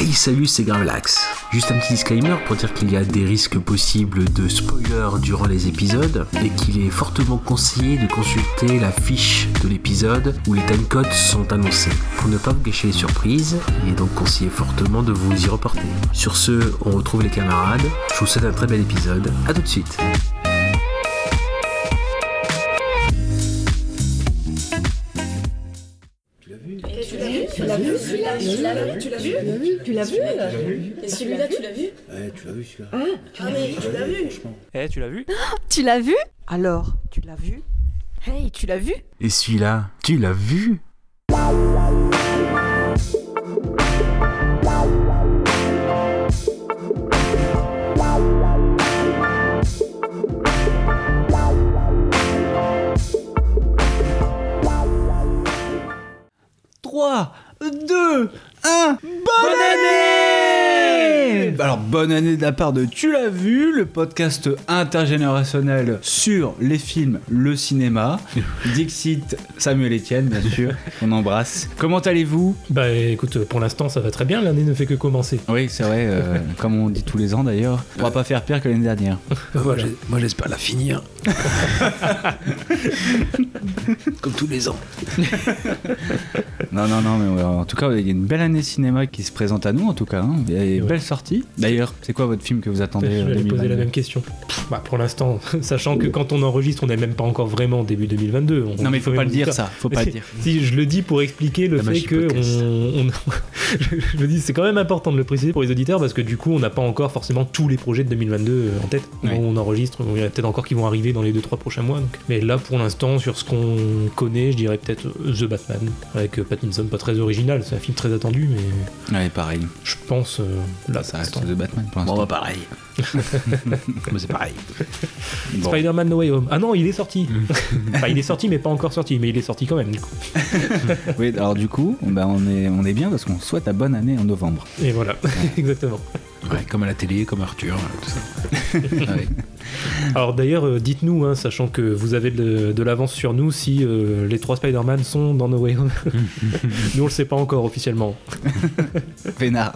Hey salut c'est Gravelax Juste un petit disclaimer pour dire qu'il y a des risques possibles de spoilers durant les épisodes et qu'il est fortement conseillé de consulter la fiche de l'épisode où les timecodes sont annoncés. Pour ne pas vous gâcher les surprises, il est donc conseillé fortement de vous y reporter. Sur ce, on retrouve les camarades, je vous souhaite un très bel épisode, à tout de suite Tu l'as vu Tu l'as vu Tu l'as vu Et celui-là, tu l'as vu Ouais, tu l'as vu celui-là Ah mais tu l'as vu Eh, tu l'as vu Tu l'as vu Alors, tu l'as vu Hey, tu l'as vu Et celui-là, tu l'as vu Trois, deux, uh, bananer! Alors, bonne année de la part de Tu l'as vu, le podcast intergénérationnel sur les films, le cinéma. Dixit, Samuel Etienne, bien sûr, on embrasse. Comment allez-vous? Bah écoute, pour l'instant ça va très bien, l'année ne fait que commencer. Oui, c'est vrai, euh, comme on dit tous les ans d'ailleurs, on va pas faire pire que l'année dernière. Voilà. Moi j'espère la finir. Comme tous les ans. Non, non, non, mais ouais, en tout cas, il y a une belle année cinéma qui se présente à nous, en tout cas. hein. Il y a des Ouais. belles sorties. D'ailleurs, c'est quoi votre film que vous attendez Je euh, vais aller poser 2022? la même question. Bah pour l'instant, sachant que quand on enregistre, on n'est même pas encore vraiment début 2022. On- Non, mais il faut pas le dire, ça. Faut pas le dire. si, je le dis pour expliquer le La fait que on, on- je me dis c'est quand même important de le préciser pour les auditeurs parce que du coup on n'a pas encore forcément tous les projets de 2022 en tête. On enregistre, il y en a peut-être encore qui vont arriver dans les 2-3 prochains mois. donc. Mais là pour l'instant sur ce qu'on connaît, je dirais peut-être euh, The Batman avec euh, Pattinson, pas très original, c'est un film très attendu, mais Ouais, pareil. je pense euh, là Ça reste l'instant. de Batman pour Bon bah pareil. Mais c'est pareil. Bon. Spider-Man No Way Home. Ah non, il est sorti. enfin, il est sorti, mais pas encore sorti, mais il est sorti quand même. Du coup. Oui, alors du coup, bah, on, est, on est bien parce qu'on souhaite la bonne année en novembre. Et voilà, exactement. Ouais, comme à la télé, comme Arthur, tout ça. Ouais. Alors d'ailleurs, euh, dites-nous, hein, sachant que vous avez de, de l'avance sur nous, si euh, les trois Spider-Man sont dans No Way Home. nous, on le sait pas encore officiellement. Vénard.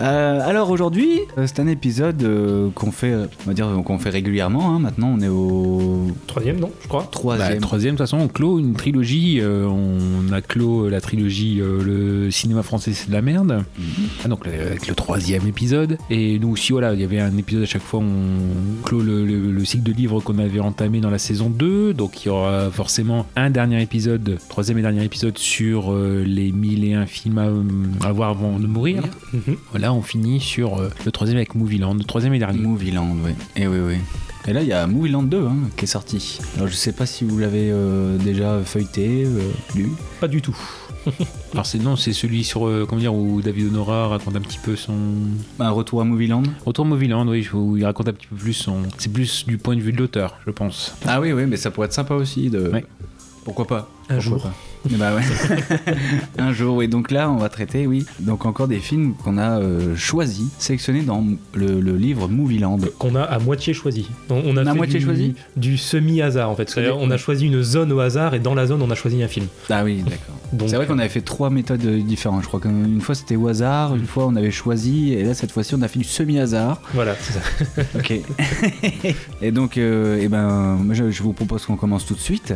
Euh, alors aujourd'hui, c'est un épisode euh, qu'on fait, on va dire qu'on fait régulièrement. hein. Maintenant, on est au Troisième, non Je crois. Bah, troisième. troisième, de toute façon, on clôt une trilogie. euh, on a clos la trilogie euh, Le cinéma français, c'est de la merde. Ah, donc, le- avec le troisième épisode. Et nous aussi, voilà, il y avait un épisode à chaque fois. On clôt le, le- le cycle de livres qu'on avait entamé dans la saison 2. Donc, il y aura forcément un dernier épisode, troisième et dernier épisode sur euh, les mille et un films à, à voir avant de mourir. Mhm. Voilà, on finit sur euh, le troisième avec Movieland, le troisième et dernier. Movieland, oui. Et oui, oui. Et là, il y a Movieland 2 hein, qui est sorti. Alors, je sais pas si vous l'avez euh, déjà feuilleté, euh, lu. Pas du tout. Alors c'est non, c'est celui sur euh, comment dire où David Honora raconte un petit peu son Un retour à Movieland. retour Movieland, oui, où il raconte un petit peu plus son. C'est plus du point de vue de l'auteur, je pense. Ah oui, oui, mais ça pourrait être sympa aussi. De... Ouais. Pourquoi pas? Un Pourquoi jour. pas? Bah ouais. un jour, oui. Donc là, on va traiter, oui. Donc encore des films qu'on a euh, choisis, sélectionnés dans le, le livre Movieland. Qu'on a à moitié choisi. On, on a On a fait moitié du, choisi du semi-hasard en fait. C'est-à-dire, on a choisi une zone au hasard et dans la zone, on a choisi un film. Ah oui, d'accord. Donc, C'est vrai qu'on avait fait trois méthodes euh, différentes. Je crois qu'une fois c'était au hasard, une fois on avait choisi, et là cette fois-ci on a fait du semi-hasard. Voilà, c'est ça. Ok. et donc, euh, eh ben, je, je vous propose qu'on commence tout de suite.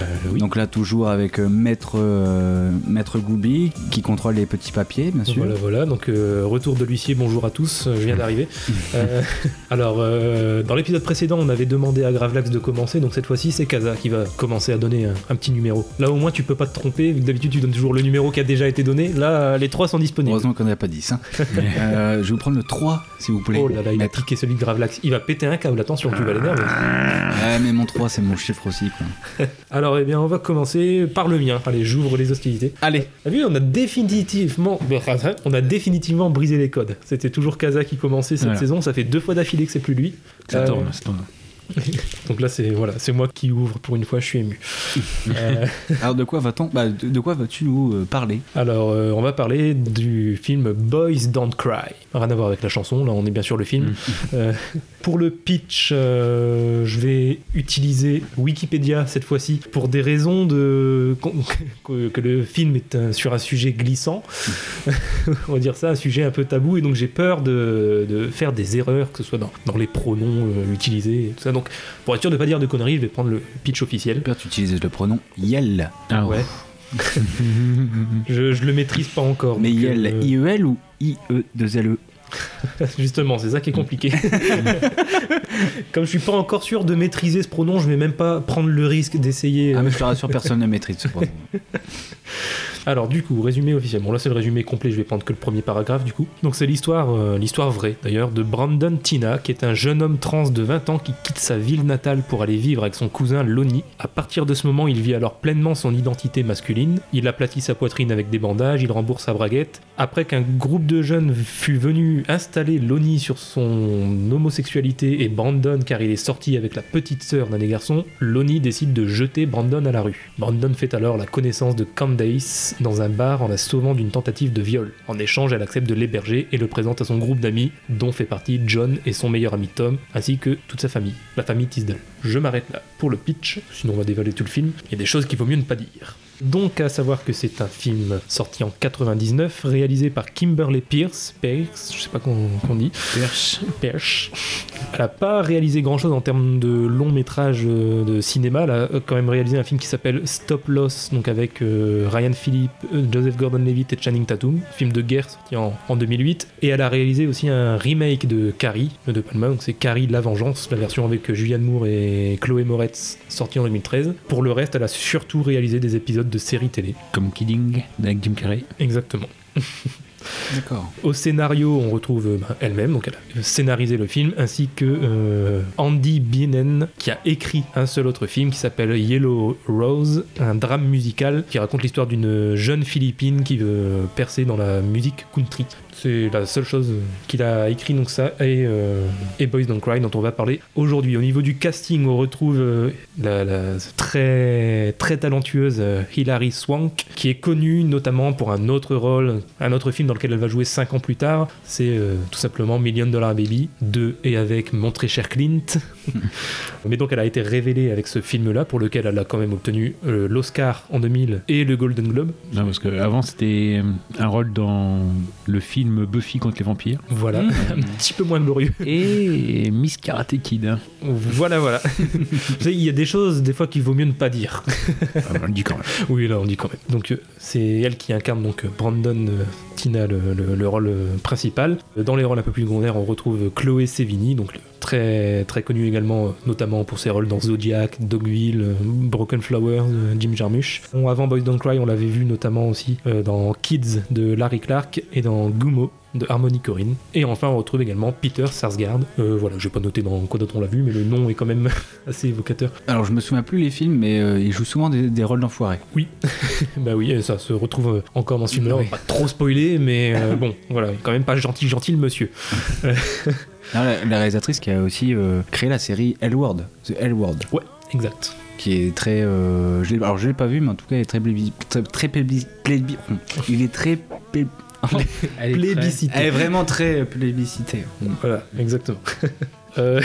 Bah, oui. Donc là, toujours avec euh, Maître, euh, Maître Goubi qui contrôle les petits papiers, bien sûr. Voilà, voilà. Donc, euh, retour de l'huissier, bonjour à tous, euh, je viens d'arriver. Euh, alors, dans l'épisode précédent, on avait demandé à Gravelax de commencer, donc cette fois-ci, c'est Kaza qui va commencer à donner un, un petit numéro. Là, au moins, tu peux pas te tromper, vu que d'habitude, tu donnes toujours le numéro qui a déjà été donné. Là, les trois sont disponibles. Heureusement qu'on n'a pas 10. hein. Je vais vous prendre le 3, s'il vous plaît. Oh là là, il a piqué celui de Gravelax. Il va péter un câble, attention, tu vas l'énerver. Ouais, mais mon 3, c'est mon chiffre aussi. Quoi. Alors, eh bien, on va commencer par le mien. Allez, j'ouvre les hostilités. Allez. T'as vu, on a définitivement, on a définitivement brisé les codes. C'était toujours Kaza qui commençait cette Voilà. saison. Ça fait deux fois d'affilée que c'est plus lui. Ça Euh, tourne, ça tourne. Donc là, c'est voilà, c'est moi qui ouvre pour une fois. Je suis ému. Euh, Alors, de quoi va-t-on bah, de, de quoi vas-tu nous euh, parler? Alors, euh, on va parler du film Boys Don't Cry. Rien à voir avec la chanson. Là, on est bien sur le film. Euh, pour le pitch, je vais utiliser Wikipédia cette fois-ci pour des raisons de que, que le film est un- sur un sujet glissant, on va dire ça, un sujet un peu tabou, et donc j'ai peur de, de faire des erreurs, que ce soit dans, dans les pronoms utilisés, et tout ça. Donc pour être sûr de pas dire de conneries, je vais prendre le pitch officiel. Père, tu utilises le pronom Yel. Ah Ouais. je, je le maîtrise pas encore. Mais Yel, euh, I-E-L ou I-E-2-L-E Justement, c'est ça qui est compliqué. Comme je suis pas encore sûr de maîtriser ce pronom, je vais même pas prendre le risque d'essayer. Ah, euh. mais je te rassure, personne ne maîtrise ce pronom. Alors du coup, résumé officiel. Bon là c'est le résumé complet, je vais prendre que le premier paragraphe du coup. Donc c'est l'histoire, euh, l'histoire vraie d'ailleurs, de Brandon Tina, qui est un jeune homme trans de 20 ans qui quitte sa ville natale pour aller vivre avec son cousin Lonnie. À partir de ce moment, il vit alors pleinement son identité masculine. Il aplatit sa poitrine avec des bandages, il rembourse sa braguette. Après qu'un groupe de jeunes fut venu installer Lonnie sur son homosexualité et Brandon car il est sorti avec la petite sœur d'un des garçons, Lonnie décide de jeter Brandon à la rue. Brandon fait alors la connaissance de Candace dans un bar en la sauvant d'une tentative de viol. En échange, elle accepte de l'héberger et le présente à son groupe d'amis, dont fait partie John et son meilleur ami Tom, ainsi que toute sa famille, la famille Tisdale. Je m'arrête là pour le pitch, sinon on va dévaler tout le film. Il y a des choses qu'il vaut mieux ne pas dire. Donc à savoir que c'est un film sorti en 99, réalisé par Kimberly Pierce, Pierce, je sais pas qu'on qu'on dit, Pierce, Pierce. Elle a pas réalisé grand chose en termes de long métrage euh, de cinéma, elle a quand même réalisé un film qui s'appelle Stop Loss, donc avec euh, Ryan Philippe, euh, Joseph Gordon-Levitt et Channing Tatum, film de guerre sorti en, en 2008, et elle a réalisé aussi un remake de Carrie de De Palma, donc c'est Carrie La Vengeance, la version avec Julianne Moore et Chloé Moretz, sortie en 2013. Pour le reste, elle a surtout réalisé des épisodes de séries télé. Comme Kidding avec Jim Carrey. Exactement. D'accord. Au scénario, on retrouve euh, bah, elle-même, donc elle a scénarisé le film, ainsi que euh, Andy Bienen, qui a écrit un seul autre film qui s'appelle Yellow Rose, un drame musical qui raconte l'histoire d'une jeune Philippine qui veut percer dans la musique country. C'est la seule chose qu'il a écrit, donc ça, et, euh, et Boys Don't Cry, dont on va parler aujourd'hui. Au niveau du casting, on retrouve euh, la, très, très talentueuse euh, Hilary Swank, qui est connue notamment pour un autre rôle, un autre film dans lequel elle va jouer 5 ans plus tard. C'est tout simplement Million Dollar Baby, de et avec mon très cher Clint. Mais donc elle a été révélée avec ce film-là, pour lequel elle a quand même obtenu euh, l'Oscar en 2000 et le Golden Globe. Non, parce qu'avant c'était euh, un rôle dans le film Buffy contre les vampires. Voilà, un petit peu moins glorieux. Et Miss Karate Kid. hein. Voilà, voilà. Vous savez, Il y a des choses, des fois, qu'il vaut mieux ne pas dire. Ah, on le dit quand même. Oui, là, on dit quand même. Donc, euh, c'est elle qui incarne donc Brandon Tina, le, le- le rôle principal. Dans les rôles un peu plus secondaires, on retrouve Chloé Sevigny, donc le- très, très connue également, euh, notamment pour ses rôles dans Zodiac, Dogville, euh, Broken Flowers, euh, Jim Jarmusch. Bon, avant Boys Don't Cry, on l'avait vu notamment aussi dans Kids de Larry Clark et dans Gumo de Harmony Corrine. Et enfin, on retrouve également Peter Sarsgaard. Euh, voilà, je vais pas noter dans quoi d'autre on l'a vu, mais le nom est quand même assez évocateur. Alors, je me souviens plus les films, mais euh, il joue souvent des, des rôles d'enfoirés. Bah oui, et ça se retrouve encore dans ce film-là. Oui. pas trop spoiler, mais euh, bon, voilà, quand même pas gentil, gentil le monsieur. La, la réalisatrice qui a aussi euh, créé la série L Word, The L Word, Exact. qui est très. euh, je alors, je l'ai pas vu, mais en tout cas, il est très plébi- très, très Il est très. plé- Elle est très- Plébiscité. Elle est vraiment très plébiscitée. Voilà, exactement. Euh,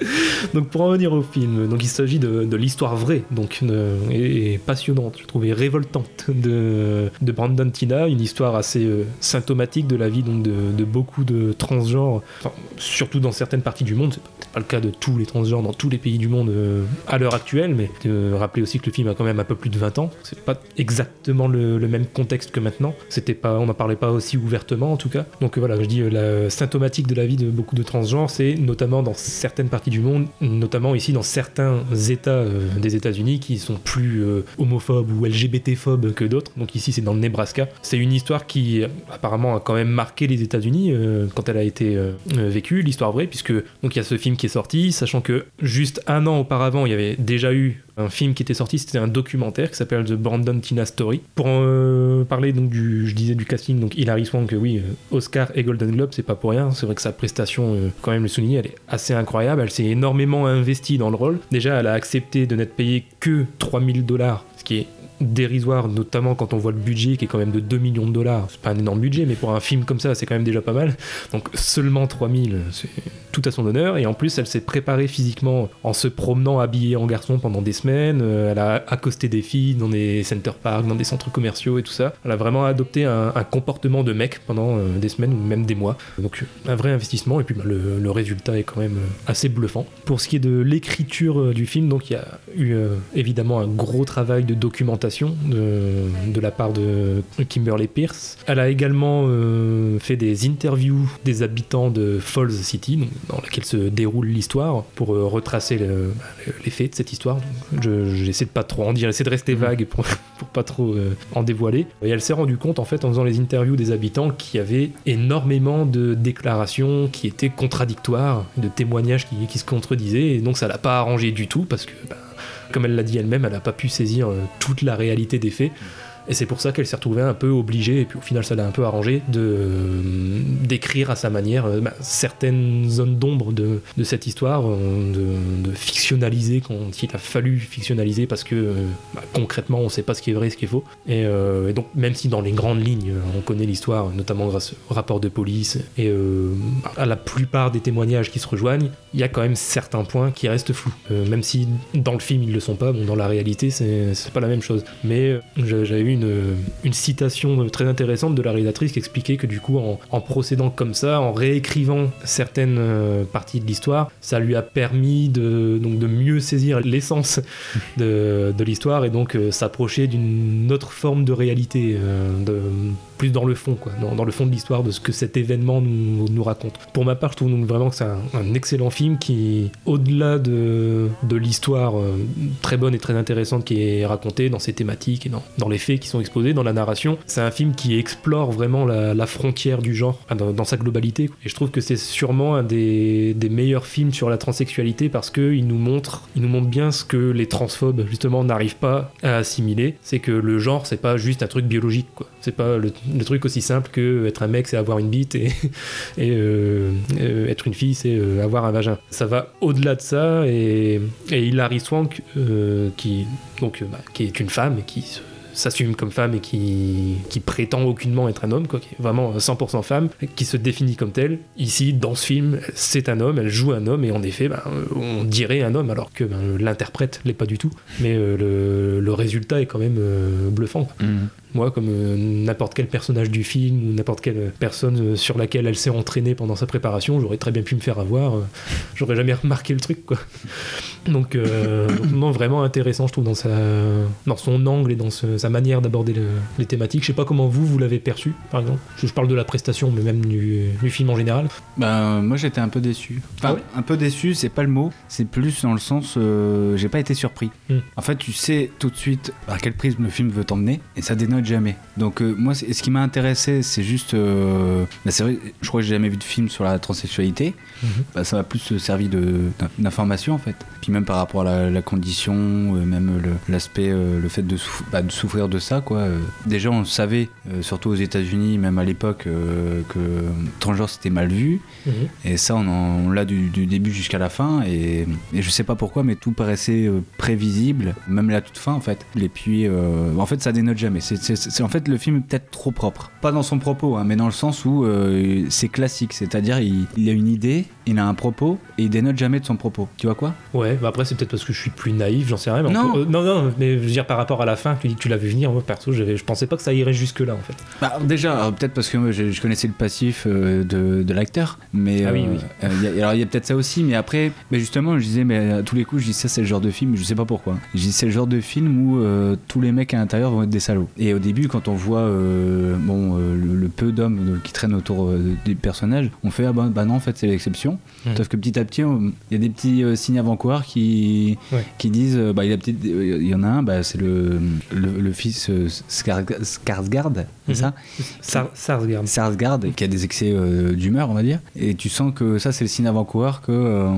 donc pour en venir au film, donc il s'agit de, l'histoire vraie, donc et, passionnante, je trouvais révoltante de, Brandon Tina, une histoire assez euh, symptomatique de la vie donc de, beaucoup de transgenres, surtout dans certaines parties du monde. C'est peut-être pas le cas de tous les transgenres dans tous les pays du monde euh, à l'heure actuelle, mais de rappeler aussi que le film a quand même un peu plus de 20 ans. C'est pas exactement le, même contexte que maintenant. C'était pas, on n'en parlait pas aussi ouvertement en tout cas. Donc euh, voilà, je dis euh, la symptomatique de la vie de beaucoup de transgenres, c'est notamment dans certaines parties du monde, notamment ici dans certains États euh, des États-Unis qui sont plus euh, homophobes ou LGBT-phobes que d'autres. Donc ici, c'est dans le Nebraska. C'est une histoire qui euh, apparemment a quand même marqué les États-Unis quand elle a été vécue, l'histoire vraie, puisque donc il y a ce film qui est sorti, sachant que juste un an auparavant, il y avait déjà eu un film qui était sorti, c'était un documentaire qui s'appelle The Brandon Tina Story. Pour euh, parler donc du, je disais du casting, donc Hilary Swank, oui, Oscar et Golden Globe, c'est pas pour rien. C'est vrai que sa prestation, quand même le souligner, elle est assez incroyable. Elle s'est énormément investie dans le rôle. Déjà, elle a accepté de n'être payée que 3000 dollars, ce qui est dérisoire, notamment quand on voit le budget qui est quand même de 2 millions de dollars. C'est pas un énorme budget, mais pour un film comme ça, c'est quand même déjà pas mal. Donc seulement 3000, c'est tout à son honneur. Et en plus, elle s'est préparée physiquement en se promenant habillée en garçon pendant des semaines. Euh, elle a accosté des filles dans des center parks, dans des centres commerciaux et tout ça. Elle a vraiment adopté un, comportement de mec pendant euh, des semaines ou même des mois. Donc un vrai investissement. Et puis bah, le, résultat est quand même euh, assez bluffant. Pour ce qui est de l'écriture du film, donc il y a eu évidemment un gros travail de documentation de, de la part de Kimberly Pierce. Elle a également euh, fait des interviews des habitants de Falls City, donc, dans laquelle se déroule l'histoire, pour euh, retracer le- le- les faits de cette histoire. Donc, je- J'essaie de pas trop en dire, j'essaie de rester vague pour, pour pas trop euh, en dévoiler. Et elle s'est rendue compte, en fait, en faisant les interviews des habitants, qu'il y avait énormément de déclarations qui étaient contradictoires, de témoignages qui, qui se contredisaient, et donc ça l'a pas arrangé du tout, parce que, bah, comme elle l'a dit elle-même, elle n'a pas pu saisir euh, toute la réalité des faits. Et c'est pour ça qu'elle s'est retrouvée un peu obligée, et puis au final ça l'a un peu arrangé, de euh, d'écrire à sa manière euh, bah, certaines zones d'ombre de, cette histoire, euh, de, fictionnaliser quand il a fallu fictionnaliser parce que bah, concrètement on sait pas ce qui est vrai, ce qui est faux. Et, et donc même si dans les grandes lignes on connaît l'histoire, notamment grâce au rapport de police et à la plupart des témoignages qui se rejoignent, il y a quand même certains points qui restent flous. Même si dans le film ils le sont pas, bon, dans la réalité c'est pas la même chose. Mais j'a- j'avais eu une citation très intéressante de la réalisatrice qui expliquait que du coup en, procédant comme ça, en réécrivant certaines euh, parties de l'histoire, ça lui a permis de, mieux saisir l'essence de, l'histoire et donc euh, s'approcher d'une autre forme de réalité, euh, plus dans le fond, dans, le fond de l'histoire de ce que cet événement nous, raconte. Pour ma part, je trouve donc vraiment que c'est un, excellent film qui, au-delà de, l'histoire euh, très bonne et très intéressante qui est racontée dans ses thématiques et dans, les faits qui sont exposés, dans la narration, c'est un film qui explore vraiment la, frontière du genre dans, sa globalité. Et je trouve que c'est sûrement un des, meilleurs films sur la transsexualité parce qu'il nous montre, nous montre bien ce que les transphobes justement n'arrivent pas à assimiler, c'est que le genre c'est pas juste un truc biologique. C'est pas le truc aussi simple que être un mec c'est avoir une bite et, euh, euh, être une fille c'est euh, avoir un vagin. Ça va au-delà de ça et, Hilary Swank qui donc bah, qui est une femme et qui s'assume comme femme et qui, qui prétend aucunement être un homme, quoi, qui est vraiment 100% femme, qui se définit comme telle. Ici, dans ce film, c'est un homme, elle joue un homme, et en effet, euh, on dirait un homme, alors que ben, l'interprète l'est pas du tout. Mais le, résultat est quand même bluffant. Moi, comme euh, n'importe quel personnage du film ou n'importe quelle personne euh, sur laquelle elle s'est entraînée pendant sa préparation, j'aurais très bien pu me faire avoir. euh, j'aurais jamais remarqué le truc, quoi. Donc, donc, non, vraiment intéressant, je trouve, dans, sa, dans son angle et dans ce- sa manière d'aborder le- les thématiques. Je sais pas comment vous, vous l'avez perçu, par exemple. Je, je parle de la prestation, mais même du, du film en général. Ben, moi j'étais un peu déçu. Enfin, Ah ouais un peu déçu, c'est pas le mot, c'est plus dans le sens, euh, j'ai pas été surpris. Hmm. En fait, tu sais tout de suite par quel prisme le film veut t'emmener, et ça dénote jamais. Donc, euh, moi, ce qui m'a intéressé, c'est juste. euh, c'est vrai, je crois que j'ai jamais vu de film sur la transsexualité. Mhm. Bah, ça m'a plus servi de- d'information en fait. Puis même par rapport à la, la condition, euh, même l'aspect, euh, le fait de, souff- bah, de souffrir de ça quoi. Euh, déjà on savait, euh, surtout aux États-Unis, même à l'époque, euh, que transgenre c'était mal vu. Et ça on, l'a du, du début jusqu'à la fin. Et, et je sais pas pourquoi, mais tout paraissait euh, prévisible, même la toute fin en fait. Et puis euh, en fait ça dénote jamais. C'est c'est- en fait le film est peut-être trop propre. Pas dans son propos, hein, mais dans le sens où euh, c'est classique. C'est-à-dire il, il a une idée, il a un propos et il dénote jamais de son propos. Tu vois quoi? Ouais, bah après, c'est peut-être parce que je suis plus naïf, j'en sais rien. mais Non. peut- euh, non, non, mais je veux dire, par rapport à la fin, tu dis que tu l'as vu venir. Moi, perso, je pensais pas que ça irait jusque-là, en fait. Bah, déjà, euh, peut-être parce que moi, je, je connaissais le passif euh, de, de l'acteur, mais Ah oui, oui. il y a- alors il y a peut-être ça aussi, mais après, mais justement, je disais, mais à tous les coups, je dis ça, c'est le genre de film, je sais pas pourquoi. Je dis c'est le genre de film où tous les mecs à l'intérieur vont être des salauds. Et au début, quand on voit euh, bon euh, le, le peu d'hommes qui traînent autour euh, des personnages, on fait ah bah, bah non, en fait, c'est l'exception. Mhm. Sauf que petit à petit, il y a des petits euh, signes avant-coureurs qui Ouais. qui disent, bah il y a peut-être, il y en a un, bah c'est le, le le fils Skar- Skarsgård, c'est Mhm. ça regarde. Sarsgaard qui a des excès d'humeur on va dire et tu sens que ça c'est le signe avant-coureur que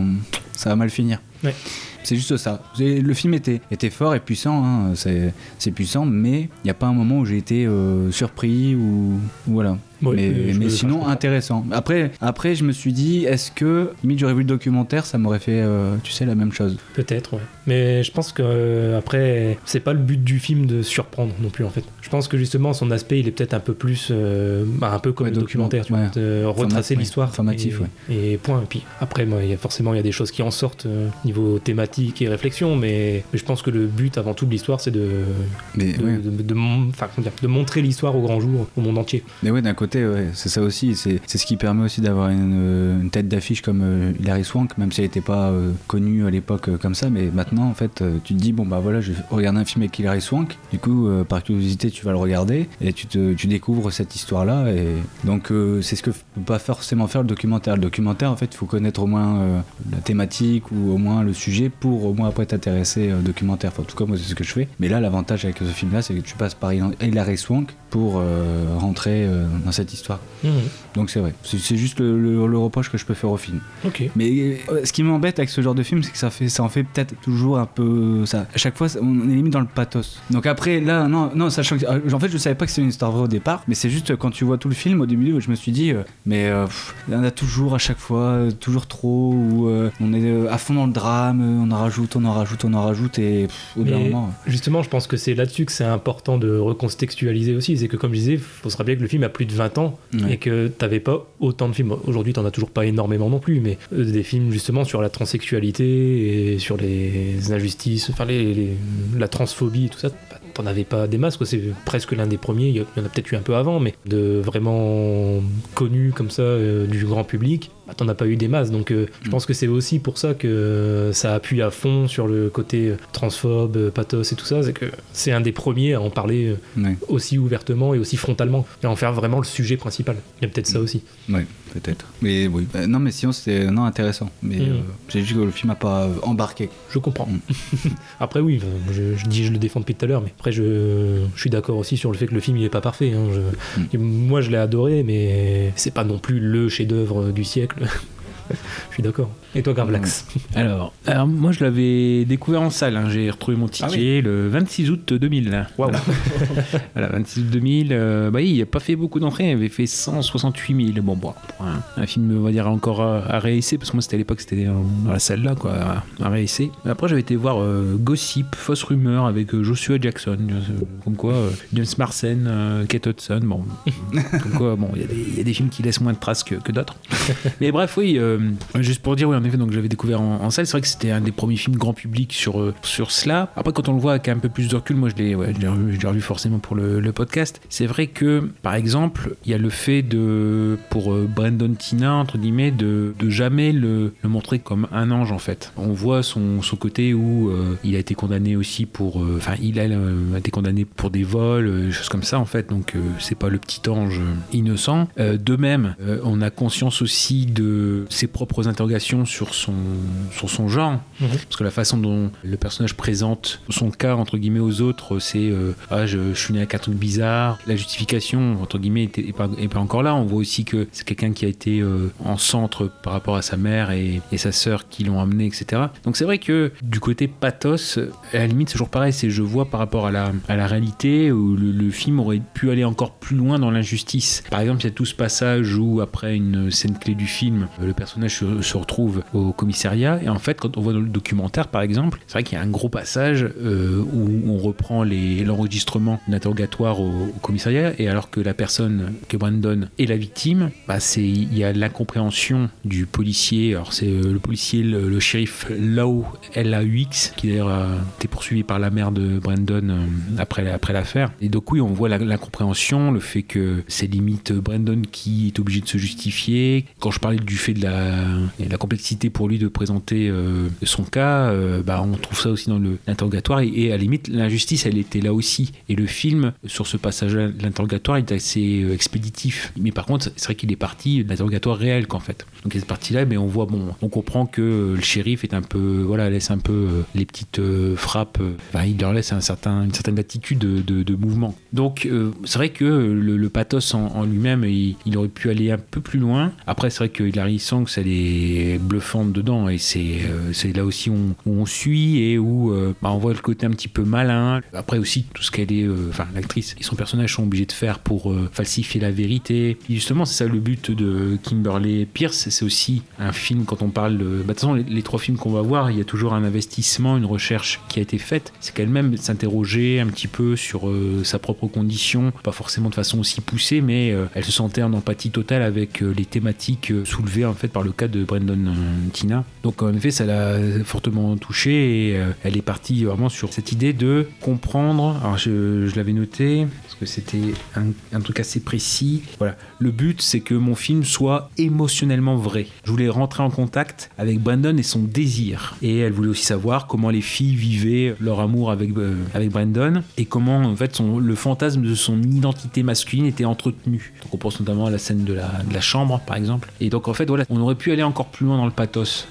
ça va mal finir Ouais. C'est juste ça. Le film était, fort et puissant hein, c'est puissant mais il n'y a pas un moment où j'ai été euh, surpris ou voilà Mais, euh, mais sinon intéressant. Après, après, je me suis dit, est-ce que, limite, j'aurais vu le documentaire, ça m'aurait fait, euh, tu sais, la même chose. Peut-être, ouais. Mais je pense que euh, après, c'est pas le but du film de surprendre non plus en fait. Je pense que justement son aspect, il est peut-être un peu plus, euh, bah, un peu comme Ouais, le documentaire, tu ouais. vois, de retracer l'histoire. informatif, et, et point. Et puis après, moi, y a forcément il y a des choses qui en sortent euh, niveau thématique et réflexion, mais, mais je pense que le but avant tout de l'histoire, c'est de de, de- de montrer l'histoire au grand jour, au monde entier. mais ouais d'un côté, c'est ça aussi. C'est ce qui permet aussi d'avoir une, euh, une tête d'affiche comme euh, Hilary Swank, même si elle n'était pas euh, connue à l'époque euh, comme ça. Mais maintenant, en fait, euh, tu te dis, bon, bah voilà, je vais regarder un film avec Hilary Swank. Du coup, par curiosité, tu vas le regarder et tu, te, tu découvres cette histoire-là. Et donc, c'est ce que peut pas forcément faire le documentaire. Le documentaire, en fait, il faut connaître au moins la thématique ou au moins le sujet pour au moins après t'intéresser au documentaire. Enfin, en tout cas, moi, c'est ce que je fais. Mais là, l'avantage avec ce film-là, c'est que tu passes par Hilary Swank pour rentrer dans cette histoire. Donc, c'est vrai. C'est juste le, le- le reproche que je peux faire au film. Mais euh, ce qui m'embête avec ce genre de film, c'est que ça, fait, ça en fait peut-être toujours un peu. Ça, à chaque fois, on est limite dans le pathos. Donc après, là, non, non sachant que. euh, En fait, je savais pas que c'était une histoire vraie au départ, mais c'est juste quand tu vois tout le film, au début, je me suis dit, euh, mais euh, pff, il y en a toujours à chaque fois, toujours trop, ou on est à fond dans le drame, on en rajoute, on en rajoute, on en rajoute, et pff, au Mais moment. justement, je pense que c'est là-dessus que c'est important de recontextualiser aussi. C'est que, comme je disais, il faut se rappeler que le film a plus de 20 ans Ouais. et que t'avais pas autant de films. Aujourd'hui, t'en as toujours pas énormément non plus, mais euh, des films justement sur la transsexualité et sur les injustices, enfin la transphobie et tout ça. bah, T'en avais pas des masses, quoi. C'est presque l'un des premiers. Il y en a peut-être eu un peu avant, mais de vraiment connus comme ça euh, du grand public, bah, t'en as pas eu des masses. Donc, euh, je Mm. pense que c'est aussi pour ça que ça appuie à fond sur le côté euh, transphobe, euh, pathos et tout ça. C'est que c'est un des premiers à en parler euh, Ouais, aussi ouvertement et aussi frontalement et à en faire vraiment le sujet principal. Il y a peut-être ça aussi. ouais, peut-être. Mais oui. Euh, non, mais sinon, c'était non, intéressant. Mais euh, j'ai juste que le film a pas euh, embarqué. Je comprends. Mm. après, oui, euh, je, je dis je le défends depuis tout à l'heure, mais après, je, je suis d'accord aussi sur le fait que le film il est pas parfait. hein. Je- Mm. moi, je l'ai adoré, mais c'est pas non plus le chef-d'œuvre du siècle. Je suis d'accord. Et toi, Gravelax Alors, alors, moi je l'avais découvert en salle. hein. J'ai retrouvé mon ticket le 26 août 2000. Voilà. voilà, 26 août 2000. euh, bah, il a pas fait beaucoup d'entrées. Il avait fait 168 000. Bon, bon pour un, un film, on va dire, encore à, à réessayer. Parce que moi, c'était à l'époque, c'était dans, la salle là, quoi, à, à réessayer. Après, j'avais été voir euh, Gossip, Fausse Rumeur avec euh, Joshua Jackson. euh, Comme quoi, James Marsden, Kate Hudson. Bon, comme quoi, bon, il y a des- il y, a des films qui laissent moins de traces que, que d'autres. Mais bref, oui, juste pour dire, oui, en effet, donc j'avais découvert en, salle. C'est vrai que c'était un des premiers films grand public sur, euh, sur cela. Après, quand on le voit avec un peu plus de recul, moi je l'ai ouais, revu, forcément pour le, podcast. C'est vrai que, par exemple, il y a le fait de, pour euh, Brandon Tina, entre guillemets, de, de jamais le, le montrer comme un ange en fait. On voit son, son côté où euh, il a été condamné aussi pour. Enfin, il a, été condamné pour des vols, des choses comme ça en fait. Donc, c'est pas le petit ange innocent. De même, on a conscience aussi de ses propres interrogations sur son, sur son genre. Mhm. Parce que la façon dont le personnage présente son cas, entre guillemets, aux autres, c'est euh, ah, je, je suis né avec un truc bizarre. La justification, entre guillemets, était- est pas, encore là. On voit aussi que c'est quelqu'un qui a été euh, en centre par rapport à sa mère et, et sa sœur qui l'ont amené, etc. Donc c'est vrai que du côté pathos, à la limite, c'est toujours pareil. C'est je vois par rapport à la, à la réalité où le, le film aurait pu aller encore plus loin dans l'injustice. Par exemple, il y a tout ce passage où, après une scène clé du film, le personnage se, se retrouve au commissariat. Et en fait, quand on voit dans le documentaire, par exemple, c'est vrai qu'il y a un gros passage euh, où on reprend l'enregistrement d'un interrogatoire au, au commissariat. Et alors que la personne, que Brandon est la victime, bah c'est il y a l'incompréhension du policier. Alors c'est euh, le policier, le, shérif Lau L-A-U-X, qui d'ailleurs a été poursuivi par la mère de Brandon euh, après, après l'affaire. Et donc oui, on voit l'incompréhension, le fait que c'est limite Brandon qui est obligé de se justifier. Quand je parlais du fait de la, et la complexité pour lui de présenter euh, son cas, euh, bah, on trouve ça aussi dans l'interrogatoire. Et, et à la limite, l'injustice, elle était là aussi. Et le film, sur ce passage-là de l'interrogatoire, est assez euh, expéditif. Mais par contre, c'est vrai qu'il est parti de l'interrogatoire réel, qu'en fait. Donc cette partie-là, mais on voit, bon, on comprend que le shérif est un peu, voilà, laisse un peu les petites frappes, il leur laisse un certain, une certaine latitude de, mouvement. Donc c'est vrai que le, pathos en, lui-même, il, aurait pu aller un peu plus loin. Après, c'est vrai que Hilary Swank, elle est bluffante bluffante dedans et c'est euh, là aussi on, suit et où euh, bah, on voit le côté un petit peu malin. Après aussi tout ce qu'elle est, euh, enfin l'actrice et son personnage sont obligés de faire pour falsifier la vérité. Et justement c'est ça le but de Kimberly Pierce, c'est aussi un film quand on parle de... Bah, de toute façon les, trois films qu'on va voir, il y a toujours un investissement, une recherche qui a été faite. C'est qu'elle-même s'interrogeait un petit peu sur sa propre condition, pas forcément de façon aussi poussée, mais elle se sentait en empathie totale avec les thématiques soulevées en fait par le cas de Brendan Tina. Donc en effet, ça l'a fortement touchée et euh, elle est partie vraiment sur cette idée de comprendre. Alors je, l'avais noté parce que c'était un, truc assez précis. Voilà, le but c'est que mon film soit émotionnellement vrai. Je voulais rentrer en contact avec Brandon et son désir. Et elle voulait aussi savoir comment les filles vivaient leur amour avec, euh, avec Brandon et comment en fait le fantasme de son identité masculine était entretenu. Donc on pense notamment à la scène de la, de la chambre par exemple. Et donc en fait voilà, on aurait pu aller encore plus loin dans le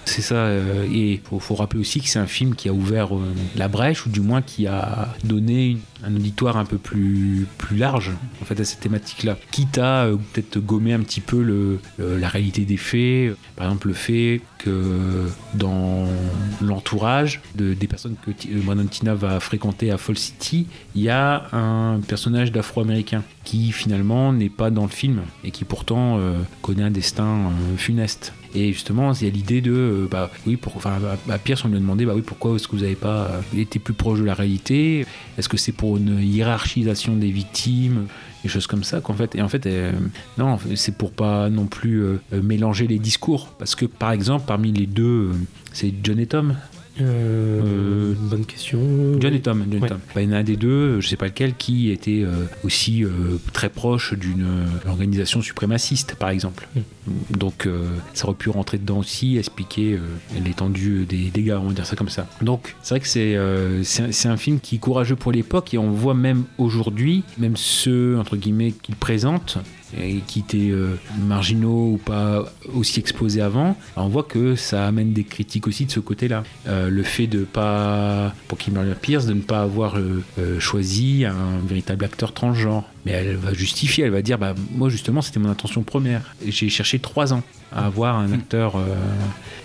C'est ça. euh, et faut, faut rappeler aussi que c'est un film qui a ouvert euh, la brèche ou du moins qui a donné un auditoire un peu plus, plus large en fait à cette thématique là. Quitte à euh, peut-être gommer un petit peu la réalité des faits. Par exemple le fait que dans l'entourage de, des personnes que Brandon Tina va fréquenter à Fall City, il y a un personnage d'afro-américain qui finalement n'est pas dans le film et qui pourtant connaît un destin funeste. Et justement, il y a l'idée de, euh, bah oui, pour, enfin, à, Pierce, on lui a demandé, bah oui, pourquoi est-ce que vous n'avez pas euh, été plus proche de la réalité? Est-ce que c'est pour une hiérarchisation des victimes? Des choses comme ça qu'en fait et en fait euh, non c'est pour pas non plus mélanger les discours. Parce que par exemple parmi les deux c'est John et Tom Euh, Euh, bonne question. John et Tom, John et Ouais. Tom. Bah, il y en a un des deux, je sais pas lequel, qui était euh, aussi très proche d'une organisation suprémaciste, par exemple. Donc euh, ça aurait pu rentrer dedans aussi, expliquer l'étendue des dégâts, on va dire ça comme ça. Donc c'est vrai que c'est c'est un- un film qui est courageux pour l'époque et on voit même aujourd'hui, même ceux entre guillemets qu'il présente et qui étaient euh, marginaux ou pas aussi exposés avant, on voit que ça amène des critiques aussi de ce côté-là. Euh, le fait de pas, pour Kimberly Pierce, de ne pas avoir euh, choisi un véritable acteur transgenre. Mais elle va justifier, elle va dire, bah moi justement c'était mon intention première. J'ai cherché trois ans à avoir un acteur. euh,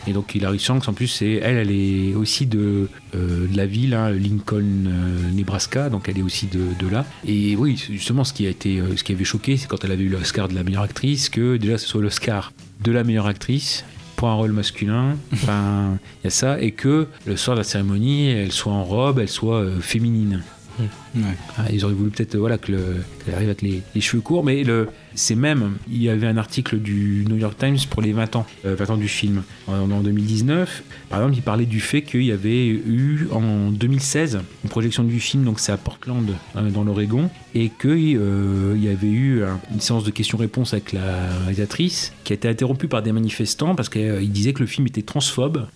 et donc Hilary Shanks en plus, c'est elle, elle est aussi de, euh, la ville, hein, Lincoln, euh, Nebraska, donc elle est aussi de, de là. Et oui, justement, ce qui a été, ce qui avait choqué, c'est quand elle avait eu l'Oscar de la meilleure actrice, que déjà ce soit l'Oscar de la meilleure actrice pour un rôle masculin. Enfin, il y a ça, et que le soir de la cérémonie, elle soit en robe, elle soit euh, Ouais. Ah, ils auraient voulu peut-être euh, voilà, que le- qu'elle arrive avec les, cheveux courts, mais c'est même, il y avait un article du New York Times pour les 20 ans, euh, 20 ans du film, en, en 2019. Par exemple, il parlait du fait qu'il y avait eu en 2016 une projection du film, donc c'est à Portland, euh, dans l'Oregon, et qu'il y avait eu un- une séance de questions-réponses avec la réalisatrice qui a été interrompue par des manifestants parce qu'il disait que le film était transphobe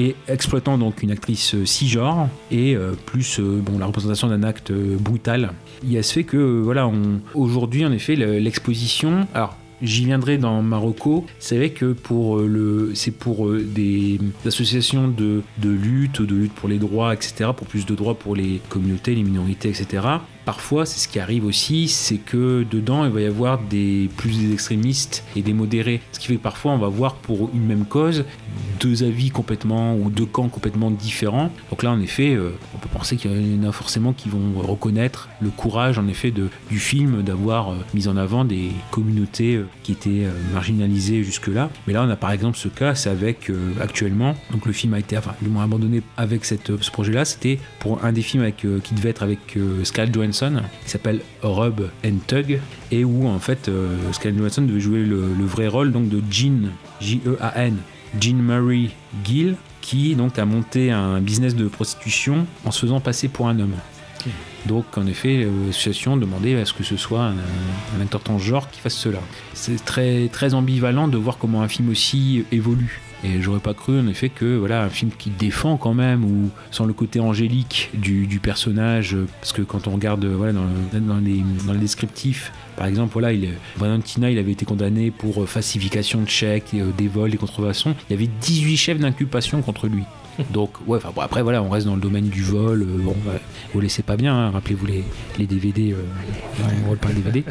et exploitant donc une actrice euh, cisgenre et euh, plus euh, bon la représentation d'un acte brutal. Il y a ce fait que voilà, aujourd'hui en effet le- l'exposition, alors J'y viendrai dans Marocco. C'est vrai que pour c'est pour des associations de lutte, de lutte pour les droits, etc., pour plus de droits pour les communautés, les minorités, etc. Parfois, c'est ce qui arrive aussi, c'est que dedans, il va y avoir des plus des extrémistes et des modérés. Ce qui fait que parfois, on va voir pour une même cause deux avis complètement ou deux camps complètement différents. Donc là, en effet, euh, on peut penser qu'il y en a forcément qui vont reconnaître le courage, en effet, du film d'avoir euh, mis en avant des communautés euh, qui étaient marginalisées jusque-là. Mais là, on a par exemple ce cas, c'est avec actuellement. Donc le film a été, enfin, du moins abandonné avec ce projet-là. C'était pour un des films avec, qui devait être avec euh, Scarlett Johansson, qui s'appelle Rub and Tug, et où en fait euh, Scarlett Johansson devait jouer le, le vrai rôle donc de Jean, J-E-A-N, Jean Marie Gill, qui donc a monté un business de prostitution en se faisant passer pour un homme. Donc en effet, euh, l'association demandait à ce que ce soit un, un acteur transgenre qui fasse cela. C'est très, très ambivalent de voir comment un film aussi évolue. Et j'aurais pas cru en effet que voilà un film qui défend quand même ou sans le côté angélique du, du personnage parce que quand on regarde voilà dans, le- dans les dans les descriptifs par exemple voilà il Brandon Tina il avait été condamné pour euh, falsification de chèques euh, des vols des contrefaçons. Il y avait 18 chefs d'inculpation contre lui. Donc ouais enfin bon, après voilà on reste dans le domaine du vol euh, bon ouais, vous laissez pas bien hein, rappelez-vous les, les DVD euh, on vole pas les DVD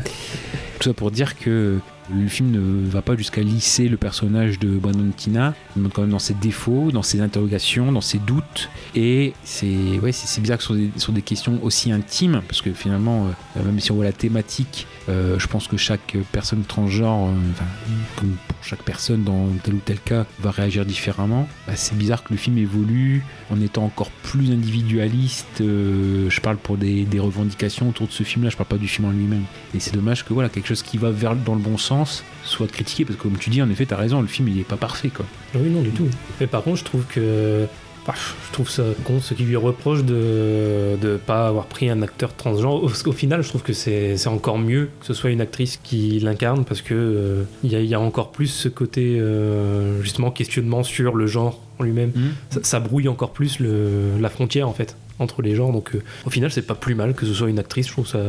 Tout ça pour dire que le film ne va pas jusqu'à lisser le personnage de Brandon Tina, quand même dans ses défauts, dans ses interrogations, dans ses doutes. Et c'est ouais, c'est bizarre que sur des questions aussi intimes, parce que finalement, euh, même si on voit la thématique, euh, je pense que chaque personne transgenre, euh, chaque personne dans tel ou tel cas, va réagir différemment. Bah, c'est bizarre que le film évolue en étant encore plus individualiste. euh, je parle pour des, revendications autour de ce film-là, je parle pas du film en lui-même. Et c'est dommage que voilà, quelque chose qui va vers dans le bon sens soit critiqué, parce que comme tu dis, en effet, t'as raison, le film il est pas parfait. Oui, non, du tout. Mais par contre, je trouve que. Ah, je trouve ça con, ce qui lui reproche de ne pas avoir pris un acteur transgenre. Au, final, je trouve que c'est encore mieux que ce soit une actrice qui l'incarne parce que euh, il y, a- il y a encore plus ce côté euh, justement questionnement sur le genre en lui-même. Ça, ça brouille encore plus le, la frontière en fait entre les genres. Donc euh, au final, c'est pas plus mal que ce soit une actrice. Je trouve ça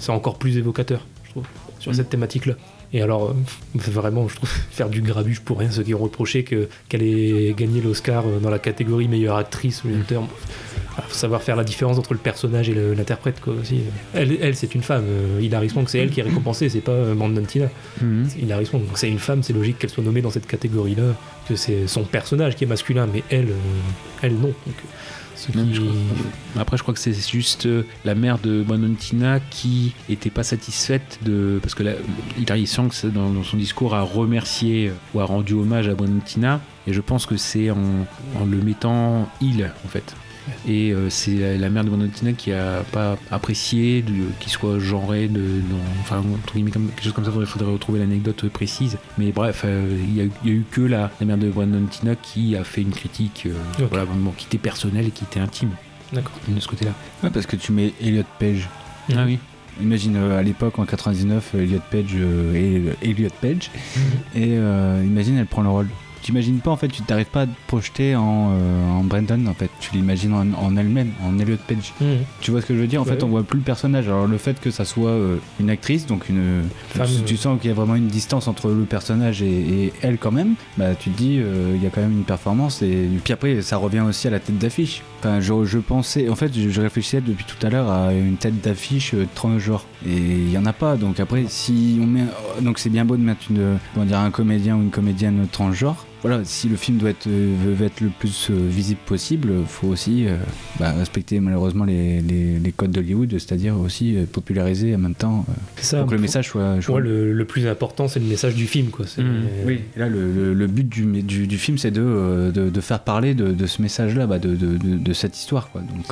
c'est encore plus évocateur, je trouve, sur Mhm. cette thématique-là. Et alors, euh, vraiment, je trouve faire du grabuge pour rien, ceux qui ont reproché que- qu'elle ait gagné l'Oscar euh, dans la catégorie meilleure actrice ou acteur. Ah, faut savoir faire la différence entre le personnage et l'interprète, quoi, aussi. Elle, elle c'est une femme. Euh, Hilary Swank, c'est elle qui est récompensée, c'est pas euh, Brandon Tina. Mhm. C'est Hilary Swank, c'est une femme, c'est logique qu'elle soit nommée dans cette catégorie-là, que c'est son personnage qui est masculin, mais elle, euh, elle non. Donc, je crois- Après, je crois que c'est juste euh, la mère de Brandon Tina qui était pas satisfaite de. Parce que la, Hilary Swank, c'est dans, dans son discours, a remercié euh, ou a rendu hommage à Brandon Tina. Et je pense que c'est en, en le mettant il, en fait. Et euh, c'est la, la mère de Brandon Tina qui a pas apprécié qu'il soit genré, de, dans- enfin, entre guillemets, comme, quelque chose comme ça. Il faudrait retrouver l'anecdote précise. Mais bref, euh, il y, a eu- il y a eu que la, la mère de Brandon Tina qui a fait une critique euh, Ok. voilà, bon, qui était personnelle et qui était intime D'accord. de ce côté-là. Ouais, parce que tu mets Elliot Page. Ah oui. Imagine euh, à l'époque en 99, Elliot Page euh, et Elliot Page, et euh, imagine elle prend le rôle. T'imagines pas en fait, tu t'arrives pas à te projeter en, euh, en Brandon en fait, tu l'imagines en, en elle-même, en Elliot Page. Mhm. Tu vois ce que je veux dire? En Ouais. fait, on voit plus le personnage. Alors le fait que ça soit euh, une actrice, donc une, Femme, tu, tu sens qu'il y a vraiment une distance entre le personnage et, et elle quand même. Bah tu te dis, euh, il y a quand même une performance. Et puis après, ça revient aussi à la tête d'affiche. Enfin, je, je pensais, en fait, je, je réfléchissais depuis tout à l'heure à une tête d'affiche euh, transgenre. Et il y en a pas. Donc après, si on met, donc c'est bien beau de mettre une, comment dire, un comédien ou une comédienne transgenre. Voilà, si le film doit être, veut être le plus euh, visible possible, faut aussi euh, bah, respecter malheureusement les, les, les codes d'Hollywood, c'est-à-dire aussi euh, populariser en même temps euh, C'est ça. pour que le message soit. soit- moi, le, le plus important, c'est le message du film, quoi. C'est- Mhm. Oui, et là le, le- le but du, du, du film c'est de, de, de faire parler de, de ce message-là, bah, de, de, de, de cette histoire. Quoi. Donc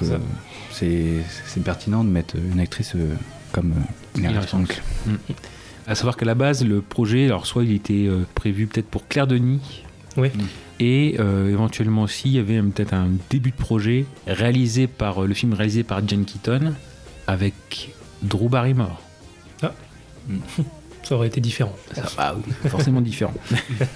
C'est euh, pertinent de mettre une actrice euh, comme euh, Swank. À savoir qu'à la base, le projet, alors soit il était euh, prévu peut-être pour Claire Denis. Oui. Et euh, éventuellement aussi, il y avait peut-être un début de projet réalisé par euh, le film réalisé par Jen Keaton avec Drew Barrymore. Ça aurait été différent. Ça, bah oui, forcément différent.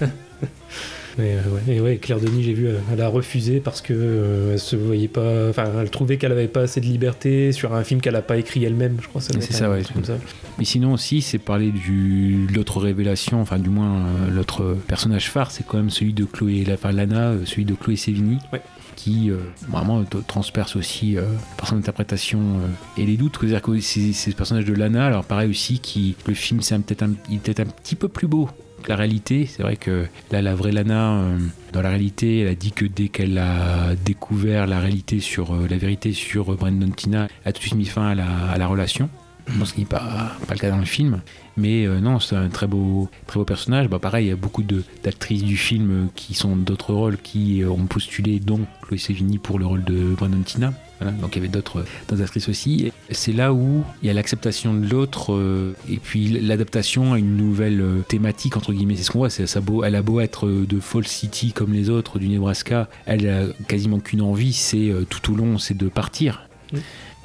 Euh, ouais, et ouais, Claire Denis, j'ai vu, euh, elle a refusé parce que euh, elle se voyait pas. Enfin, elle trouvait qu'elle avait pas assez de liberté sur un film qu'elle a pas écrit elle-même, je crois. C'est ça, ouais. comme ça. Mais sinon aussi, c'est parler du de l'autre révélation, enfin du moins euh, l'autre personnage phare, c'est quand même celui de Chloé, enfin Lana, celui de Chloé Sevigny, Ouais. qui euh, vraiment transperce aussi euh, par son interprétation euh, et les doutes. C'est-à-dire que c'est ce personnage de Lana, alors pareil aussi, qui le film c'est peut-être un, peut-être un petit peu plus beau la réalité. C'est vrai que là, la vraie Lana, euh, dans la réalité, elle a dit que dès qu'elle a découvert la réalité sur euh, la vérité sur euh, Brandon Tina, elle a tout de suite mis fin à la, relation. Je pense qu'il n'est pas, pas le cas dans le film. Mais non, c'est un très beau, très beau personnage. Bah, pareil, il y a beaucoup d'actrices du film qui sont d'autres rôles qui ont postulé, dont Chloé Sevigny pour le rôle de Brandon Tina. Voilà, donc il y avait d'autres actrices aussi. C'est là où il y a l'acceptation de l'autre euh, et puis l'adaptation à une nouvelle euh, thématique, entre guillemets. C'est ce qu'on voit. c'est Ça beau, elle a beau être euh, de Fall City comme les autres du Nebraska, elle a quasiment qu'une envie, c'est tout au long, c'est de partir.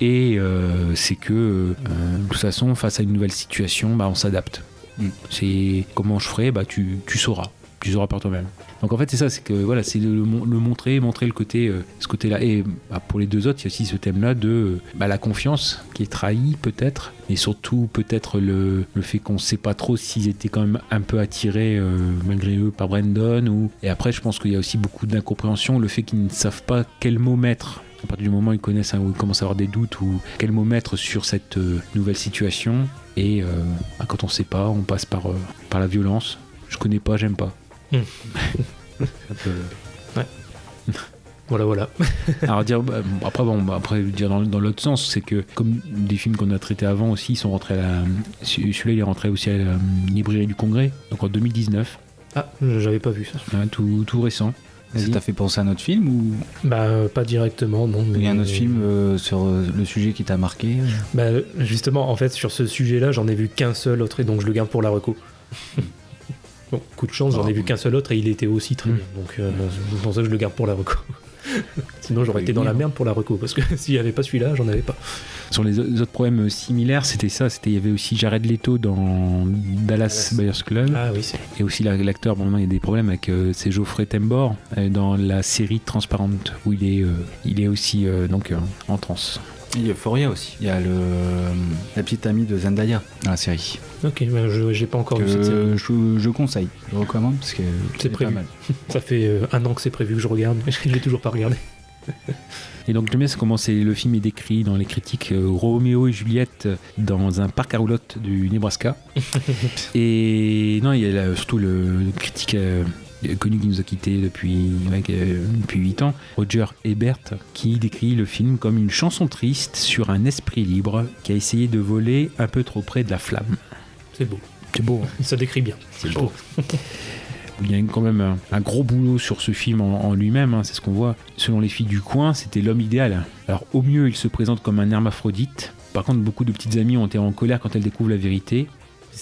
Et euh, c'est que, euh, de toute façon, face à une nouvelle situation, bah, on s'adapte. Mm. C'est comment je ferai, bah, tu, tu sauras. Tu sauras par toi-même. Donc en fait, c'est ça, c'est que voilà, c'est le, montrer, montrer le côté, euh, ce côté-là. Et bah, pour les deux autres, il y a aussi ce thème-là de euh, bah, la confiance qui est trahie peut-être, et surtout peut-être le, le fait qu'on ne sait pas trop s'ils étaient quand même un peu attirés euh, malgré eux par Brandon. Et après, je pense qu'il y a aussi beaucoup d'incompréhension, le fait qu'ils ne savent pas quel mot mettre À partir du moment où ils connaissent, où ils commencent à avoir des doutes ou quel mot mettre sur cette nouvelle situation. Et bah, quand on sait pas, on passe par, par la violence. Je connais pas, j'aime pas. Un peu- Voilà, voilà. Alors dire bah, après bon bah, après dire dans, dans l'autre sens c'est que comme des films qu'on a traités avant aussi ils sont rentrés à la celui-là il est rentré aussi à la euh, librairie du Congrès donc en 2019 Ah, j'avais pas vu ça. tout, tout récent Ça t'a fait penser à un autre film ou? Bah, euh, pas directement, non. Mais il y a un autre film euh, sur euh, le sujet qui t'a marqué Bah, justement, en fait, sur ce sujet-là, j'en ai vu qu'un seul autre et donc je le garde pour la reco. bon, coup de chance, j'en ai vu qu'un seul autre et il était aussi très Mm. bien. Donc, euh, c'est pour ça que je le garde pour la reco. Sinon, j'aurais été dans la merde pour la reco parce que s'il n'y avait pas celui-là, j'en avais pas. sur les autres problèmes similaires c'était ça c'était il y avait aussi Jared Leto dans Dallas Buyers Club Ah oui, c'est. et aussi la- l'acteur bon maintenant il y a des problèmes avec euh, c'est Geoffrey Tambor euh, dans la série Transparente où il est euh, il est aussi euh, donc euh, en transe Il y a Euphoria aussi. Il y a le, la petite amie de Zendaya dans la série. Ok, bah, je j'ai pas encore vu cette série. Je, je conseille, je recommande parce que C'est pas mal. Ça fait euh, un an que c'est prévu que je regarde, mais je l'ai toujours pas regardé. Et donc j'aime bien c'est comment c'est le film est décrit dans les critiques euh, Roméo et Juliette dans un parc à roulotte du Nebraska. et non, il y a là, surtout le, le critique euh, connu qui nous a quitté depuis euh, depuis 8 ans, Roger Ebert, qui décrit le film comme une chanson triste sur un esprit libre qui a essayé de voler un peu trop près de la flamme. C'est beau. C'est beau. hein. Ça décrit bien. C'est beau. Il y a quand même un, un gros boulot sur ce film en, en lui-même, hein, c'est ce qu'on voit. Selon les filles du coin, c'était l'homme idéal. Alors au mieux, il se présente comme un hermaphrodite. Par contre, beaucoup de petites amies ont été en colère quand elles découvrent la vérité.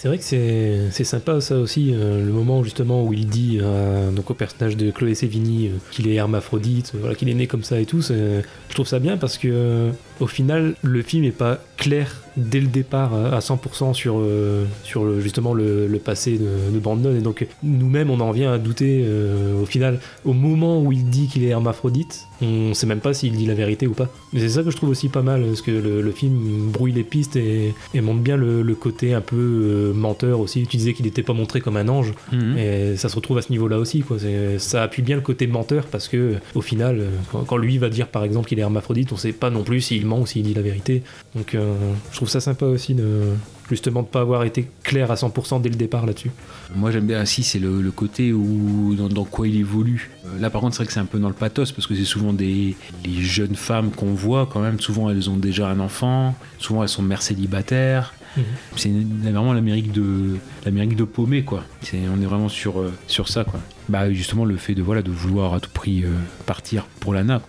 C'est vrai que c'est sympa ça aussi, euh, le moment justement où il dit euh, donc au personnage de Chloé Sevigny euh, qu'il est hermaphrodite, voilà, qu'il est né comme ça et tout. Je trouve ça bien parce que euh, au final le film est pas clair dès le départ euh, à 100% sur, euh, sur le- justement le, le passé de, de Brandon. Et donc nous-mêmes on en vient à douter euh, au final. Au moment où il dit qu'il est hermaphrodite on sait même pas s'il dit la vérité ou pas. Mais c'est ça que je trouve aussi pas mal parce que le, le film brouille les pistes et, et montre bien le, le côté un peu euh, menteur aussi. Tu disais qu'il n'était pas montré comme un ange. Mhm. et ça se retrouve à ce niveau là aussi quoi. Ça appuie bien le côté menteur parce que au final quand, quand lui va dire par exemple qu'il est hermaphrodite on sait pas non plus s'il ment ou s'il dit la vérité donc euh, je trouve ça sympa aussi de justement de pas avoir été clair à 100% dès le départ là-dessus Moi j'aime bien aussi, c'est le, le côté où dans, dans quoi il évolue. Euh, Là par contre, c'est vrai que c'est un peu dans le pathos parce que c'est souvent des les jeunes femmes qu'on voit quand même. Souvent elles ont déjà un enfant, souvent elles sont mères célibataires. Mhm. C'est vraiment l'Amérique de l'Amérique de paumé quoi. On est vraiment sur euh, sur ça quoi. Bah justement le fait de voilà de vouloir à tout prix euh, partir pour Lana.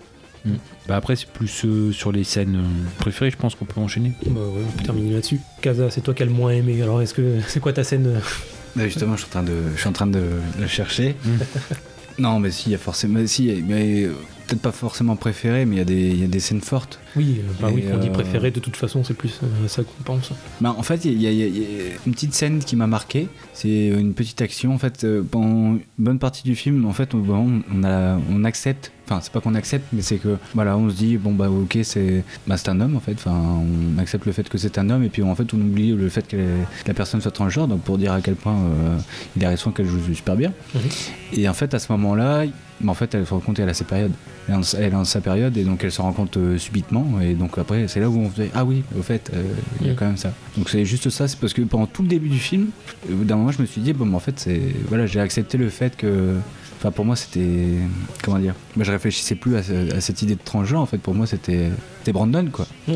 Mm. Bah après c'est plus euh, sur les scènes euh, préférées, je pense qu'on peut enchaîner. bah ouais, on peut terminer là-dessus Kaza c'est toi qui as le moins aimé alors est-ce que c'est quoi ta scène euh, Bah, justement, je suis en train de, je suis en train de le chercher. non, mais si, il y a forcément, si, mais peut-être pas forcément préféré, mais il y a des, il y a des scènes fortes. oui euh, bah oui qu'on dit euh, préféré de toute façon c'est plus euh, ça qu'on pense Bah, en fait, il y, a- y y une petite scène qui m'a marqué. C'est une petite action. En fait, euh, pendant une bonne partie du film, en fait, on, on, on a, on accepte. Enfin, c'est pas qu'on accepte, mais c'est que voilà, on se dit bon bah ok, c'est bah, c'est un homme en fait. Enfin, on accepte le fait que c'est un homme et puis en fait, on oublie le fait que la personne soit transgenre. Donc pour dire à quel point euh, il a raison qu'elle joue super bien. Mhm. Et en fait, à ce moment-là, bah, en fait, elle se rend compte qu'elle a ses périodes. Elle est en- elle dans sa période et donc elle se rend compte euh, subitement. Et donc après, c'est là où on fait ah oui, au fait, euh, il y a Mhm. quand même ça. Donc c'est juste ça, c'est parce que pendant tout le début du film, au bout d'un moment, je me suis dit bon, mais en fait, c'est voilà, j'ai accepté le fait que, enfin pour moi, c'était comment dire, je réfléchissais plus à, ce- à cette idée de transgenre. En fait, pour moi, c'était c'était Brandon quoi. Mhm.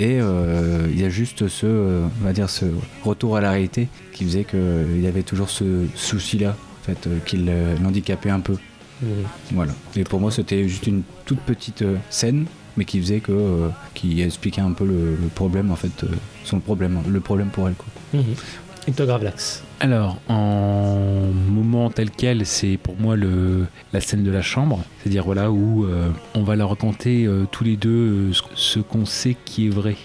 Et euh, il y a juste ce, euh, on va dire, ce retour à la réalité qui faisait qu'il y avait toujours ce souci-là, en fait, euh, qui le- l'handicapait un peu. Mhm. Voilà. Et pour moi, c'était juste une toute petite euh, scène, mais qui faisait que, euh, qui expliquait un peu le, le problème, en fait, euh, son problème, le problème pour elle, quoi. Et toi Gravelax Alors, en moment tel quel, c'est pour moi le, la scène de la chambre. C'est-à-dire voilà où euh, on va leur raconter euh, tous les deux euh, ce, ce qu'on sait qui est vrai.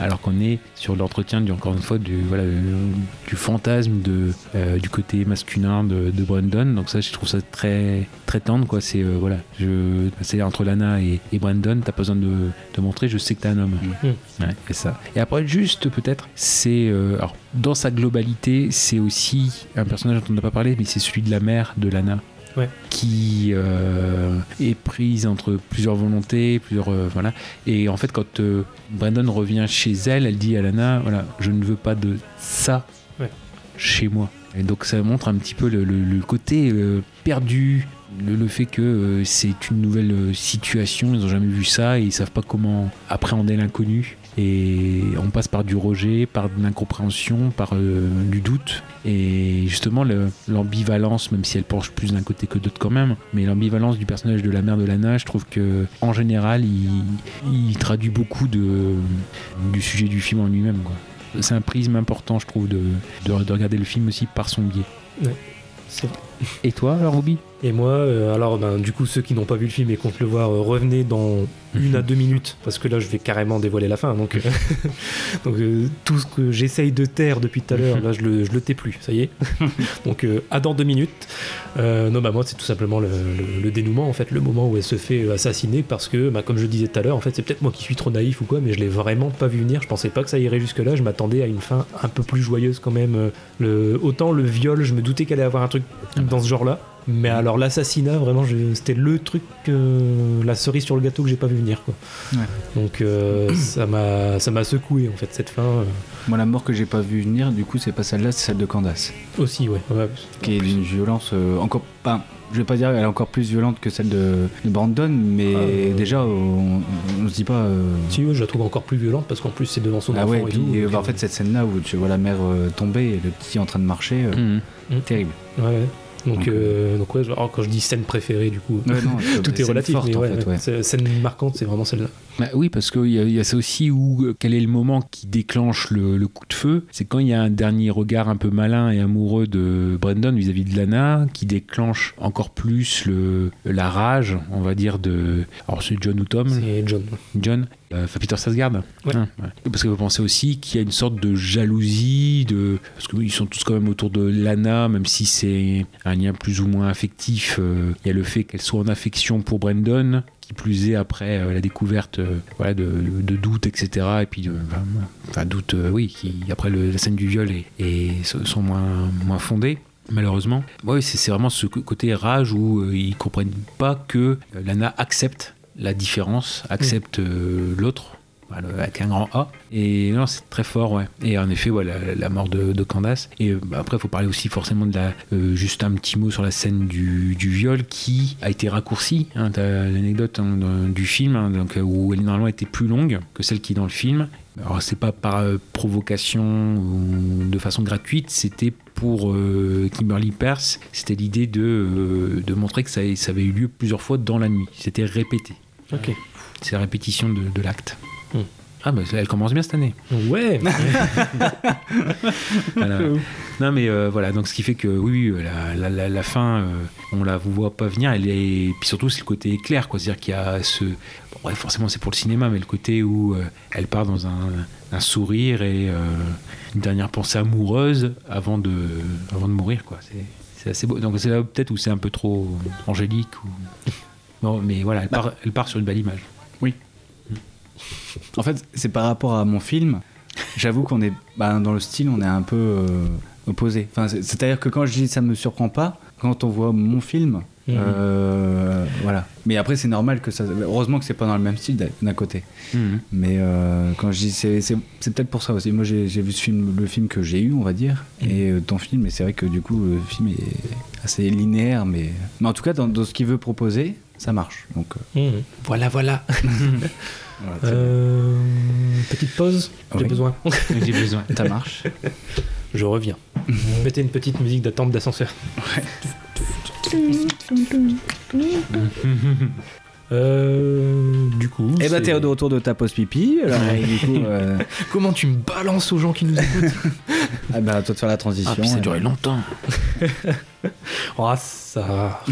Alors qu'on est sur l'entretien, du, encore une fois, du, voilà, du fantasme de, euh, du côté masculin de, de Brandon. Donc ça, je trouve ça très, très tendre. Quoi. C'est, euh, voilà, je, c'est entre Lana et, et Brandon, t'as pas besoin de, de montrer, je sais que t'es un homme. Ouais, c'est ça. Et après, juste peut-être, c'est. euh, alors, dans sa globalité, c'est aussi un personnage dont on n'a pas parlé, mais c'est celui de la mère de Lana. Ouais. qui euh, est prise entre plusieurs volontés, plusieurs euh, voilà. Et en fait, quand euh, Brandon revient chez elle, elle dit à Lana, voilà, je ne veux pas de ça Ouais. chez moi. Et donc ça montre un petit peu le, le- le côté perdu, le, le fait que euh, c'est une nouvelle euh, situation, ils n'ont jamais vu ça et ils savent pas comment appréhender l'inconnu. Et on passe par du rejet, par de l'incompréhension, par euh, du doute. Et justement, le- l'ambivalence, même si elle penche plus d'un côté que d'autre quand même, mais l'ambivalence du personnage de la mère de Lana, je trouve que en général, il, traduit beaucoup du sujet du film en lui-même. C'est un prisme important, je trouve, de, de, de regarder le film aussi par son biais. C'est- Et toi, alors, Ruby Et moi, euh, alors ben, du coup, ceux qui n'ont pas vu le film et comptent le voir, euh, revenez dans une à deux minutes, parce que là, je vais carrément dévoiler la fin. Donc, euh, donc tout ce que j'essaye de taire depuis tout à l'heure, là, je le, je le tais plus, ça y est. donc, à dans deux minutes. Non, bah moi, c'est tout simplement le, le- le dénouement, en fait, le moment où elle se fait assassiner, parce que, bah, comme je disais tout à l'heure, en fait, c'est peut-être moi qui suis trop naïf ou quoi, mais je l'ai vraiment pas vu venir. Je pensais pas que ça irait jusque-là. Je m'attendais à une fin un peu plus joyeuse quand même. Le, autant le viol, je me doutais qu'elle allait avoir un truc dans ce genre-là. Mais alors l'assassinat, vraiment, je- c'était le truc, euh, la cerise sur le gâteau que j'ai pas vu venir. Quoi. Ouais. Donc euh, ça m'a, ça m'a secoué en fait cette fin euh, Moi, la mort que j'ai pas vu venir, du coup, c'est pas celle-là, c'est celle de Candace. aussi, ouais. ouais. Qui est d'une violence euh, encore pas. Je vais pas dire qu'elle est encore plus violente que celle de, de Brandon, mais Euh. déjà, on, on se dit pas. euh, Si, ouais, je la trouve encore plus violente parce qu'en plus c'est devant son Ah enfant ouais, et puis, tout. donc, en fait, cette scène-là où tu vois la mère euh, tomber et le petit en train de marcher, euh, Mhm. terrible. ouais. Donc, euh, donc ouais, alors, quand je dis scène préférée, du coup, Ouais, non, tout est relatif. forte, mais en ouais, fait, ouais. ouais. C'est- Scène marquante, c'est vraiment celle-là. Bah oui, parce qu'il y, a- il y a ça aussi où euh, quel est le moment qui déclenche le, le coup de feu C'est quand il y a un dernier regard un peu malin et amoureux de Brandon vis-à-vis de Lana qui déclenche encore plus le, la rage, on va dire, de. Alors c'est John ou Tom? C'est John. John euh, Enfin, Peter Sarsgaard Ouais. Hein, ouais. Parce que vous pensez aussi qu'il y a une sorte de jalousie, de... parce qu'ils sont tous quand même autour de Lana, même si c'est un lien plus ou moins affectif. euh, Il y a le fait qu'elle soit en affection pour Brandon, qui plus est après euh, la découverte euh, voilà, de, de doutes, etc. Et puis, de, enfin, enfin, doutes, euh, oui, qui après le- la scène du viol et, et sont moins, moins fondées. Malheureusement, oui, c'est vraiment ce côté rage où euh, ils comprennent pas que euh, Lana accepte la différence, accepte euh, l'autre, avec un grand A. Et non, c'est très fort, ouais. Et en effet, ouais, la, la mort de, de Candace. Et bah, après, il faut parler aussi forcément de la. euh, juste un petit mot sur la scène du, du viol qui a été raccourcie. Hein, l'anecdote hein, du film, hein, donc, euh, où elle normalement était plus longue que celle qui est dans le film. Alors, c'est pas par euh, provocation ou de façon gratuite, c'était pour euh, Kimberly Pierce, c'était l'idée de, de montrer que ça, ça avait eu lieu plusieurs fois dans la nuit. C'était répété. Ok. C'est la répétition de, de l'acte. Hmm. Ah, bah, elle commence bien cette année. Ouais. Voilà. non, mais euh, voilà, donc ce qui fait que oui, oui, la, la, la, la fin, euh, on la voit pas venir. Elle est... Puis surtout, c'est le côté éclair, quoi. C'est-à-dire qu'il y a ce. Bon, ouais, forcément, c'est pour le cinéma, mais le côté où euh, elle part dans un, un sourire et euh, une dernière pensée amoureuse avant de, avant de mourir, quoi. C'est. C'est assez beau. Donc c'est là peut-être où c'est un peu trop angélique. Ou... Bon, mais voilà, elle part, elle part sur une belle image. En fait, c'est par rapport à mon film. J'avoue qu'on est bah, dans le style, on est un peu euh, opposé. Enfin, c'est- c'est-à-dire que quand je dis ça me surprend pas, quand on voit mon film, Mhm. euh, voilà. Mais après, c'est normal que ça. Heureusement que c'est pas dans le même style d'un- côté. Mhm. Mais euh, quand je dis, c'est c'est- c'est peut-être pour ça aussi. Moi, j'ai j'ai vu ce film, le film que j'ai eu, on va dire, et euh, ton film. Et c'est vrai que du coup, le film est assez linéaire, mais, mais en tout cas, dans, dans ce qu'il veut proposer, ça marche. Donc euh, Mhm. Voilà, voilà. Euh, petite pause, j'ai Oui. besoin. J'ai besoin. ça marche. Je reviens. Mettez une petite musique d'attente d'ascenseur. Euh, du coup. Et bah, c'est- t'es de retour de ta pause pipi. Alors, du coup, euh, Comment tu me balances aux gens qui nous écoutent ah bah, à toi de faire la transition. Ah, puis ça a duré longtemps. Oh, ça.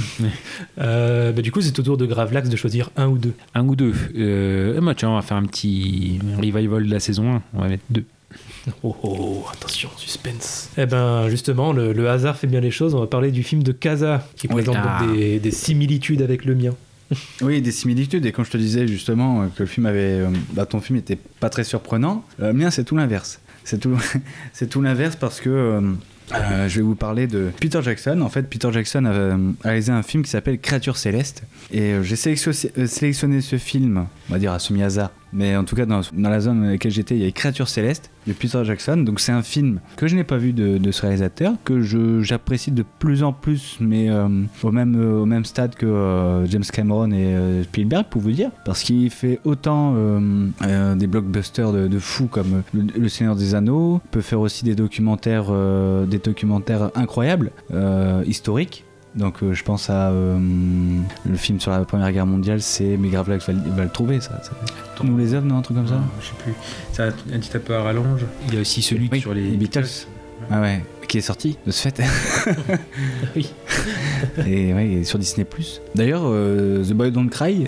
Euh, bah, du coup, c'est au tour de Gravelax de choisir un ou deux. Un ou deux. Euh, bah, tiens, on va faire un petit revival de la saison 1. On va mettre deux. Oh, oh, attention, suspense. Eh ben, justement, le, le hasard fait bien les choses. On va parler du film de Kaza, qui Oui. présente donc Ah. des, des similitudes avec le mien. Oui, des similitudes. Et quand je te disais justement que le film avait, euh, bah, ton film était pas très surprenant, euh, le mien c'est tout l'inverse. C'est tout, tout l'inverse parce que euh, je vais vous parler de Peter Jackson. En fait, Peter Jackson a, réalisé un film qui s'appelle Créature céleste. Et j'ai sélectionné ce film, on va dire à semi-hasard, mais en tout cas dans, dans la zone dans laquelle j'étais, il y a Créature céleste de Peter Jackson. Donc c'est un film que je n'ai pas vu de, ce réalisateur, que j'apprécie de plus en plus, mais euh, au, même, euh, au même stade que euh, James Cameron et Spielberg, pour vous dire. Parce qu'il fait autant des blockbusters de, fous comme le, Le Seigneur des Anneaux, peut faire aussi des documentaires, des documentaires incroyables, historiques. Donc euh, je pense à euh, le film sur la Première Guerre mondiale, c'est mais Gravelax va, le- va le trouver ça. ça. Nous les œuvres, non, un truc comme ça. Non, je sais plus. C'est un, un petit peu à rallonge. Il y a aussi celui Oui, sur les, les Beatles. Ah ouais, qui est sorti de ce fait. Oui. et ouais, sur Disney+. D'ailleurs, euh, The Boy Don't Cry,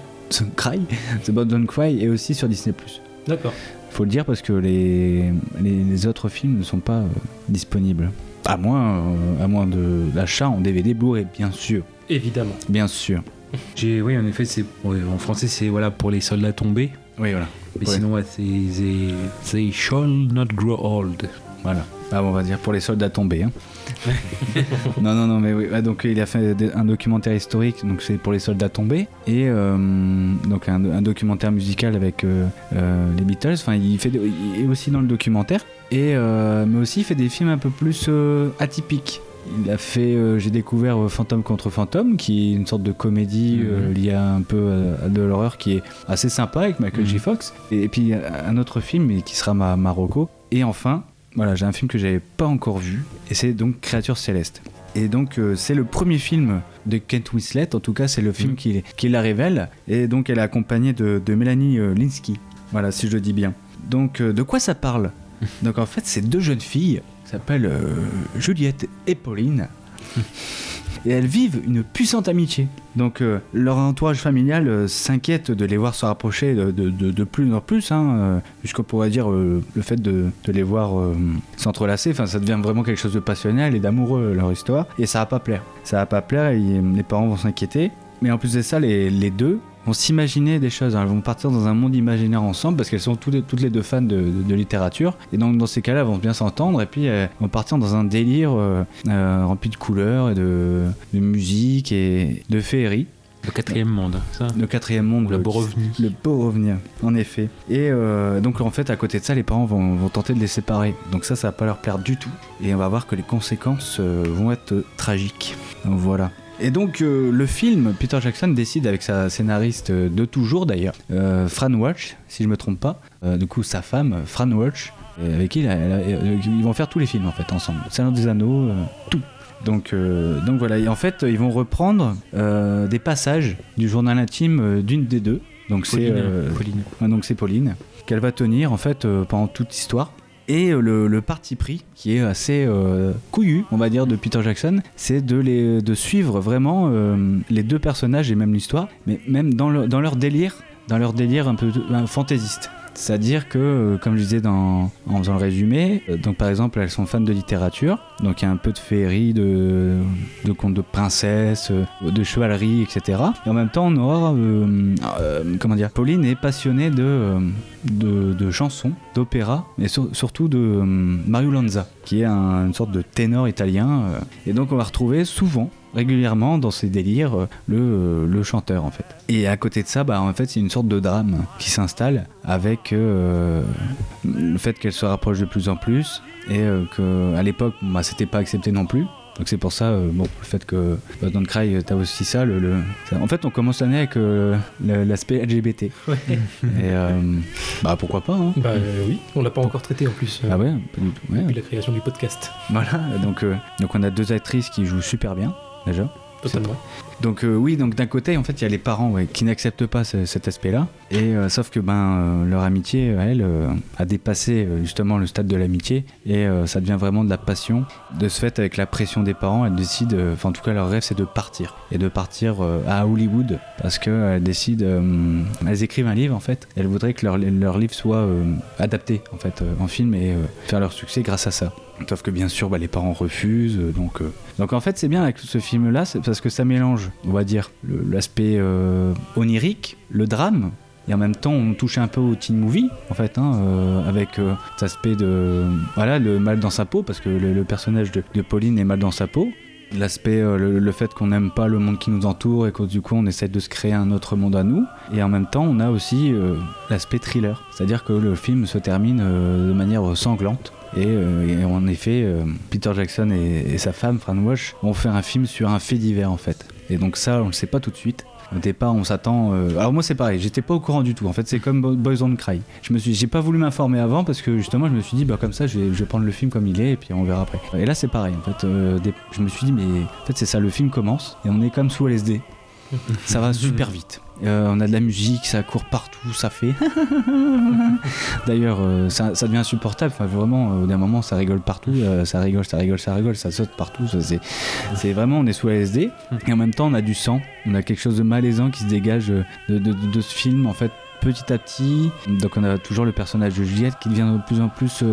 Cry, The Boy Don't Cry est aussi sur Disney+. D'accord. Faut le dire parce que les, les, les autres films ne sont pas euh, disponibles. À moins, euh, à moins de l'achat en DVD Blu-ray, bien sûr. Évidemment. Bien sûr. J'ai, oui, en effet, c'est en français, c'est voilà pour les soldats tombés. Oui, voilà. Mais Ouais. sinon, ouais, c'est they, they shall not grow old. Voilà. Ah, on va dire pour les soldats tombés. hein. non, non, non, mais oui. Ah, donc il a fait un documentaire historique, donc c'est pour les soldats tombés, et euh, donc un, un documentaire musical avec euh, euh, les Beatles. Enfin, il fait, est aussi dans le documentaire, et euh, mais aussi il fait des films un peu plus euh, atypiques. Il a fait, euh, j'ai découvert Fantôme contre Fantôme, qui est une sorte de comédie euh, liée à un peu à, à de l'horreur, qui est assez sympa avec Michael J. Mhm. Fox. Et, et puis un autre film qui sera ma Marocco. Et enfin, voilà, j'ai un film que j'avais pas encore vu, et c'est donc Créature Céleste. Et donc euh, c'est le premier film de Kate Winslet, en tout cas c'est le film Mhm. qui, qui la révèle, et donc elle est accompagnée de, de Mélanie Linsky, voilà si je le dis bien. Donc de quoi ça parle? Donc en fait c'est deux jeunes filles, s'appellent euh, Juliette et Pauline, et elles vivent une puissante amitié. Donc euh, leur entourage familial euh, s'inquiète de les voir se rapprocher de, de- de- de plus en plus, hein, euh, pourrait dire le fait de, les voir s'entrelacer, enfin ça devient vraiment quelque chose de passionnel et d'amoureux leur histoire, et ça va pas plaire. Ça va pas plaire et les parents vont s'inquiéter, mais en plus de ça, les, les deux vont s'imaginer des choses, hein. elles vont partir dans un monde imaginaire ensemble parce qu'elles sont toutes les, toutes les deux fans de, de- de littérature, et donc dans ces cas-là, elles vont bien s'entendre, et puis elles vont partir dans un délire euh, euh, rempli de couleurs et de, de musique et de féerie. Le quatrième monde, ça? Le quatrième monde, Ou le beau revenu. le beau revenir, en effet. Et euh, donc en fait, à côté de ça, les parents vont, vont tenter de les séparer. Donc ça, ça va pas leur plaire du tout. Et on va voir que les conséquences euh, vont être tragiques. Donc voilà. Et donc euh, le film, Peter Jackson décide avec sa scénariste euh, de toujours d'ailleurs, euh, Fran Walsh, si je me trompe pas, euh, du coup sa femme, Fran Walsh, et avec qui elle a- elle a- ils vont faire tous les films en fait ensemble. Seigneur des Anneaux, tout. Donc, donc voilà, et en fait, ils vont reprendre des passages du journal intime d'une des deux. Donc c'est Pauline. Ouais, donc c'est Pauline, qu'elle va tenir en fait pendant toute l'histoire. Et euh, le, parti pris, qui est assez euh, couillu, on va dire, de Peter Jackson, c'est de, suivre vraiment euh, les deux personnages et même l'histoire, mais même dans, le- dans leur délire, dans leur délire un peu fantaisiste. C'est-à-dire que, euh, comme je disais en faisant le résumé, euh, donc par exemple elles sont fans de littérature, donc il y a un peu de féerie, de, de contes de princesses, euh, de chevalerie, etc. Et en même temps on comment dire, Pauline est passionnée de, de, chansons, d'opéra, et sur- surtout de Mario Lanza, qui est un- une sorte de ténor italien. et donc on va retrouver souvent régulièrement dans ses délires euh, le, euh, le chanteur en fait. Et à côté de ça, bah, en fait, c'est une sorte de drame qui s'installe avec euh, le fait qu'elle se rapproche de plus en plus et euh, que à l'époque, bah, c'était pas accepté non plus. Donc c'est pour ça, euh, bon, le fait que bah, Don't Cry, euh, t'as aussi ça. Le, le- En fait, on commence l'année avec euh, le- l'aspect LGBT. Ouais. Et euh, bah pourquoi pas hein. Bah oui, on l'a pas encore traité en plus Ah ouais, pas du tout. Ouais. depuis la création du podcast. Voilà, donc, donc on a deux actrices qui jouent super bien déjà. Totalement. Donc euh, oui, donc d'un côté, en fait, il y a les parents ouais, qui n'acceptent pas ce- cet aspect-là, et euh, sauf que ben euh, leur amitié, elle, a dépassé justement le stade de l'amitié, et ça devient vraiment de la passion. De ce fait, avec la pression des parents, elles décident, enfin en tout cas leur rêve, c'est de partir, et de partir à Hollywood, parce qu'elles décident, elles écrivent un livre en fait, elles voudraient que leur, leur livre soit adapté en fait en film et faire leur succès grâce à ça. Sauf que bien sûr, bah, les parents refusent. euh, Donc, euh, donc en fait, c'est bien avec ce film-là, c'est parce que ça mélange, on va dire, l'aspect euh, onirique, le drame, et en même temps on touchait un peu au teen movie en fait, hein, avec cet aspect de voilà le mal dans sa peau parce que le, personnage de, Pauline est mal dans sa peau. L'aspect, le, fait qu'on n'aime pas le monde qui nous entoure et que du coup on essaie de se créer un autre monde à nous. Et en même temps, on a aussi l'aspect thriller, c'est-à-dire que le film se termine de manière sanglante. Et, euh, et en effet, euh, Peter Jackson et, sa femme, Fran Walsh, vont faire un film sur un fait divers en fait. Et donc ça, on le sait pas tout de suite. Au départ, on s'attend. euh, Alors moi, c'est pareil. J'étais pas au courant du tout. En fait, c'est comme Bo- Boys on Cry. Je me suis, j'ai pas voulu m'informer avant parce que justement, je me suis dit, bah comme ça, je vais, prendre le film comme il est et puis on verra après. Et là, c'est pareil. En fait, je me suis dit, mais en fait, c'est ça. Le film commence et on est comme sous LSD. Ça va super vite. Euh, on a de la musique, ça court partout, ça fait. D'ailleurs, euh, ça, devient insupportable. Vraiment, euh, au d'un moment, ça rigole partout, ça rigole, ça rigole, ça rigole, ça saute partout. c'est, vraiment, on est sous LSD. Et en même temps, on a du sang. On a quelque chose de malaisant qui se dégage de- de ce film, en fait, petit à petit. Donc, on a toujours le personnage de Juliette qui devient de plus en plus.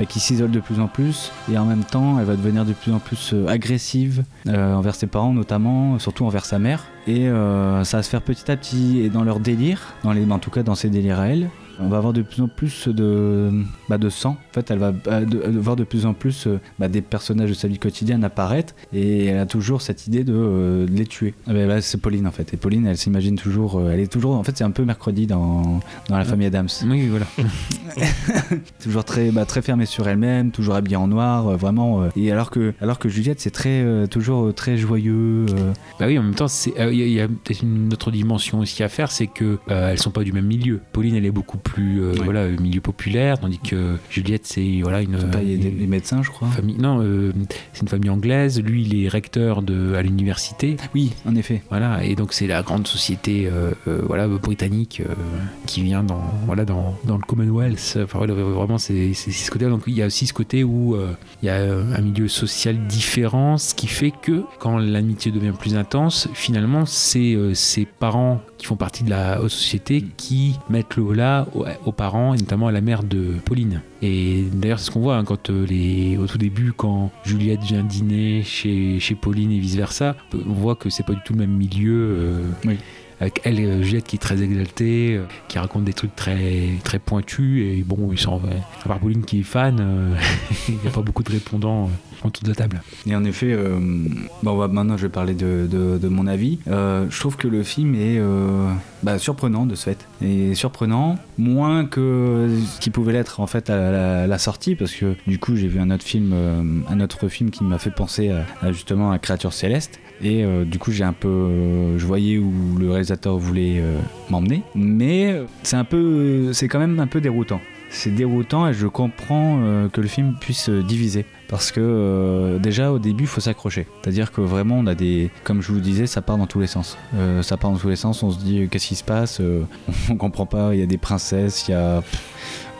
Euh, qui s'isole de plus en plus et en même temps elle va devenir de plus en plus euh, agressive euh, envers ses parents notamment surtout envers sa mère. Et euh, ça va se faire petit à petit et dans leur délire dans les en tout cas dans ses délires à elle on va avoir de plus en plus de, bah, de sang. En fait, elle va euh, de- de voir de plus en plus euh, bah, des personnages de sa vie quotidienne apparaître et elle a toujours cette idée de, euh, de les tuer. Ah là, c'est Pauline en fait. Et Pauline, elle s'imagine toujours, euh, elle est toujours, en fait, c'est un peu mercredi dans, dans la famille Adams. Oui, voilà. toujours très, bah, très fermée sur elle-même, toujours habillée en noir, euh, vraiment. euh, et alors que, alors que Juliette, c'est très, euh, toujours euh, très joyeux. euh, Bah oui, en même temps, euh, il y a, a peut-être une autre dimension aussi à faire, c'est que euh, elles sont pas du même milieu. Pauline, elle est beaucoup plus euh, voilà milieu populaire, tandis que Juliette, c'est voilà une, pas- il y a des, médecins, je crois. famille. Non, euh, c'est une famille anglaise. Lui, il est recteur de à l'université. Oui, en effet. Voilà, et donc c'est la grande société euh, voilà britannique qui vient dans voilà dans, dans le Commonwealth. Enfin voilà, vraiment c'est c'est ce. Donc il y a aussi ce côté où il y a un milieu social différent, ce qui fait que quand l'amitié devient plus intense, finalement c'est ses parents qui font partie de la haute société qui mettent le là aux, aux parents et notamment à la mère de Pauline. Et d'ailleurs c'est ce qu'on voit hein, quand euh, les au tout début quand Juliette vient dîner chez chez Pauline et vice versa, on voit que c'est pas du tout le même milieu. euh, Oui. Avec elle, euh, Juliette qui est très exaltée, euh, qui raconte des trucs très très pointus et bon, ils sont à part Pauline qui est fan, euh, il n'y a pas beaucoup de répondants euh, autour de table. Et en effet, euh, bon, maintenant je vais parler de, de- mon avis. Euh, je trouve que le film est euh, bah, surprenant de ce fait. Et surprenant, moins que ce qui pouvait l'être en fait à la, sortie, parce que du coup j'ai vu un autre film, euh, un autre film qui m'a fait penser justement à Créature Céleste. Et euh, du coup j'ai un peu, euh, je voyais où le réalisateur voulait euh, m'emmener, mais c'est un peu, c'est quand même un peu déroutant. C'est déroutant et je comprends que le film puisse diviser. Parce que déjà au début il faut s'accrocher. C'est-à-dire que vraiment on a des. Comme je vous le disais, ça part dans tous les sens. Ça part dans tous les sens, on se dit qu'est-ce qui se passe On comprend pas, il y a des princesses, il y a.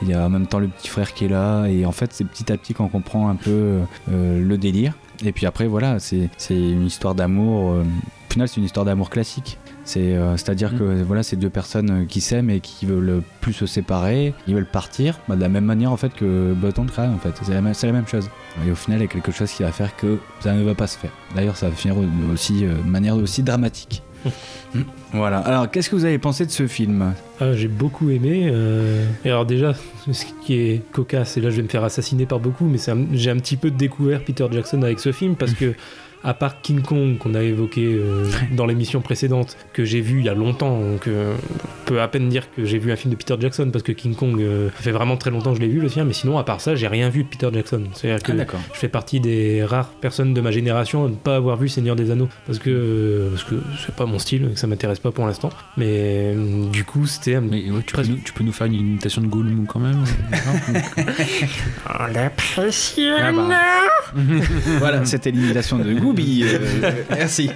Il y a en même temps le petit frère qui est là, et en fait, c'est petit à petit qu'on comprend un peu le délire. Et puis après, voilà, c'est une histoire d'amour. euh, au final, c'est une histoire d'amour classique. Euh, c'est-à-dire Mm. que voilà, c'est deux personnes euh, qui s'aiment et qui veulent plus se séparer, ils veulent partir, bah, de la même manière en fait que Button Cry en fait, c'est la, même- c'est la même chose. Et au final, il y a quelque chose qui va faire que ça ne va pas se faire. D'ailleurs, ça va finir au- aussi euh, de manière aussi dramatique. voilà. Alors, qu'est-ce que vous avez pensé de ce film? Ah, j'ai beaucoup aimé. euh, Et alors déjà, ce qui est cocasse, et là je vais me faire assassiner par beaucoup, mais un- j'ai un petit peu découvert Peter Jackson avec ce film parce que à part King Kong qu'on a évoqué euh, dans l'émission précédente, que j'ai vu il y a longtemps, donc euh, on peut à peine dire que j'ai vu un film de Peter Jackson parce que King Kong, euh, ça fait vraiment très longtemps que je l'ai vu le film, mais sinon à part ça, j'ai rien vu de Peter Jackson. C'est-à-dire que d'accord. je fais partie des rares personnes de ma génération à ne pas avoir vu Seigneur des Anneaux parce que parce que c'est pas mon style, que ça m'intéresse pas pour l'instant. Mais euh, du coup, c'était un Mais ouais, tu, peux nous, tu peux nous faire une imitation de Gollum quand même non Ah bah. voilà, c'était l'imitation de Euh, merci.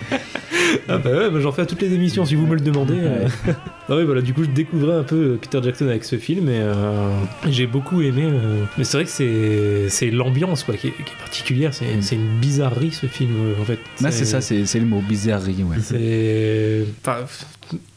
Ah bah ouais, bah j'en fais à toutes les émissions si vous me le demandez. euh. Ah ouais, voilà, du coup je découvrais un peu Peter Jackson avec ce film et euh, j'ai beaucoup aimé. euh, Mais c'est vrai que c'est, l'ambiance quoi qui est, qui est particulière, c'est, c'est une bizarrerie ce film euh, en fait. Bah, c'est ça, c'est c'est le mot bizarrerie. Ouais. C'est. Enfin,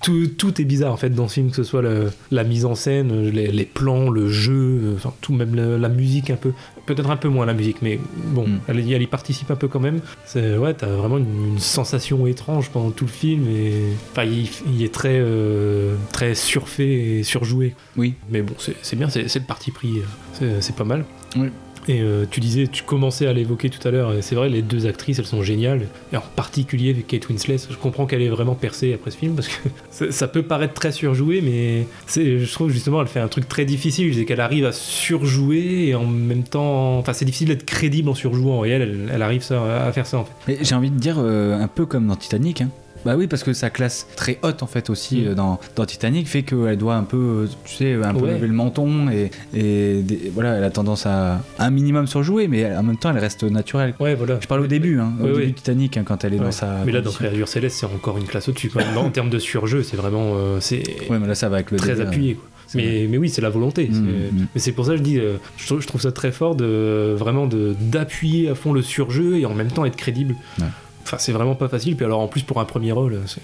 tout, tout est bizarre en fait dans ce film, que ce soit le- la mise en scène, les, les plans, le jeu, enfin, tout, même la, la musique un peu. Peut-être un peu moins la musique, mais bon, Mm. elle, y- elle y participe un peu quand même. C'est, ouais, t'as vraiment une, une sensation étrange pendant tout le film et. Enfin, il, il est très. euh, très surfait et surjoué. Oui. Mais bon, c'est c'est bien, c'est c'est le parti pris, euh, c'est- c'est pas mal. Oui. Et euh, tu disais, tu commençais à l'évoquer tout à l'heure, c'est vrai, les deux actrices, elles sont géniales. Et en particulier Kate Winslet, je comprends qu'elle est vraiment percée après ce film, parce que ça, peut paraître très surjoué, mais je trouve justement, elle fait un truc très difficile, c'est qu'elle arrive à surjouer, et en même temps, enfin c'est difficile d'être crédible en surjouant, et elle, elle, arrive ça, à faire ça en fait. J'ai envie de dire euh, un peu comme dans Titanic. Hein. Bah oui, parce que sa classe très haute en fait aussi Mm. euh, dans, dans Titanic fait qu'elle doit un peu, euh, tu sais, un peu Ouais. lever le menton et, et des- voilà, elle a tendance à un minimum surjouer, mais en même temps elle reste naturelle. Ouais, voilà. Je parle au début, hein, au Ouais, début de Titanic, hein, quand elle est dans sa. Mais là, dans. Créature Céleste, c'est encore une classe au-dessus. en termes de surjeu, c'est vraiment. euh, c'est Ouais, mais là ça va avec le très délire. appuyé. quoi. Mais, mais oui, c'est la volonté. Mm, mm. Mais c'est pour ça que je dis, euh, je, trouve, je trouve ça très fort de vraiment de d'appuyer à fond le surjeu et en même temps être crédible. Ouais. Enfin, c'est vraiment pas facile. Puis alors, en plus, pour un premier rôle, c'est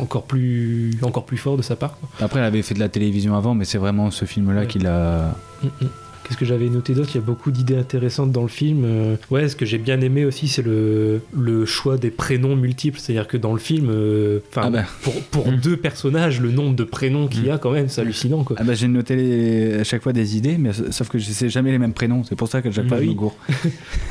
encore plus encore plus fort de sa part. quoi. Après, elle avait fait de la télévision avant, mais c'est vraiment ce film-là Ouais. qui l'a. Mm, mm. Qu'est-ce que j'avais noté d'autre? Il y a beaucoup d'idées intéressantes dans le film. Euh, ouais, ce que j'ai bien aimé aussi, c'est le, le choix des prénoms multiples. C'est-à-dire que dans le film, euh, enfin, Ah bah. pour, pour Mm. deux personnages, le nombre de prénoms qu'il y a quand même, c'est hallucinant. Quoi. Ah bah j'ai noté les- à chaque fois des idées, mais sauf que je sais jamais les mêmes prénoms. C'est pour ça que chaque fois je me gourre.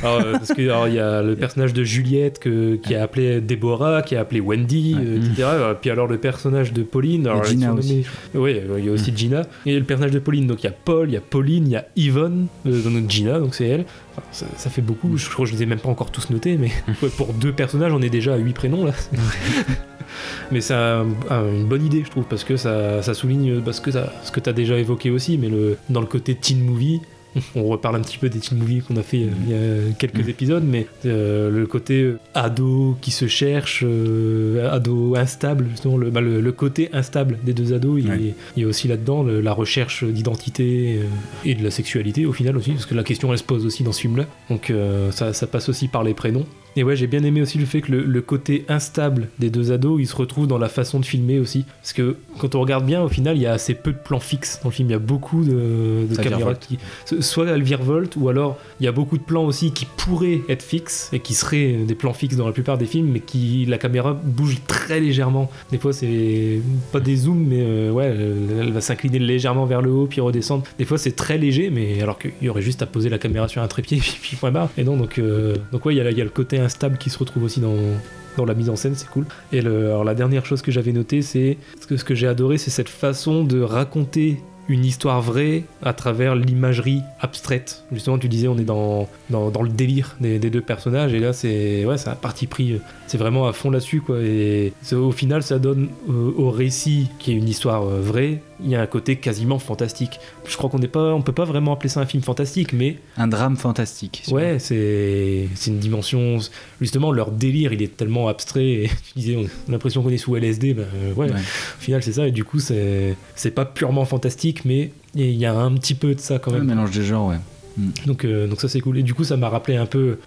Parce que il y a le personnage de Juliette que- qui a appelé Déborah, qui a appelé Wendy, Ouais. euh, etc. Euh, Puis alors le personnage de Pauline, alors Gina surnommée- Oui, il y a aussi Gina. Et le personnage de Pauline, donc il y a Paul, il y a Pauline, il y a Yvonne, euh, donc Gina, donc c'est elle. Enfin, ça, ça fait beaucoup. Je crois que je les ai même pas encore tous notés, mais ouais, pour deux personnages, on est déjà à huit prénoms là. mais c'est un- un- une bonne idée, je trouve, parce que ça, ça souligne parce que ça- ce que tu as déjà évoqué aussi, mais le, dans le côté teen movie. On reparle un petit peu des teen movies qu'on a fait euh, il y a quelques épisodes, mais euh, le côté euh, ado qui se cherche, ado instable, justement, le, bah, le, le côté instable des deux ados, il, Ouais. est, il y a aussi là-dedans la recherche d'identité et de la sexualité au final aussi, parce que la question elle se pose aussi dans ce film-là. Donc ça, ça passe aussi par les prénoms. Et ouais, j'ai bien aimé aussi le fait que le, le côté instable des deux ados, il se retrouve dans la façon de filmer aussi. Parce que quand on regarde bien, au final, il y a assez peu de plans fixes dans le film. Il y a beaucoup de, caméras qui. Soit elles virevoltent, ou alors il y a beaucoup de plans aussi qui pourraient être fixes et qui seraient des plans fixes dans la plupart des films, mais qui la caméra bouge très légèrement. Des fois, c'est pas des zooms, mais euh, ouais, elle, elle va s'incliner légèrement vers le haut puis redescendre. Des fois, c'est très léger, mais alors qu'il y aurait juste à poser la caméra sur un trépied puis, puis point barre. Et non, donc, euh, donc ouais, il y, a- il y a le côté instable qui se retrouve aussi dans dans la mise en scène, c'est cool. Et le- alors la dernière chose que j'avais notée, c'est ce que, ce que j'ai adoré, c'est cette façon de raconter une histoire vraie à travers l'imagerie abstraite. Justement, tu disais, on est dans, dans, dans le délire des, des deux personnages, et là, c'est ouais, un parti pris. C'est vraiment à fond là-dessus, quoi. Et au final, ça donne euh, au récit, qui est une histoire euh, vraie, il y a un côté quasiment fantastique. Je crois qu'on n'est pas, on peut pas vraiment appeler ça un film fantastique, mais Un drame fantastique. Ouais, c'est c'est une dimension. Justement, leur délire, il est tellement abstrait. Et tu disais, on a l'impression qu'on est sous LSD. Ben, euh, ouais, Ouais. au final, c'est ça. Et du coup, c'est c'est pas purement fantastique, mais il y a un petit peu de ça quand même. mélange des genres, ouais. Donc, euh, donc ça, c'est cool. Et du coup, ça m'a rappelé un peu.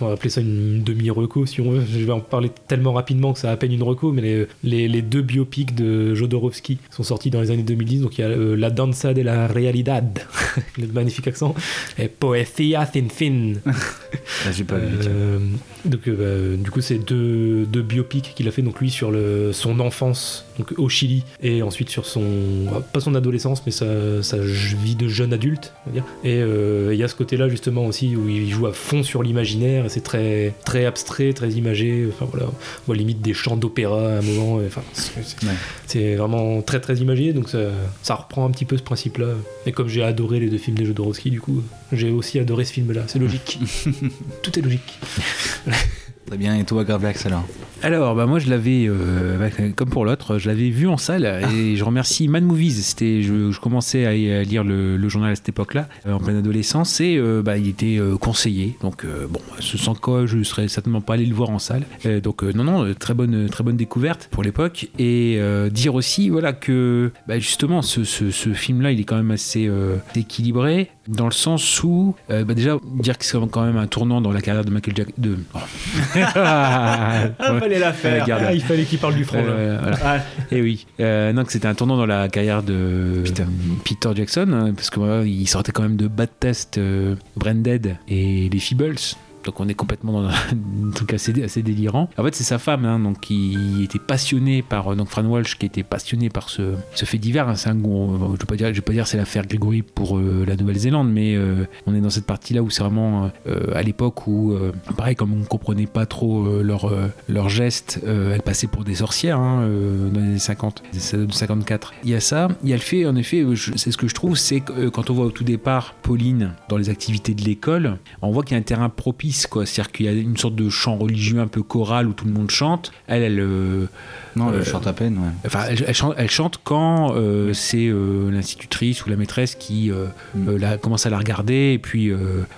On va appeler ça une demi-reco, si on veut. Je vais en parler tellement rapidement que ça a à peine une reco. Mais les, les, les deux biopics de Jodorowsky sont sortis dans les années 2010. Donc, il y a euh, La Danza de la Realidad, le magnifique accent, et Poesia sin fin. Là, j'ai pas vu. Donc euh, bah, du coup c'est deux, deux biopics qu'il a fait donc lui sur le, son enfance donc au Chili et ensuite sur son pas son adolescence mais sa, sa vie de jeune adulte on va dire. Et euh, il y a ce côté là justement aussi où il joue à fond sur l'imaginaire et c'est très très abstrait très imagé enfin voilà. On voit limite des chants d'opéra à un moment et, enfin c'est- Ouais. vraiment très très imagé donc ça, ça reprend un petit peu ce principe là et comme j'ai adoré les deux films de Jodorowsky du coup j'ai aussi adoré ce film là c'est logique. Tout est logique Très bien, et toi, Gravelax alors Alors, bah moi, je l'avais, euh, comme pour l'autre, je l'avais vu en salle et je remercie Mad Movies. C'était, je, je commençais à, lire le, le journal à cette époque-là, euh, en pleine adolescence, et euh, bah, il était euh, conseillé. Donc, bon, sans quoi je serais certainement pas allé le voir en salle. Donc, non, non, très bonne, très bonne découverte pour l'époque. Et dire aussi, voilà, que bah, justement, ce, ce, ce film-là, il est quand même assez équilibré dans le sens où, euh, bah, déjà, dire que c'est quand même un tournant dans la carrière de Michael Jackson. De... Oh. fallait la. Ah, il fallait qu'il parle du front là. Euh, voilà. Ah, Et oui, euh, non, que c'était un tournant dans la carrière de Peter, Jackson, hein, parce que voilà, il sortait quand même de Bad Test, Branded et les Feebles. Donc on est complètement dans un truc assez, assez délirant. En fait, c'est sa femme, hein, donc qui était passionnée par donc Fran Walsh, qui était passionné par ce, ce fait divers. Hein. c'est un je vais dire, je vais pas dire c'est l'affaire Grégory pour la Nouvelle-Zélande, mais on est dans cette partie-là où c'est vraiment à l'époque où, pareil, comme on comprenait pas trop leur leur gestes, elle passait pour des sorcières hein, dans les années 50, 54. Il y a ça, il y a le fait, en effet, c'est ce que je trouve, c'est que quand on voit au tout départ Pauline dans les activités de l'école, on voit qu'il y a un terrain propice, quoi. C'est-à-dire qu'il y a une sorte de chant religieux un peu choral où tout le monde chante. Elle, elle. Euh, non, elle euh, chante à peine, ouais. Enfin, elle, chante, elle chante, quand euh, c'est l'institutrice ou la maîtresse qui mm. la, commence à la regarder et puis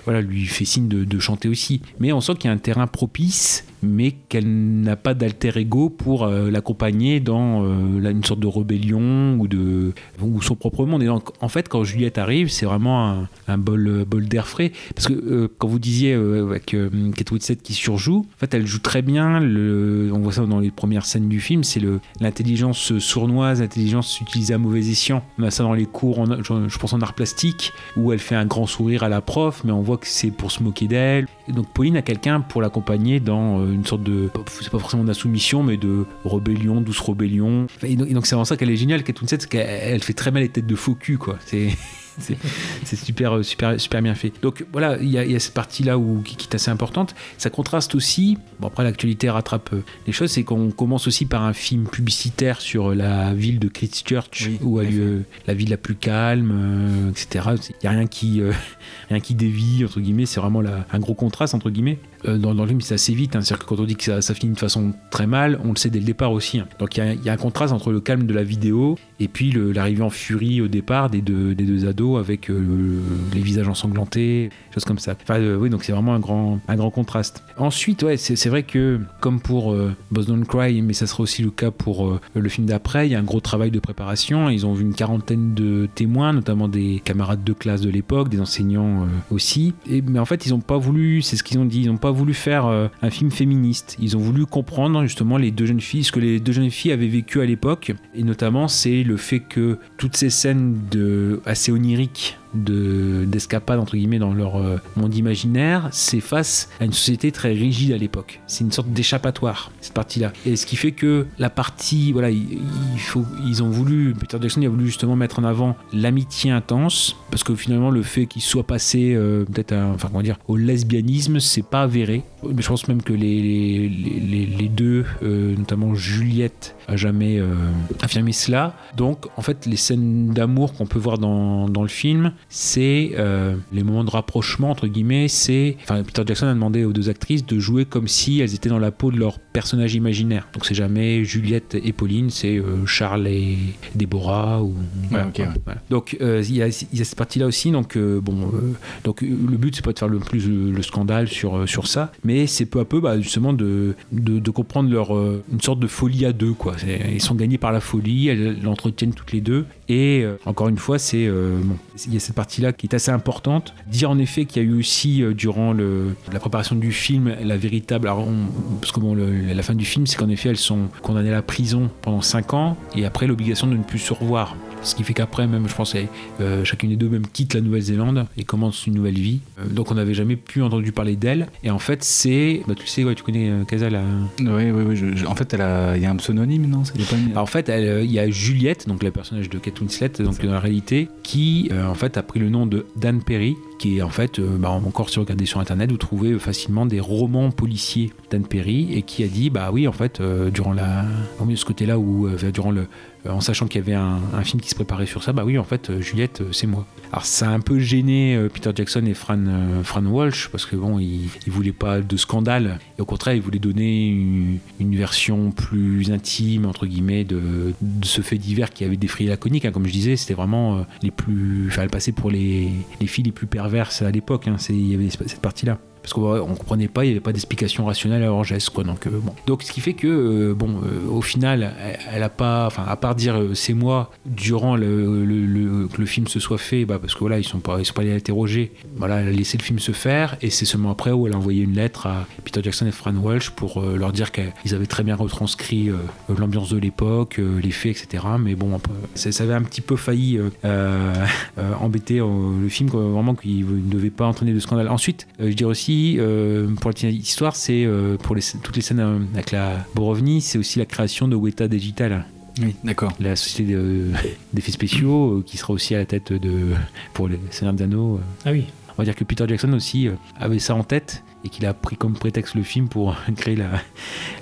voilà, lui fait signe de, de chanter aussi. Mais on sent qu'il y a un terrain propice mais qu'elle n'a pas d'alter ego pour euh, l'accompagner dans euh, une sorte de rébellion ou, de, ou son propre monde. Et donc, en fait, quand Juliette arrive, c'est vraiment un, bol, bol d'air frais. Parce que euh, quand vous disiez avec Kate Winslet qui surjoue, en fait, elle joue très bien. On voit ça dans les premières scènes du film, c'est l'intelligence sournoise, l'intelligence utilisée à mauvais escient. On a ça dans les cours, je, pense en art plastique, où elle fait un grand sourire à la prof, mais on voit que c'est pour se moquer d'elle. Donc Pauline a quelqu'un pour l'accompagner dans une sorte de, c'est pas forcément d'insoumission, mais de rébellion, douce rébellion. Et donc c'est vraiment ça qu'elle est géniale, Kate Winslet, c'est qu'elle fait très mal les têtes de faux cul, quoi. C'est c'est super, super, super bien fait. Donc voilà, il y, a cette partie-là qui, qui, est assez importante. Ça contraste aussi, bon après l'actualité rattrape euh, les choses, c'est qu'on commence aussi par un film publicitaire sur la ville de Christchurch, où a lieu la ville la plus calme, euh, etc. Il n'y a rien qui, euh, rien qui dévie, entre guillemets, c'est vraiment un gros contraste, entre guillemets. Dans, le film, c'est assez vite, hein. c'est-à-dire que quand on dit que ça, finit de façon très mal, on le sait dès le départ aussi. Hein. Donc il y, a un contraste entre le calme de la vidéo et puis l'arrivée en furie au départ des deux, des deux ados avec euh, les visages ensanglantés, choses comme ça. Enfin, euh, oui, donc c'est vraiment un grand, un grand contraste. Ensuite, ouais, c'est vrai que comme pour euh, Boss Don't Cry, mais ça sera aussi le cas pour le film d'après, il y a un gros travail de préparation. Ils ont vu une quarantaine de témoins, notamment des camarades de classe de l'époque, des enseignants aussi. Mais en fait, ils n'ont pas voulu, c'est ce qu'ils ont dit, ils n'ont pas voulu faire un film féministe. Ils ont voulu comprendre justement les deux jeunes filles, ce que les deux jeunes filles avaient vécu à l'époque. Et notamment, c'est le fait que toutes ces scènes de, assez oniriques d'escapade entre guillemets dans leur euh, monde imaginaire, c'est face à une société très rigide à l'époque. C'est une sorte d'échappatoire cette partie-là. Et ce qui fait que la partie, voilà, il, faut, ils ont voulu, Peter Jackson a voulu justement mettre en avant l'amitié intense parce que finalement le fait qu'il soit passé euh, peut-être, enfin comment dire, au lesbianisme, c'est pas avéré. Mais je pense même que les, les, les, deux, euh, notamment Juliette, a jamais affirmé cela. Donc en fait, les scènes d'amour qu'on peut voir dans, dans le film, c'est euh, les moments de rapprochement entre guillemets. C'est, enfin, Peter Jackson a demandé aux deux actrices de jouer comme si elles étaient dans la peau de leur personnage imaginaire. Donc c'est jamais Juliette et Pauline, c'est euh, Charles et Déborah ou. Donc euh, il y, a cette partie-là aussi. Donc bon, donc le but c'est pas de faire le plus le, scandale sur sur ça, mais c'est peu à peu bah, justement de, de, comprendre leur une sorte de folie à deux quoi. Ils sont gagnés par la folie, elles l'entretiennent toutes les deux. Et encore une fois, c'est bon, il y a cette partie-là qui est assez importante. Dire en effet qu'il y a eu aussi, euh, durant la préparation du film, la véritable. Parce que bon, la fin du film, c'est qu'en effet, elles sont condamnées à la prison pendant 5 ans et après l'obligation de ne plus se revoir. Ce qui fait qu'après, même, je pense, euh, chacune des deux même quitte la Nouvelle-Zélande et commence une nouvelle vie. Euh, donc on n'avait jamais pu entendu parler d'elle. Et en fait, c'est. Bah, tu sais, ouais, tu connais euh, Casal Oui, oui, oui. en fait, il y a un pseudonyme, non En fait, il y a Juliette, donc le personnage de Kate Winslet, donc dans la réalité, qui en fait a pris le nom de Dan Perry, qui est en fait, bah, encore si vous regardez sur internet, vous trouvez facilement des romans policiers Dan Perry et qui a dit bah oui en fait durant la ce côté là où durant le euh, en sachant qu'il y avait un, film qui se préparait sur ça, bah oui, en fait, euh, Juliette, euh, c'est moi. Alors ça a un peu gêné Peter Jackson et Fran, Walsh parce que bon, ils, voulaient pas de scandale et au contraire, ils voulaient donner une, version plus intime entre guillemets de, ce fait divers qui avait défrayé la conique. Hein. Comme je disais, c'était vraiment les plus, enfin, elle passait pour les, les filles les plus perverses à l'époque. Hein. Il y avait cette partie-là parce qu'on comprenait pas, il n'y avait pas d'explication rationnelle à leur geste, quoi. Donc, euh, bon. donc, ce qui fait que, euh, bon, euh, au final, elle, a pas, enfin, à part dire c'est moi, durant le, le, que le film se soit fait, bah, parce que voilà, ils sont pas, sont pas allés l'interroger. Voilà, elle a laissé le film se faire, et c'est seulement après où elle a envoyé une lettre à Peter Jackson et Fran Walsh pour leur dire qu'ils avaient très bien retranscrit l'ambiance de l'époque, les faits, etc. Mais bon, ça, ça avait un petit peu failli embêter le film, vraiment qu'il ne devait pas entraîner de scandale. Ensuite, je dirais aussi aussi, euh, pour la petite histoire, c'est euh, pour les, toutes les scènes euh, avec la Borovni, c'est aussi la création de Weta Digital, Oui, d'accord. la société de- d'effets spéciaux, qui sera aussi à la tête de pour les Seigneurs des Anneaux. euh. Ah oui. On va dire que Peter Jackson aussi avait ça en tête et qu'il a pris comme prétexte le film pour créer la,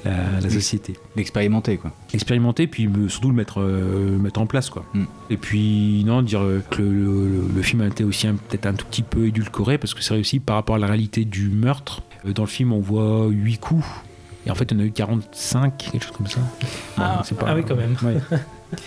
la, la société. L'expérimenter, quoi. Expérimenter, puis surtout le mettre, euh, le mettre en place. Quoi. Mm. Et puis, non, dire euh, que le, le- le film a été aussi peut-être un tout petit peu édulcoré, parce que c'est réussi par rapport à la réalité du meurtre. Euh, Dans le film, on voit 8 coups. Et en fait, on a eu 45, quelque chose comme ça. Ah, Bon, c'est ah oui, quand même. Ouais.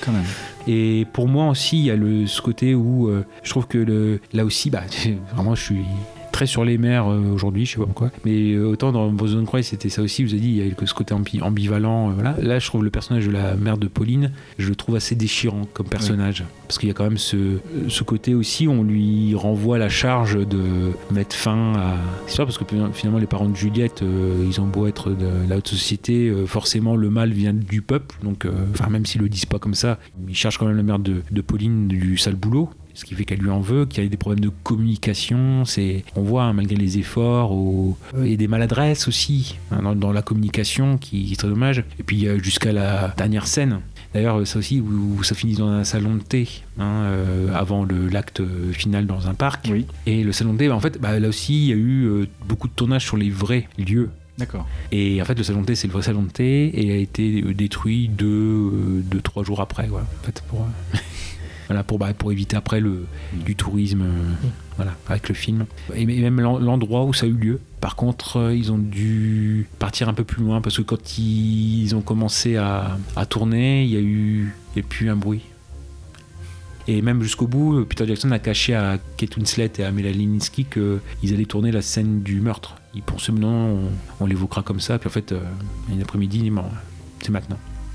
Quand même. Et pour moi aussi, il y a le, ce côté où euh, je trouve que le, là aussi, bah, vraiment, je suis très sur les mers euh, aujourd'hui, je sais pas pourquoi. Mais euh, autant dans Boson Croix, c'était ça aussi, vous avez dit, il y a ce côté ambi- ambivalent. euh, voilà. Là, je trouve le personnage de la mère de Pauline, je le trouve assez déchirant comme personnage. Parce qu'il y a quand même ce, ce côté aussi, on lui renvoie la charge de mettre fin à l'histoire, parce que finalement, les parents de Juliette, euh, ils ont beau être de la haute société, euh, forcément, le mal vient du peuple. Donc, euh, même s'ils le disent pas comme ça, ils cherchent quand même la mère de, de Pauline du sale boulot. Ce qui fait qu'elle lui en veut, qu'il y a des problèmes de communication. C'est, on voit hein, malgré les efforts, au- et des maladresses aussi hein, dans, dans la communication, qui, qui est très dommage. Et puis euh, jusqu'à la dernière scène. D'ailleurs, ça aussi, où, où ça finit dans un salon de thé, hein, euh, avant le, l'acte final dans un parc. Oui. Et le salon de thé, bah, en fait, bah, là aussi, il y a eu euh, beaucoup de tournages sur les vrais lieux. D'accord. Et en fait, le salon de thé, c'est le vrai salon de thé, et il a été euh, détruit deux, euh, deux trois jours après, voilà, en fait, pour, euh, voilà, pour, bah, pour éviter après le, du tourisme, euh, voilà, avec le film. Et, et même l'en- l'endroit où ça a eu lieu. Par contre, euh, ils ont dû partir un peu plus loin, parce que quand ils ont commencé à, à tourner, il y a eu, a plus un bruit. Et même jusqu'au bout, euh, Peter Jackson a caché à Kate Winslet et à Melanie Linsky qu'ils allaient tourner la scène du meurtre. Ils pensaient, non, on, on l'évoquera comme ça. Puis en fait, euh, une après-midi, il bon, c'est maintenant.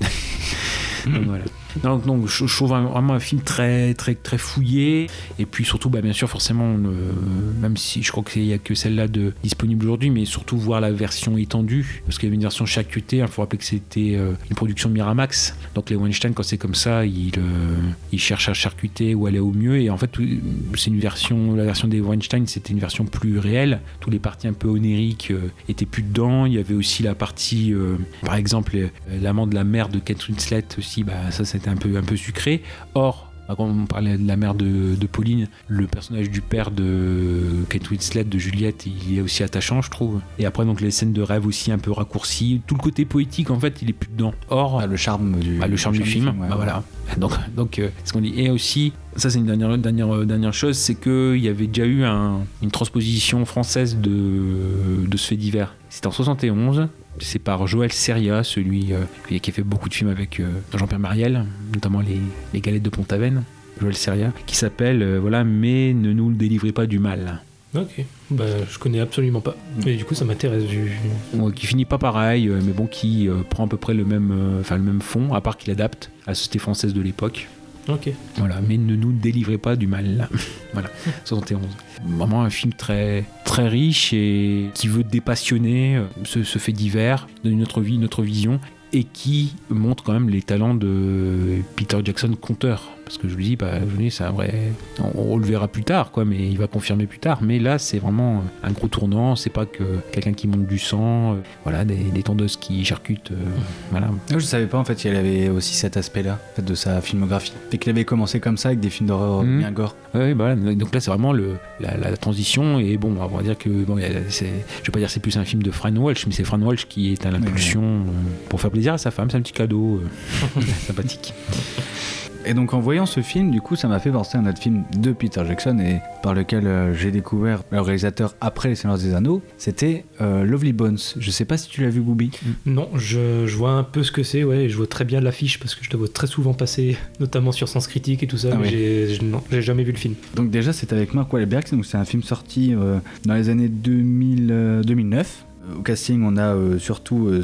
donc voilà. Donc, donc, je, trouve vraiment un film très, très, très fouillé. Et puis surtout, bah, bien sûr, forcément, euh, même si je crois qu'il n'y a que celle-là de, disponible aujourd'hui, mais surtout voir la version étendue. Parce qu'il y avait une version charcutée. Il faut rappeler que c'était euh, une production Miramax. Donc les Weinstein, quand c'est comme ça, ils, euh, ils cherchent à charcuter ou aller au mieux. Et en fait, c'est une version, la version des Weinstein, c'était une version plus réelle. Tous les parties un peu onériques euh, étaient plus dedans. Il y avait aussi la partie, par exemple, l'amant de la mère de Kate Winslet aussi. Bah, ça, c'était un peu, un peu sucré. Or, bah, quand on parlait de la mère de, de Pauline, le personnage du père de Kate Winslet, de Juliette, il est aussi attachant, je trouve. Et après, donc les scènes de rêve aussi un peu raccourcies. Tout le côté poétique, en fait, il est plus dedans. Or, Ah, le charme du, bah, le charme du film, ouais, bah, voilà. Donc, donc euh, ce qu'on dit. Et aussi, ça c'est une dernière, dernière, dernière chose, c'est qu'il y avait déjà eu un- une transposition française de, de ce fait divers. C'était en 71. C'est par Joël Seria, celui euh, qui a fait beaucoup de films avec euh, Jean-Pierre Mariel, notamment les, les Galettes de Pont-Aven. Joël Seria, qui s'appelle euh, voilà, Mais ne nous le délivrez pas du mal. Ok. Bah, je connais absolument pas. Et du coup, ça m'intéresse. qui finit pas pareil, mais bon, qui prend à peu près le même, enfin, le même fond, à part qu'il adapte à la société française de l'époque. Ok. Voilà, mais ne nous délivrez pas du mal. voilà, 71. Vraiment un film très, très riche et qui veut dépassionner euh, ce, ce fait divers, une autre vie, une autre vision, et qui montre quand même les talents de Peter Jackson, conteur. Parce que je lui dis, bah, c'est un vrai. On, on le verra plus tard, quoi, mais il va confirmer plus tard. Mais là, c'est vraiment un gros tournant. C'est pas que quelqu'un qui monte du sang, euh, voilà, des, des tondeuses qui charcutent, euh, voilà. Je savais pas en fait qu'il avait aussi cet aspect-là en fait, de sa filmographie. Fait qu'il avait commencé comme ça avec des films d'horreur Mhm. bien gore. Ouais, bah voilà. Donc là, c'est vraiment le, la, la transition. Et bon, on va dire que, bon, c'est- je vais pas dire que c'est plus un film de Fran Walsh, mais c'est Fran Walsh qui est à l'impulsion euh, pour faire plaisir à sa femme. C'est un petit cadeau euh, sympathique. Et donc en voyant ce film, du coup, ça m'a fait penser à un autre film de Peter Jackson et par lequel euh, j'ai découvert le réalisateur après Les Seigneurs des Anneaux. C'était euh, Lovely Bones. Je sais pas si tu l'as vu, Booby. Non, je, je vois un peu ce que c'est, ouais, et je vois très bien l'affiche parce que je te vois très souvent passer, notamment sur Sens Critique et tout ça, Ah mais ouais. j'ai j'ai- non, j'ai jamais vu le film. Donc déjà, c'est avec Mark Wahlberg. Donc c'est un film sorti euh, dans les années 2000, euh, 2009. Euh, Au casting, on a euh, surtout. euh,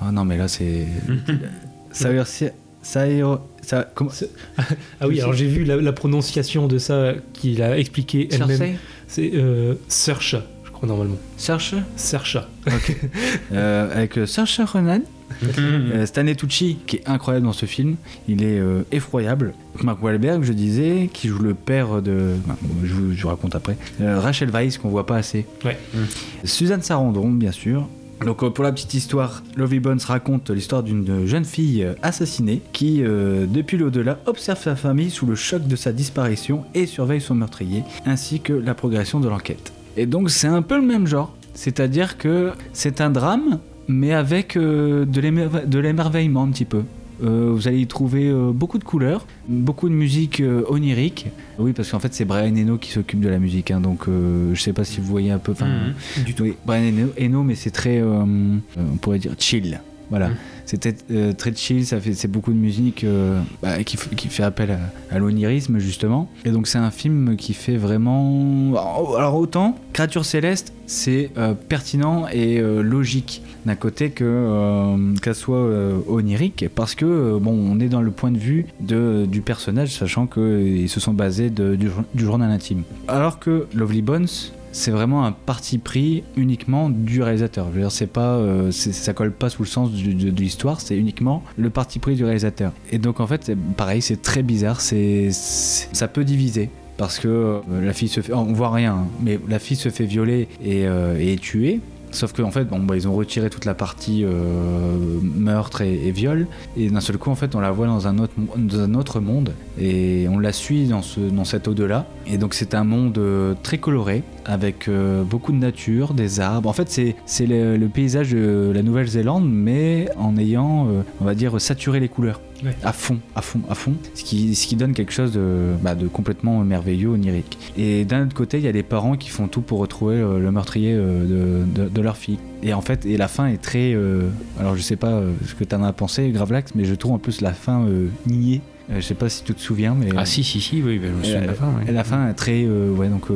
Ah non, mais là, c'est. Saoirse- Saoirse- Comment- Ah oui, alors j'ai vu la, la prononciation de ça qu'il a expliqué elle-même. C'est euh, Saoirse, je crois normalement. Saoirse Saoirse. Euh, avec euh, Saoirse Ronan Euh, Stanley Tucci, qui est incroyable dans ce film, il est euh, effroyable. Mark Wahlberg, je disais, qui joue le père de. enfin, je, vous, je vous raconte après. Euh, Rachel Weisz, qu'on voit pas assez. Ouais. Suzanne Sarandon, bien sûr. Donc euh, pour la petite histoire, Lovely Bones raconte l'histoire d'une jeune fille assassinée qui, euh, depuis l'au-delà, observe sa famille sous le choc de sa disparition et surveille son meurtrier, ainsi que la progression de l'enquête. Et donc c'est un peu le même genre, c'est-à-dire que c'est un drame, mais avec euh, de l'émerve- de l'émerveillement un petit peu. Vous allez y trouver beaucoup de couleurs, beaucoup de musique onirique. Oui, parce qu'en fait, c'est Brian Eno qui s'occupe de la musique, hein, donc euh, je sais pas si vous voyez un peu. enfin, Mhm. Du tout. oui, Brian Eno, mais c'est très, euh, euh, on pourrait dire chill. Voilà, Mm. C'était euh, très chill. Ça fait, c'est beaucoup de musique euh, bah, qui, fait appel à, l'onirisme justement. Et donc c'est un film qui fait vraiment. Alors, alors autant Créature céleste, c'est euh, pertinent et logique d'un côté que qu'elle soit onirique, parce que bon, on est dans le point de vue du personnage, sachant qu'ils se sont basés du journal intime. Alors que Lovely Bones, c'est vraiment un parti pris uniquement du réalisateur. Je veux dire, c'est pas, euh, ça colle pas sous le sens de, l'histoire, c'est uniquement le parti pris du réalisateur. Et donc en fait, pareil, c'est très bizarre, c'est, ça peut diviser. Parce que euh, la fille se fait, on voit rien, hein, mais la fille se fait violer et, euh, est tuée. Sauf qu'en fait, bon, bah, ils ont retiré toute la partie euh, meurtre et, viol, et d'un seul coup, en fait, on la voit dans un autre, dans un autre monde, et on la suit dans, ce, dans cet au-delà. Et donc, c'est un monde très coloré, avec euh, beaucoup de nature, des arbres. En fait, c'est c'est le, le paysage de la Nouvelle-Zélande, mais en ayant, euh, on va dire, saturé les couleurs. Ouais. À fond, à fond, à fond. Ce qui, ce qui donne quelque chose de, bah, de complètement merveilleux, onirique. Et d'un autre côté, il y a des parents qui font tout pour retrouver euh, le meurtrier euh, de, de- de leur fille. Et en fait, et la fin est très. euh, alors, je sais pas euh, ce que tu en as pensé, Gravelax, mais je trouve en plus la fin euh, niée. Euh, je sais pas si tu te souviens, mais. Ah si, si, si, oui, ben, je me souviens de la, fin. ouais. et la fin est très. euh, ouais, donc.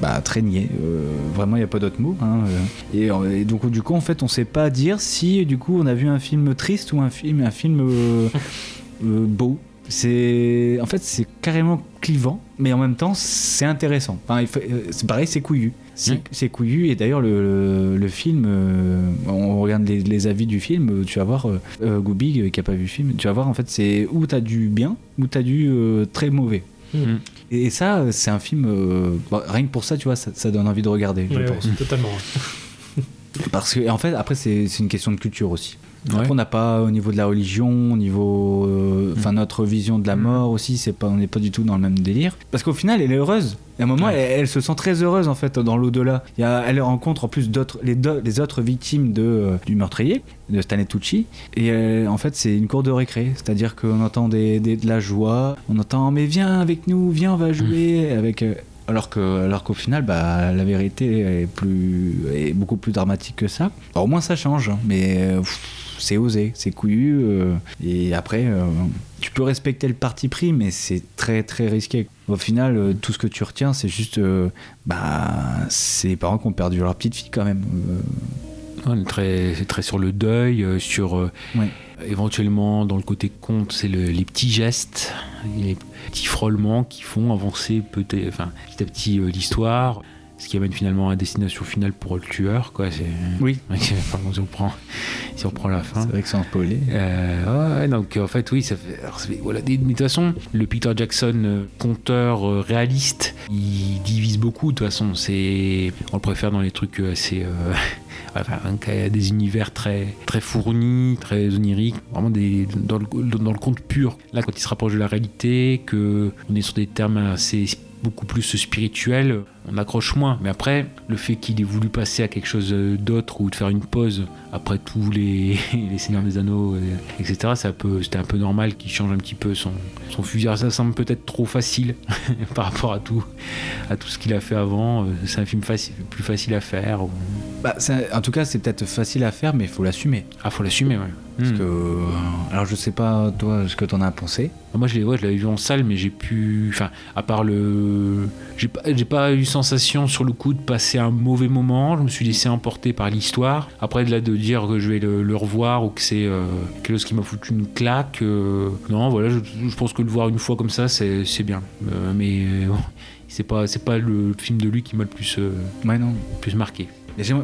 Bah, très niais. Euh, vraiment, il n'y a pas d'autre mot. hein, euh. Et, euh, et donc, du coup, en fait, on sait pas dire si, du coup, on a vu un film triste ou un film, un film euh, euh, beau. C'est en fait c'est carrément clivant, mais en même temps c'est intéressant. Enfin, c'est pareil, c'est couillu. C'est couillu et d'ailleurs le, le- le film, euh, on regarde les, les avis du film, tu vas voir euh, Goubig qui a pas vu le film, tu vas voir en fait c'est où t'as du bien, ou t'as du euh, très mauvais. Mm. Et ça, c'est un film. euh, bon, rien que pour ça, tu vois, ça, ça donne envie de regarder, je Ouais, pense. ouais, totalement. Parce que, en fait, après, c'est une question de culture aussi. Ouais. Après, on n'a pas au niveau de la religion, au niveau, euh, enfin notre vision de la mort aussi, c'est pas, on n'est pas du tout dans le même délire. Parce qu'au final, elle est heureuse. Et à un moment, Ouais. elle, elle se sent très heureuse en fait dans l'au-delà. Elle rencontre en plus d'autres, les, autres victimes de, euh, du meurtrier, de Stanley Tucci. Et euh, en fait, c'est une cour de récré, c'est-à-dire qu'on entend des, des- de la joie, on entend mais viens avec nous, viens, on va jouer avec. euh, alors que, alors qu'au final, bah, la vérité est plus, est beaucoup plus dramatique que ça. Alors, au moins, ça change, hein, mais pff, c'est osé, c'est couillu. euh, et après, euh, tu peux respecter le parti pris, mais c'est très très risqué. Au final, euh, tout ce que tu retiens, c'est juste, bah, c'est les parents qui ont perdu leur petite fille quand même. On est très, c'est très sur le deuil, sur Ouais. éventuellement dans le côté conte, c'est le- les petits gestes, les petits frôlements qui font avancer peut-être, enfin, petit à petit l'histoire, ce qui amène finalement à destination finale pour le tueur, quoi. C'est, Oui. Enfin, si on prend, si on prend la fin. c'est vrai que sans spoiler. Euh, ouais, donc en fait oui ça fait, alors, voilà de toute façon le Peter Jackson euh, conteur euh, réaliste il divise beaucoup de toute façon c'est on le préfère dans les trucs euh, assez euh, enfin, des univers très très fournis très oniriques vraiment des dans le, dans le conte pur là quand il se rapproche de la réalité que on est sur des termes assez beaucoup plus spirituels on accroche moins mais après le fait qu'il ait voulu passer à quelque chose euh, d'autre ou de faire une pause après tous les, les Seigneurs des Anneaux, euh, etc., c'était un peu normal qu'il change un petit peu son, son fusil. Alors, ça semble peut-être trop facile par rapport à tout, à tout ce qu'il a fait avant. Euh, C'est un film facile, plus facile à faire. ou- Bah, en tout cas, c'est peut-être facile à faire, mais il faut l'assumer. Ah, faut l'assumer, ouais. Parce Hmm. que, euh, alors, je sais pas toi ce que t'en as pensé. Moi, je l'ai ouais, je l'avais vu en salle, mais j'ai pu. Enfin, à part le. J'ai pas, j'ai pas eu sensation sur le coup de passer un mauvais moment. Je me suis laissé emporter par l'histoire. Après, de là, de dire que je vais le, le revoir ou que c'est euh, quelque chose qui m'a foutu une claque. euh, non, voilà, je, je pense que le voir une fois comme ça, c'est bien. Euh, mais euh, bon, c'est pas, c'est pas le film de lui qui m'a le plus, Ouais, non. le plus marqué.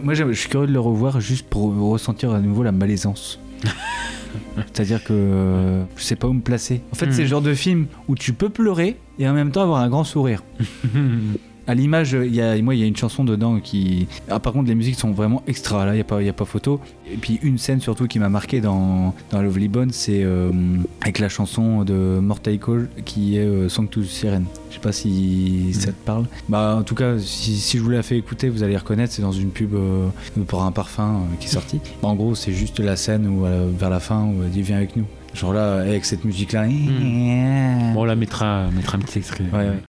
Moi, je suis curieux de le revoir juste pour ressentir à nouveau la malaisance. C'est-à-dire que euh, je sais pas où me placer. En fait, Hmm. c'est le genre de film où tu peux pleurer et en même temps avoir un grand sourire. À l'image, il y a, moi, il y a une chanson dedans qui. Ah, par contre, les musiques sont vraiment extra. Là, il n'y a, pas- il y a pas photo. Et puis, une scène surtout qui m'a marqué dans, dans Lovely Bones, c'est euh, avec la chanson de Mortal Call qui est euh, Song to Siren. Je sais pas si ça te parle. Bah, en tout cas, si, si je vous la fais écouter, vous allez reconnaître. C'est dans une pub euh, pour un parfum euh, qui est sorti. Bah, en gros, c'est juste la scène où, euh, vers la fin où elle dit Viens avec nous. Genre là, avec cette musique-là. Bon, on la mettra, mettra un petit extrait. Ouais, ouais.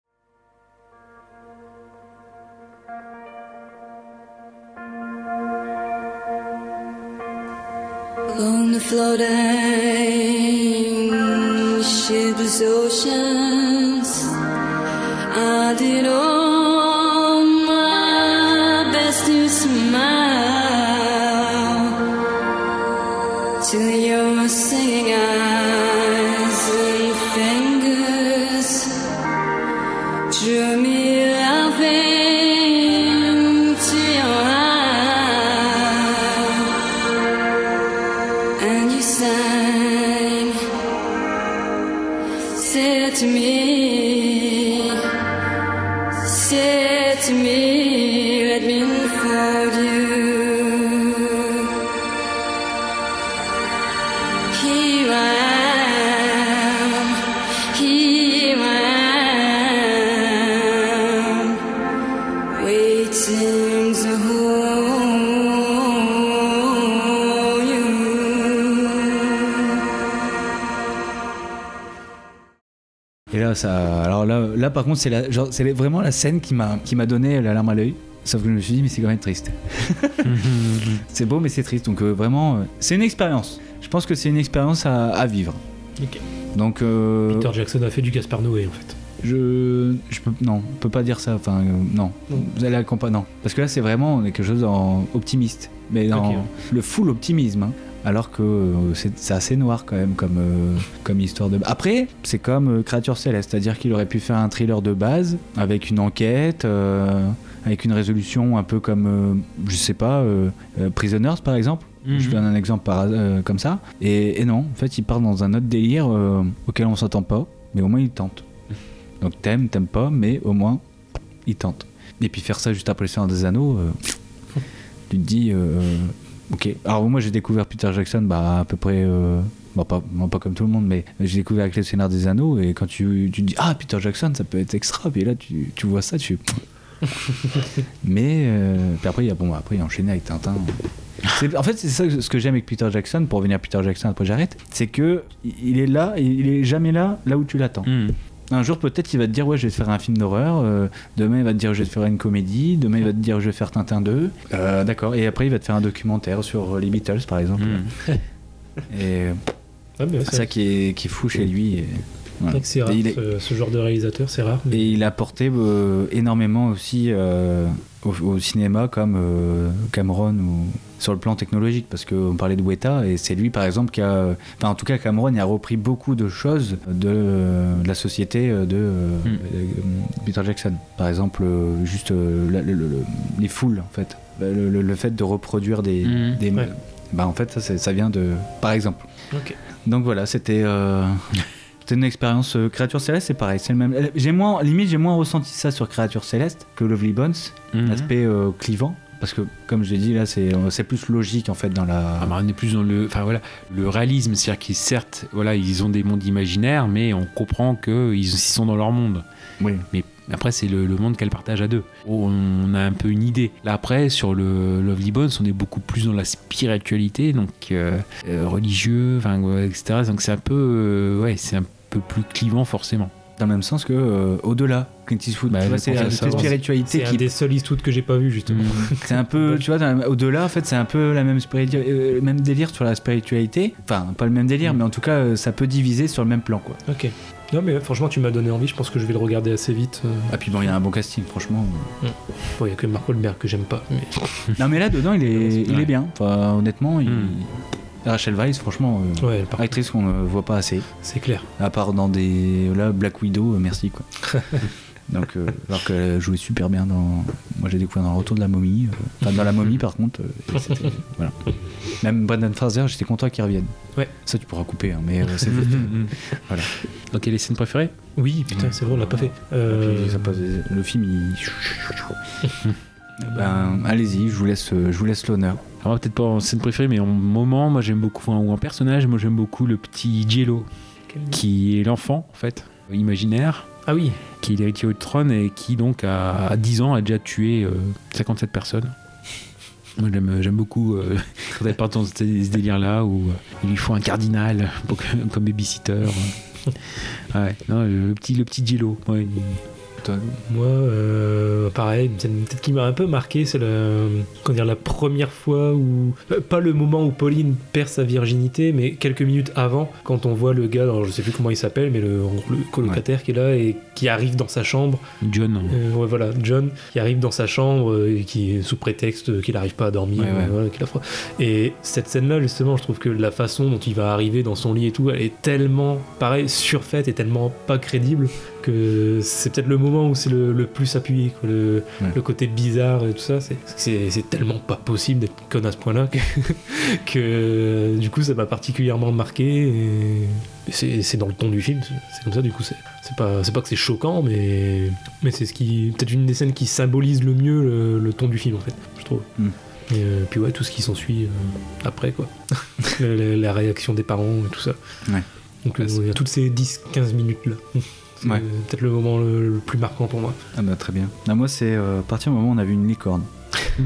Floating. Shipless oceans, I did all là, ça. Alors là, là par contre, c'est la... genre, c'est vraiment la scène qui m'a qui m'a donné la larme à l'œil. Sauf que je me suis dit, mais c'est quand même triste. c'est beau, mais c'est triste. Donc euh, vraiment, euh, c'est une expérience. Je pense que c'est une expérience à, à vivre. Donc, euh, Peter Jackson a fait du Gaspard Noé en fait. je, je peux, non, on peut pas dire ça. Enfin, non. Vous allez accompagner. Non, parce que là, c'est vraiment quelque chose en optimiste, mais dans le full optimisme. hein. Alors que euh, c'est assez noir quand même comme, euh, comme histoire de... Après, c'est comme euh, Créature Céleste, c'est-à-dire qu'il aurait pu faire un thriller de base, avec une enquête, euh, avec une résolution un peu comme, je sais pas, Prisoners par exemple. Mhm. Je donne un exemple par, comme ça. Et, et non, en fait, il part dans un autre délire auquel on s'entend pas, mais au moins il tente. Donc t'aimes, t'aimes pas, mais au moins il tente. Et puis faire ça juste après le Seigneur des Anneaux, tu te dis, ok. Alors moi j'ai découvert Peter Jackson, bah à peu près, euh, bon, pas, bon, pas comme tout le monde, mais j'ai découvert avec le Seigneur des Anneaux, et quand tu, tu te dis, ah Peter Jackson, ça peut être extra, puis là tu, tu vois ça, tu mais euh, puis après il y a bon après il a enchaîné avec Tintin en fait c'est ça ce que j'aime avec Peter Jackson pour revenir à Peter Jackson après j'arrête c'est que il est là il est jamais là là où tu l'attends Mhm. Un jour peut-être il va te dire ouais je vais te faire un film d'horreur euh, demain il va te dire je vais te faire une comédie demain il va te dire je vais faire Tintin 2 Euh, d'accord et après il va te faire un documentaire sur euh, les Beatles par exemple Mhm. et Ah, c'est c'est ça qui est, qui est fou chez lui et, voilà. vrai que c'est rare. Est- Ce, ce genre de réalisateur, c'est rare. mais- Et il a apporté euh, énormément aussi euh, au, au cinéma comme euh, Cameron ou sur le plan technologique parce qu'on parlait de Weta et c'est lui par exemple qui a enfin en tout cas Cameron il a repris beaucoup de choses de, de la société de Mm. euh, Peter Jackson par exemple juste euh, la- le- le- le- les foules en fait le, le- le fait de reproduire des, Mm. des- Ouais. bah en fait ça, vient de par exemple donc voilà, c'était euh, c'était une expérience euh, Créature Céleste, c'est pareil, c'est le même. J'ai moins, limite, j'ai moins ressenti ça sur Créature Céleste que Lovely Bones, Mhm. l'aspect euh, clivant, parce que comme je l'ai dit là, c'est plus logique en fait dans la. Ah, on est plus dans le, enfin voilà, le réalisme, c'est-à-dire qu'ils certes, voilà, ils ont des mondes imaginaires, mais on comprend qu'ils ils sont dans leur monde. Oui. Mais après, c'est le, le monde qu'elles partagent à deux. Oh, On a un peu une idée. Là, après, sur le Lovely Bones, on est beaucoup plus dans la spiritualité, donc euh, euh, religieux, enfin, etc. Donc c'est un peu, euh, ouais, c'est un peu plus clivant forcément. Dans le même sens que euh, au-delà, Clint Eastwood, Bah, tu vois, c'est la spiritualité C'est un qui. des seuls Eastwood que j'ai pas vu justement. C'est un peu, tu vois, au-delà, en fait, c'est un peu la même spiritu- euh, le même délire sur la spiritualité. Enfin, pas le même délire, Mm. mais en tout cas, euh, ça peut diviser sur le même plan, quoi. Ok. Non mais franchement tu m'as donné envie, je pense que je vais le regarder assez vite. euh. Ah puis bon, il y a un bon casting, franchement. Bon, il y a que Mark Wahlberg que j'aime pas. Mais... non, mais là, dedans, il est, il est bien. Enfin, honnêtement, il... Mm. Rachel Weisz, franchement, euh, Ouais, par- actrice qu'on ne voit pas assez. c'est clair. À part dans des. Là, Black Widow, euh, merci quoi. Donc, euh, alors qu'elle jouait super bien dans. Moi, j'ai découvert dans le Retour de la momie. euh, Enfin, dans la momie, par contre. euh, et c'était- voilà. Même Brendan Fraser, j'étais content qu'il revienne. Ouais. Ça, tu pourras couper, hein, mais euh, c'est Voilà. Donc, quelle est les scènes préférées? Oui, putain, c'est vrai, on l'a pas fait. Euh, Puis ça passe- le film, il. Ben, allez-y, je vous laisse, je vous laisse l'honneur. Alors, peut-être pas en scène préférée, mais en moment, moi j'aime beaucoup, enfin, ou en personnage, moi j'aime beaucoup le petit Jello, quel- qui est l'enfant, en fait, imaginaire, Ah oui, qui est l'héritier au trône et qui, donc, à, à 10 ans, a déjà tué euh, 57 personnes. Moi j'aime, j'aime beaucoup euh, quand elle part dans ce, ce délire-là où euh, il lui faut un cardinal pour que- comme babysitter. Ouais, non, le petit, le petit Jello. ouais, il- moi, euh, pareil, peut-être qui m'a un peu marqué, c'est dire, la première fois où. euh, Pas le moment où Pauline perd sa virginité, mais quelques minutes avant, quand on voit le gars, alors je sais plus comment il s'appelle, mais le, le colocataire qui est là et qui arrive dans sa chambre. John. Euh, ouais, voilà, John qui arrive dans sa chambre euh, et qui est sous prétexte qu'il n'arrive pas à dormir. Ouais, ouais. voilà, qu'il a froid. Et cette scène-là, justement, je trouve que la façon dont il va arriver dans son lit et tout, elle est tellement, pareil, surfaite et tellement pas crédible que c'est peut-être le moment où c'est le, le plus appuyé. quoi. Le, côté bizarre et tout ça, c'est- c'est c'est tellement pas possible d'être conne à ce point-là que, que, du coup ça m'a particulièrement marqué. Et c'est dans le ton du film, c'est- comme ça, du coup c'est pas, pas que c'est choquant, mais, mais c'est ce qui peut-être une des scènes qui symbolise le mieux le, le ton du film en fait, je trouve. Mm. Et euh, puis ouais, tout ce qui s'ensuit euh, après quoi. la, la- la réaction des parents et tout ça. Ouais. Donc euh, il y a toutes ces 10-15 minutes là. C'est Ouais. peut-être le moment le, le plus marquant pour moi. Ah bah très bien. Ah, moi, c'est euh, à partir du moment où on a vu une licorne.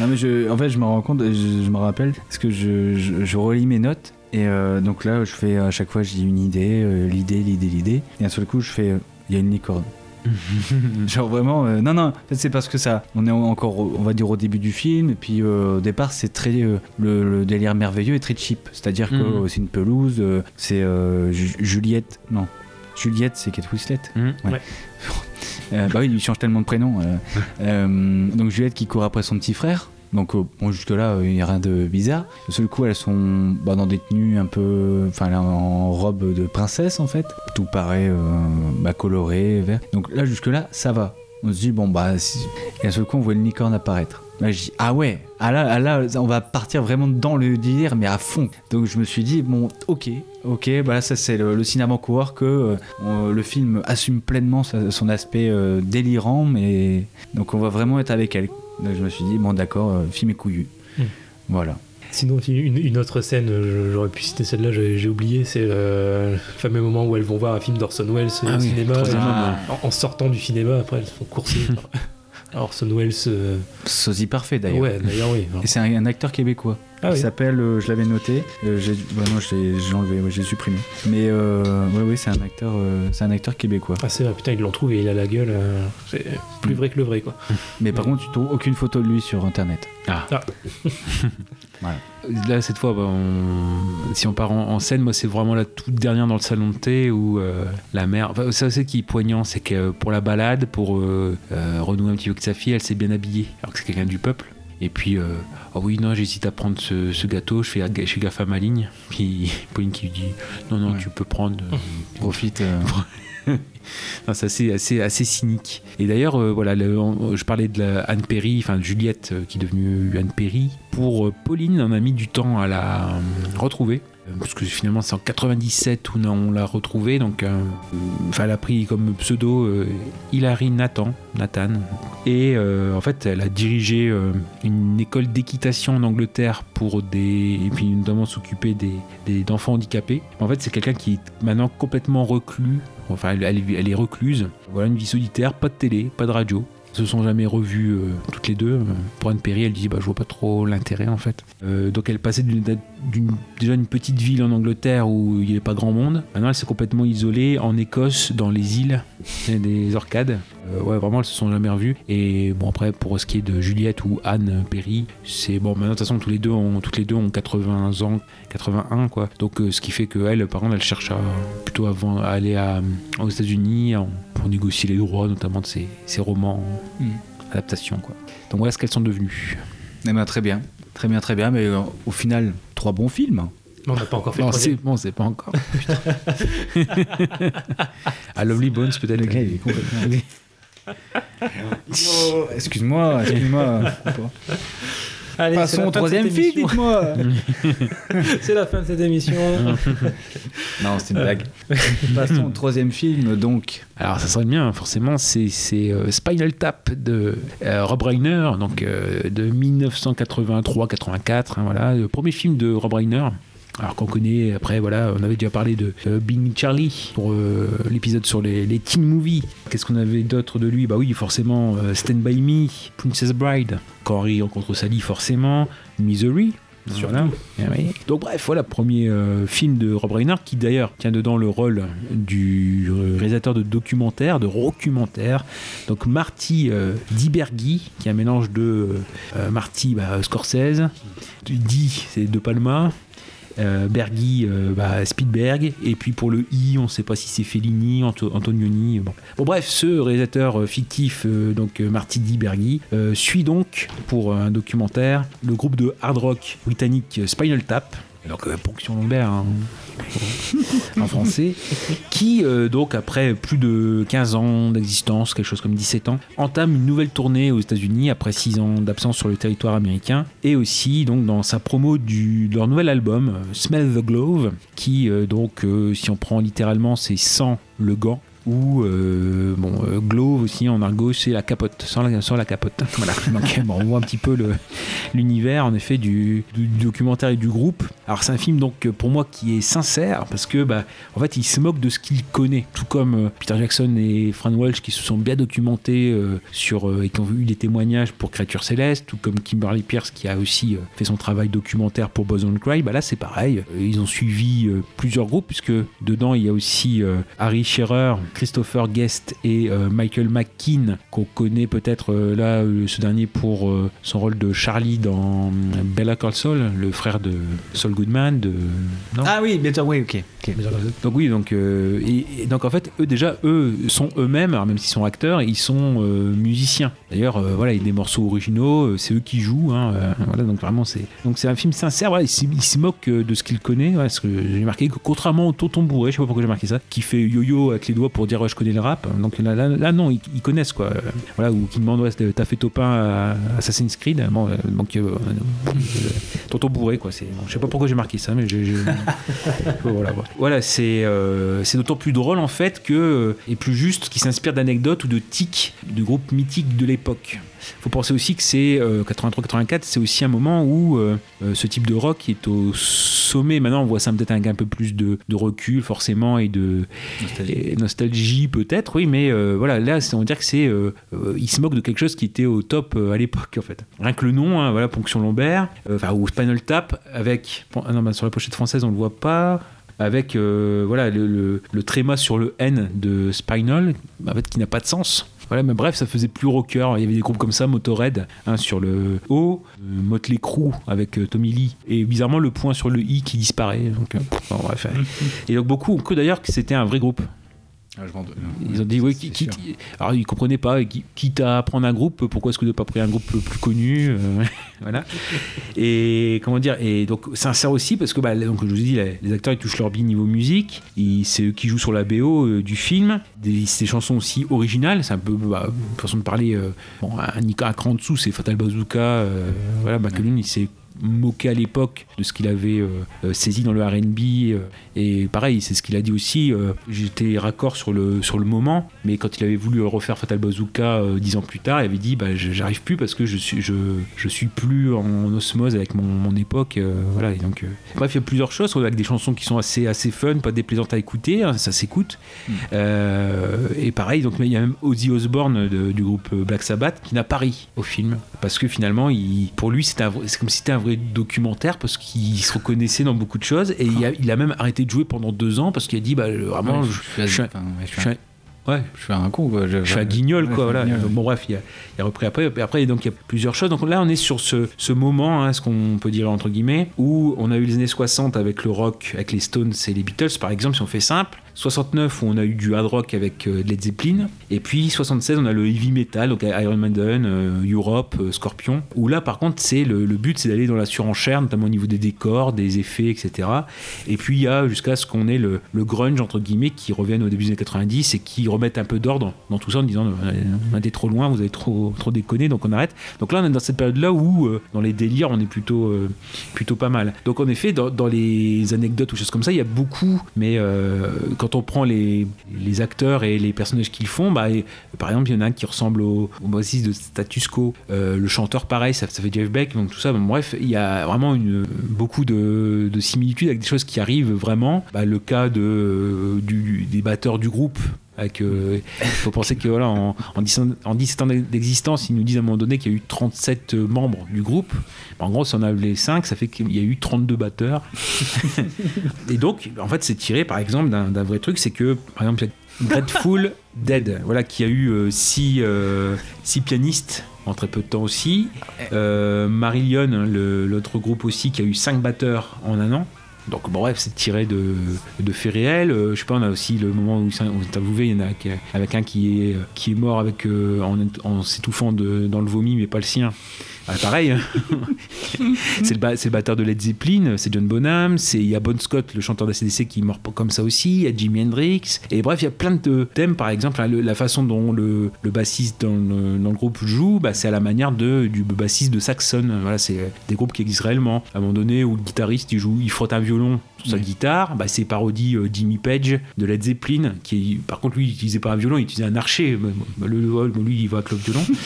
Non mais je, en fait je me rends compte, je, je me rappelle, parce que je, je, je relis mes notes et euh, donc là je fais à chaque fois j'ai une idée, euh, l'idée, l'idée, l'idée et d'un seul coup je fais euh, il y a une licorne. Genre vraiment, euh, non non, c'est parce que ça, on est encore, on va dire au début du film et puis euh, au départ c'est très euh, le, le délire merveilleux est très cheap, c'est-à-dire que Mhm. euh, c'est une pelouse, c'est Ju- Juliette, non. Juliette, c'est Kate Winslet. Mhm. Euh, bah oui, il change tellement de prénom. donc Juliette qui court après son petit frère. Donc euh, jusque-là, il n'y a rien de bizarre. Le seul coup, elles sont bah, dans des tenues un peu... Enfin, en robe de princesse, en fait. Tout paraît euh, bah, coloré, vert. Donc là, jusque-là, ça va. On se dit, bon, bah... Et à ce coup, on voit une licorne apparaître. Là, je dis, ah ouais, ah là, ah là, on va partir vraiment dans le délire, mais à fond. Donc je me suis dit, bon, ok, ok, bah ça c'est le, le cinéma coureur que euh, le film assume pleinement son aspect euh, délirant, mais donc on va vraiment être avec elle. Donc je me suis dit, bon, d'accord, euh, film est couillu. Hmm. Voilà. Sinon, une, une autre scène, euh, j'aurais pu citer celle-là, j'ai oublié, c'est euh, le fameux moment où elles vont voir un film d'Orson Welles au Ah oui, cinéma. et- en, en sortant du cinéma, après, elles se font courser Orson Welles. euh, Sosie parfait d'ailleurs. Ouais, d'ailleurs, oui. Et c'est un, un acteur québécois. Ah il oui. s'appelle, euh, je l'avais noté, euh, j'ai, bah non, je l'ai, j'ai enlevé, ouais, j'ai supprimé. Mais ouais, ouais, c'est un acteur, c'est un acteur québécois. Ah, c'est vrai, putain, ils l'ont trouvé, il a la gueule. c'est plus vrai que le vrai, quoi. Mais par contre, tu trouves aucune photo de lui sur internet. Ah. Ah. Là, cette fois, bah, on- si on part en, scène, moi, c'est vraiment la toute dernière dans le salon de thé où euh, la mère. Enfin, ça, c'est qui est poignant, c'est que pour la balade, pour euh, euh, renouer un petit peu avec sa fille, elle s'est bien habillée, alors que c'est quelqu'un du peuple. Et puis, euh, ah oui, non, j'hésite à prendre ce, ce gâteau, je fais, je fais gaffe à ma ligne. Puis Pauline qui lui dit Non, non, Ouais. tu peux prendre. euh, Profite. euh, c'est assez, assez, assez cynique. Et d'ailleurs, voilà, le- on- je parlais de la Anne Perry, enfin Juliette qui est devenue Anne Perry. Pour Pauline, on a mis du temps à la retrouver. Euh, Parce que finalement, c'est en 97 où on l'a retrouvée. Donc, euh, elle a pris comme pseudo euh, Hilary Nathan, Nathan. Et en fait, elle a dirigé une école d'équitation en Angleterre pour des. Et puis, notamment s'occuper des, des- d'enfants handicapés. En fait, c'est quelqu'un qui est maintenant complètement reclus. Enfin, elle est recluse. Voilà, une vie solitaire, pas de télé, pas de radio. Se sont jamais revus euh, toutes les deux. Euh, Pour Anne Perry, elle dit bah, Je vois pas trop l'intérêt en fait. Euh, donc elle passait d'une, d'une- déjà une petite ville en Angleterre où il n'y avait pas grand monde. Maintenant, elle s'est complètement isolée en Écosse, dans les îles, des orcades. Euh, ouais, vraiment, elles se sont jamais revues. Et bon, après, pour ce qui est de Juliette ou Anne Perry, c'est bon. Maintenant, de toute façon, tous les deux ont, toutes les deux ont 80 ans, 81 quoi. Donc, euh, ce qui fait que elle, par contre, elle cherche à plutôt avant à aller à, aux États-Unis pour négocier les droits, notamment de ses, ses romans, Mm. adaptations quoi. Donc voilà ce qu'elles sont devenues. Eh ben, très bien, très bien, très bien. Mais euh, au final, trois bons films. Mais on n'a pas encore fait Non, le c'est bon, c'est pas encore. Putain. à Lovely Bones, peut-être. Le gars, il est complètement. Oh, excuse-moi, excuse-moi. Allez, c'est Passons la au fin de troisième cette film, émission. dites-moi. C'est la fin de cette émission. non, c'est une blague. Passons au troisième film, donc. Alors, ça serait bien, forcément, c'est c'est, euh, Spinal Tap de euh, Rob Reiner, donc euh, de 1983-84. hein, voilà, le premier film de Rob Reiner. Alors qu'on connaît, après, voilà, on avait déjà parlé de euh, Being Charlie pour euh, l'épisode sur les, les teen movies. Qu'est-ce qu'on avait d'autre de lui? Bah oui, forcément, euh, Stand By Me, Princess Bride, quand Harry rencontre Sally, forcément, Misery. Voilà. Eh oui. Donc bref, voilà, premier euh, film de Rob Reiner qui d'ailleurs tient dedans le rôle du réalisateur de documentaire, de documentaire. Donc Marty euh, Diberghi, qui est un mélange de euh, Marty bah, Scorsese, Di c'est De Palma, euh, Berghi, euh, bah, Spielberg, et puis pour le I, on ne sait pas si c'est Fellini, Anto- Antonioni. Bon. Bref, ce réalisateur euh, fictif, euh, donc Marty Di Berghi, suit donc pour un documentaire le groupe de hard rock britannique Spinal Tap. Donc euh, Ponction Lambert hein, en français, qui euh, donc après plus de 15 ans d'existence, quelque chose comme 17 ans, entame une nouvelle tournée aux États-Unis après 6 ans d'absence sur le territoire américain, et aussi donc dans sa promo du, de leur nouvel album euh, Smell the Glove, qui donc si on prend littéralement c'est sans le gant ou euh, bon euh, glove aussi en argot c'est la capote sans la, sans la capote. Voilà. Donc bon, on voit un petit peu l'univers en effet du, documentaire et du groupe. Alors c'est un film donc pour moi qui est sincère parce que bah en fait il se moque de ce qu'il connaît. Tout comme euh, Peter Jackson et Fran Walsh qui se sont bien documentés euh, sur euh, et qui ont eu des témoignages pour Créature Céleste tout comme Kimberly Pierce qui a aussi euh, fait son travail documentaire pour Buzz on Cry. Bah là c'est pareil. Euh, ils ont suivi euh, plusieurs groupes puisque dedans il y a aussi euh, Harry Shearer Christopher Guest et euh, Michael McKean qu'on connaît peut-être euh, là euh, ce dernier pour euh, son rôle de Charlie dans euh, Bella Call Saul le frère de Saul Goodman de non? Ah oui, bien sûr, oui, ok. donc oui, donc euh, et, et donc en fait, eux déjà, eux sont eux-mêmes, alors même s'ils sont acteurs, ils sont euh, musiciens. D'ailleurs, euh, voilà, il y a des morceaux originaux, c'est eux qui jouent. hein, euh, voilà, donc vraiment c'est donc c'est un film sincère. Voilà, il, se- il se moque de ce qu'il connaît. Parce que j'ai marqué que contrairement au Tonton Bourré, je sais pas pourquoi j'ai marqué ça, qui fait yo-yo avec les doigts pour dire ouais, je connais le rap. Donc là, là, là, non, ils, ils connaissent quoi. Voilà, ou qui demandent ouais, t'as fait top 1 à Assassin's Creed. Bon, euh, donc euh, euh, Tonton Bourré quoi. C'est bon, je sais pas pourquoi j'ai marqué ça, mais voilà, voilà. C'est euh, c'est d'autant plus drôle en fait que et plus juste qui s'inspire d'anecdotes ou de tics de groupes mythiques de l'époque. Faut penser aussi que c'est euh, 83-84, c'est aussi un moment où euh, euh, ce type de rock est au sommet. Maintenant, on voit ça peut-être avec un peu plus de, de recul forcément et de nostalgie peut-être, oui, mais euh, voilà, là, on va dire que c'est, euh, euh, il se moque de quelque chose qui était au top euh, à l'époque en fait. Rien que le nom, hein, voilà, Ponction Lombaire, euh, enfin ou Spinal Tap avec, ah non, bah, sur la pochette française on le voit pas. Avec euh, voilà le, le, le tréma sur le N de Spinal, en fait, qui n'a pas de sens. Voilà, mais bref, ça faisait plus rocker. Il y avait des groupes comme ça, Motorhead hein, sur le O, euh, Motley Crue avec euh, Tommy Lee, et bizarrement le point sur le I qui disparaît. Donc, euh, bon, bref. Et donc beaucoup ont cru d'ailleurs que c'était un vrai groupe. Ah, je. Ils ont dit, oui, alors ils comprenaient pas, qui- quitte à prendre un groupe, pourquoi est-ce que vous n'avez pas pris un groupe plus connu euh, Voilà. Et comment dire Et donc, sincère aussi, parce que, bah, donc, je vous ai dit, les, acteurs ils touchent leur bille niveau musique, c'est eux qui jouent sur la BO euh, du film, des, des chansons aussi originales, c'est un peu bah, une façon de parler, euh, bon, un, un cran en dessous, c'est Fatal Bazooka, euh, voilà, McLean, il s'est moqué à l'époque de ce qu'il avait euh, euh, saisi dans le R&B euh, et pareil c'est ce qu'il a dit aussi euh, j'étais raccord sur le sur le moment mais quand il avait voulu refaire Fatal Bazooka euh, dix ans plus tard il avait dit bah j'arrive plus parce que je suis je, je suis plus en osmose avec mon, mon époque voilà et donc bref il y a plusieurs choses avec des chansons qui sont assez assez fun pas déplaisantes à écouter hein, ça s'écoute euh, et pareil, donc il y a même Ozzy Osbourne de- du groupe Black Sabbath qui n'a pas ri au film parce que finalement, il, pour lui, c'est comme si c'était un vrai documentaire parce qu'il se reconnaissait dans beaucoup de choses et il a, il a même arrêté de jouer pendant deux ans parce qu'il a dit bah vraiment, Ouais, je, je suis un- enfin, ouais, je je suis suis un- un- ouais, je suis un con, quoi. Je, suis un guignol, Ouais, quoi. Voilà. guignol. Bon, bref, il a, il a repris après. Et après, donc, il y a plusieurs choses. Donc là, on est sur ce, ce moment, hein, ce qu'on peut dire entre guillemets, où on a eu les années 60 avec le rock, avec les Stones et les Beatles, par exemple, si on fait simple. 69 où on a eu du hard rock avec euh, Led Zeppelin. Et puis 76 on a le heavy metal, donc Iron Maiden, euh, Europe, euh, Scorpion. Où là par contre c'est le, but c'est d'aller dans la surenchère, notamment au niveau des décors, des effets, etc. Et puis il y a jusqu'à ce qu'on ait le, grunge entre guillemets qui revienne au début des années 90 et qui remettent un peu d'ordre dans tout ça en disant on été trop loin, vous avez trop, trop déconné, donc on arrête. Donc là on est dans cette période là où dans les délires on est plutôt, plutôt pas mal. Donc en effet dans, les anecdotes ou choses comme ça il y a beaucoup, mais quand on prend les, acteurs et les personnages qu'ils font, bah, par exemple il y en a un qui ressemble au, au de Status Quo, Euh, le chanteur pareil, ça, fait Jeff Beck, donc tout ça. Bref, il y a vraiment beaucoup de, de similitudes avec des choses qui arrivent vraiment. Bah, le cas du, des batteurs du groupe. Avec, euh, il faut penser que voilà, en, en 10 ans, en 17 ans d'existence, ils nous disent à un moment donné qu'il y a eu 37 membres du groupe. En gros, si on a les 5, ça fait qu'il y a eu 32 batteurs. Et donc, en fait, c'est tiré par exemple d'un vrai truc, c'est que par exemple, il y a Grateful Dead, voilà, qui a eu 6 six pianistes en très peu de temps aussi. Euh, Marillion, l'autre groupe aussi, qui a eu 5 batteurs en un an. Donc bref, c'est tiré de, faits réels. Euh, je sais pas, on a aussi le moment où on interviewé, il y en a avec un qui est, est mort euh, en, s'étouffant dans le vomi, mais pas le sien. Ah, pareil, hein. c'est le, ba- c'est le batteur de Led Zeppelin, c'est John Bonham, c'est il y a Bon Scott, le chanteur d'ACDC qui mort comme ça aussi, il y a Jimi Hendrix, et bref, il y a plein de thèmes, par exemple, hein, le- la façon dont le, le bassiste dans le, dans le groupe joue, bah, c'est à la manière de, du bassiste de Saxon, voilà, c'est des groupes qui existent réellement. À un moment donné où le guitariste il joue, il frotte un violon sur sa guitare, bah, c'est parodie euh, Jimmy Page de Led Zeppelin, qui est- par contre lui il utilisait pas un violon, il utilisait un archer, Bah, le, le- lui il va avec le violon.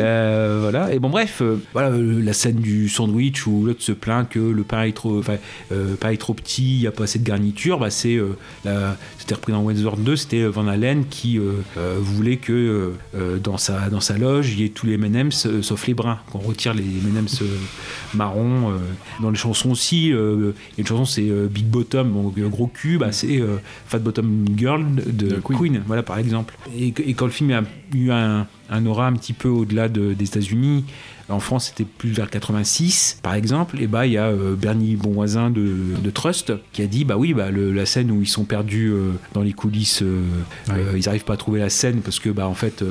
Euh, voilà. Et bon, bref, euh, voilà euh, la scène du sandwich où l'autre se plaint que le pain est trop, pain est trop petit, il n'y a pas assez de garniture. Bah, c'est, c'était repris dans Wentworth 2, c'était Van Halen qui voulait que dans, sa, dans sa loge, il y ait tous les M&M's sauf les bruns, qu'on retire les M&M's marrons. Dans les chansons aussi, il y a une chanson c'est Big Bottom, donc euh, gros cul, bah, c'est Fat Bottom Girl de, De Queen. Queen. voilà par exemple. Et, quand le film a eu un, un aura un petit peu au-delà de- des États-Unis, en France c'était plus vers 86 par exemple, et bah il y a euh, Bernie Bonvoisin de, de Trust qui a dit bah oui bah le- la scène où ils sont perdus euh, dans les coulisses, euh, ils n'arrivent pas à trouver la scène parce que bah en fait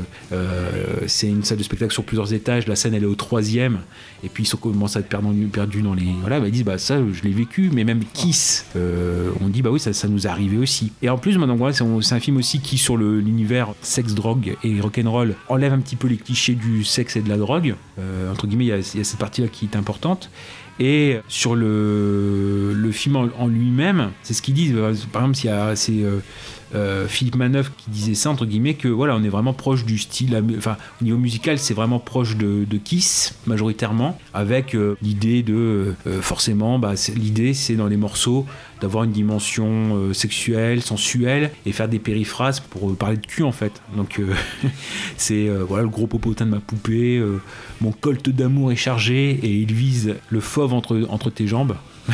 c'est une salle de spectacle sur plusieurs étages, la scène elle est au troisième. Et puis ils sont commencent à être perdus, perdus dans les voilà bah, ils disent bah ça je l'ai vécu. Mais même Kiss on dit bah oui ça, ça nous est arrivé aussi. Et en plus maintenant voilà, c'est un film aussi qui sur l'univers sexe drogue et rock'n'roll enlève un petit peu les clichés du sexe et de la drogue. Euh, entre guillemets il y a, cette partie là qui est importante et sur le, film en, lui-même, c'est ce qu'ils disent. euh, Par exemple, s'il y a- c'est euh, Philippe Manœuvre qui disait ça, entre guillemets, que voilà, on est vraiment proche du style. Enfin, au niveau musical, c'est vraiment proche de, Kiss, majoritairement, avec euh, l'idée de. euh, forcément, bah, l'idée, c'est dans les morceaux d'avoir une dimension sexuelle, sensuelle, et faire des périphrases pour parler de cul, en fait. Donc, c'est voilà le gros popotin de ma poupée, mon colt d'amour est chargé et il vise le fauve entre, entre tes jambes.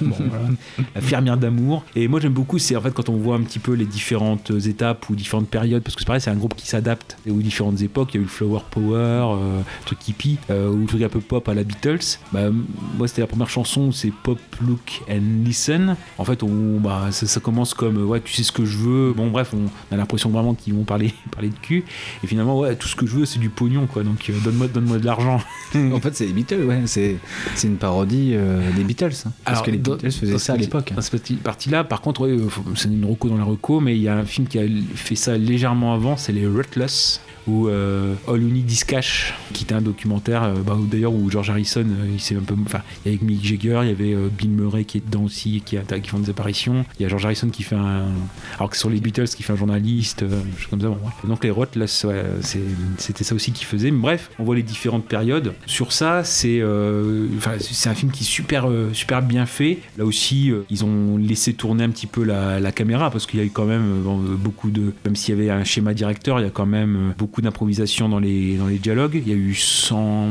Bon, voilà. D'amour. Et moi j'aime beaucoup, c'est en fait quand on voit un petit peu les différentes étapes ou différentes périodes, parce que c'est pareil, c'est un groupe qui s'adapte aux différentes époques. Il y a eu le Flower Power, euh, truc hippie, euh, ou le truc un peu pop à la Beatles. Bah, moi c'était la première chanson, c'est Pop, Look and Listen. En fait, on, bah, ça, commence comme euh, ouais, tu sais ce que je veux. Bon, bref, on a l'impression vraiment qu'ils vont parler, parler de cul. Et finalement, ouais, tout ce que je veux, c'est du pognon, quoi. Donc euh, donne-moi donne-moi de l'argent. En fait, c'est les Beatles, ouais. C'est, une parodie euh, des Beatles. Hein. Parce Alors, que les Beatles faisaient ça à l'époque. Dans cette partie- partie-là, par contre, ouais, euh, c'est une reco dans la reco, mais il y a un film qui a fait ça légèrement avant, c'est les Rutless, ou euh, All You Cash, qui était un documentaire, euh, bah, d'ailleurs où George Harrison, euh, il s'est un peu, enfin, il y avait Mick Jagger, il y avait euh, Bill Murray qui est dedans aussi, qui, font des apparitions. Il y a George Harrison qui fait un, alors que sur les Beatles, qui fait un journaliste, euh, comme ça. Bon, bref. Donc les ouais, c'est- c'était ça aussi qu'ils faisaient. Mais bref, on voit les différentes périodes. Sur ça, c'est, un film qui est super, super bien fait. Là aussi, ils ont laissé tourner un petit peu la, caméra parce qu'il y a eu quand même beaucoup de, même s'il y avait un schéma directeur, il y a quand même euh, beaucoup d'improvisation dans les, dans les dialogues. Il y a eu 100,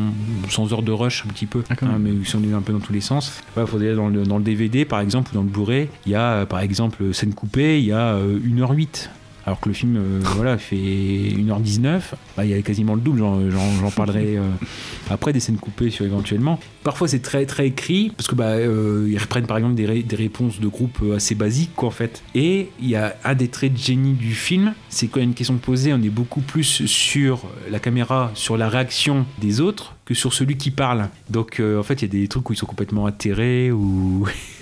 100 heures de rush un petit peu, Ah, hein, mais ils sont un peu dans tous les sens. Ouais, faudrait dans le, dans le DVD par exemple ou dans le Blu-ray, il y a euh, par exemple scène coupée, il y a euh, 1h08 alors que le film euh, voilà, fait 1h19, bah, il y a quasiment le double, j'en, parlerai euh, après, des scènes coupées sur éventuellement. Parfois c'est très très écrit, parce que bah, euh, ils reprennent par exemple des, des réponses de groupe assez basiques quoi en fait. Et il y a un des traits de génie du film, c'est quand il y a une question posée, on est beaucoup plus sur la caméra, sur la réaction des autres que sur celui qui parle. Donc en fait il y a des trucs où ils sont complètement atterrés ou...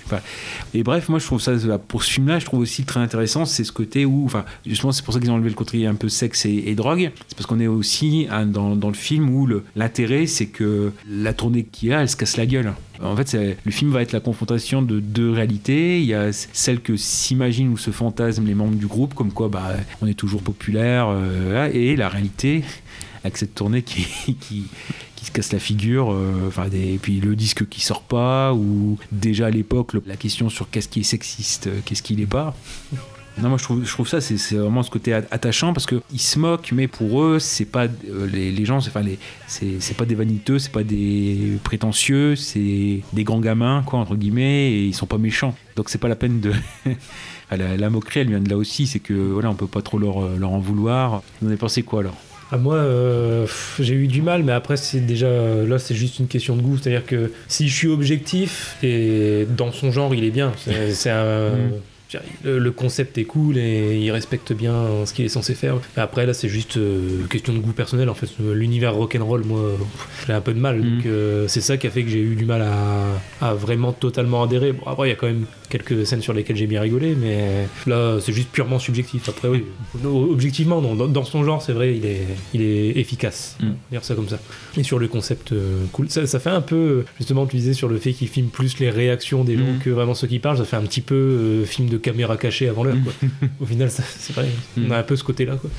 Et bref, moi je trouve ça, pour ce film-là, je trouve aussi très intéressant, c'est ce côté où, enfin, justement, c'est pour ça qu'ils ont enlevé le côté un peu sexe et, drogue, c'est parce qu'on est aussi hein, dans, le film où l'intérêt, c'est que la tournée qu'il a, elle se casse la gueule. En fait, le film va être la confrontation de deux réalités. Il y a celle que s'imaginent ou se fantasment les membres du groupe, comme quoi bah, on est toujours populaire, euh, et la réalité avec cette tournée qui, qui, se casse la figure, euh, enfin et puis le disque qui sort pas, ou déjà à l'époque la question sur qu'est-ce qui est sexiste, euh, qu'est-ce qui l'est pas. Non, moi je trouve, ça, c'est vraiment ce côté attachant parce qu'ils se moquent, mais pour eux, c'est pas euh, les, les gens, c'est enfin, pas des vaniteux, c'est pas des prétentieux, c'est des grands gamins, quoi, entre guillemets, et ils sont pas méchants. Donc c'est pas la peine de. La, la moquerie, elle vient de là aussi, c'est que voilà, on peut pas trop leur en vouloir. Vous en avez pensé quoi alors? À moi, euh, j'ai eu du mal, mais après, c'est déjà. Là, c'est juste une question de goût. C'est-à-dire que si je suis objectif, et dans son genre, il est bien. C'est c'est un. Mm. Le, le concept est cool et il respecte bien ce qu'il est censé faire. Mais après, là, c'est juste euh, question de goût personnel. En fait, l'univers rock'n'roll, moi, j'ai un peu de mal. Mm. Donc, euh, c'est ça qui a fait que j'ai eu du mal à, à vraiment totalement adhérer. Bon, après, il y a quand même quelques scènes sur lesquelles j'ai bien rigolé, mais là, c'est juste purement subjectif. Après, oui, objectivement, non. Dans, son genre, c'est vrai, il est, il est efficace. Mm. On va Dire ça comme ça. Et sur le concept, euh, cool. Ça, ça fait un peu, justement, tu disais sur le fait qu'il filme plus les réactions des gens Mm. que vraiment ceux qui parlent. Ça fait un petit peu euh, film de caméra cachée avant l'heure. Mm. quoi. Au final, c'est vrai. On a un peu ce côté-là. Quoi.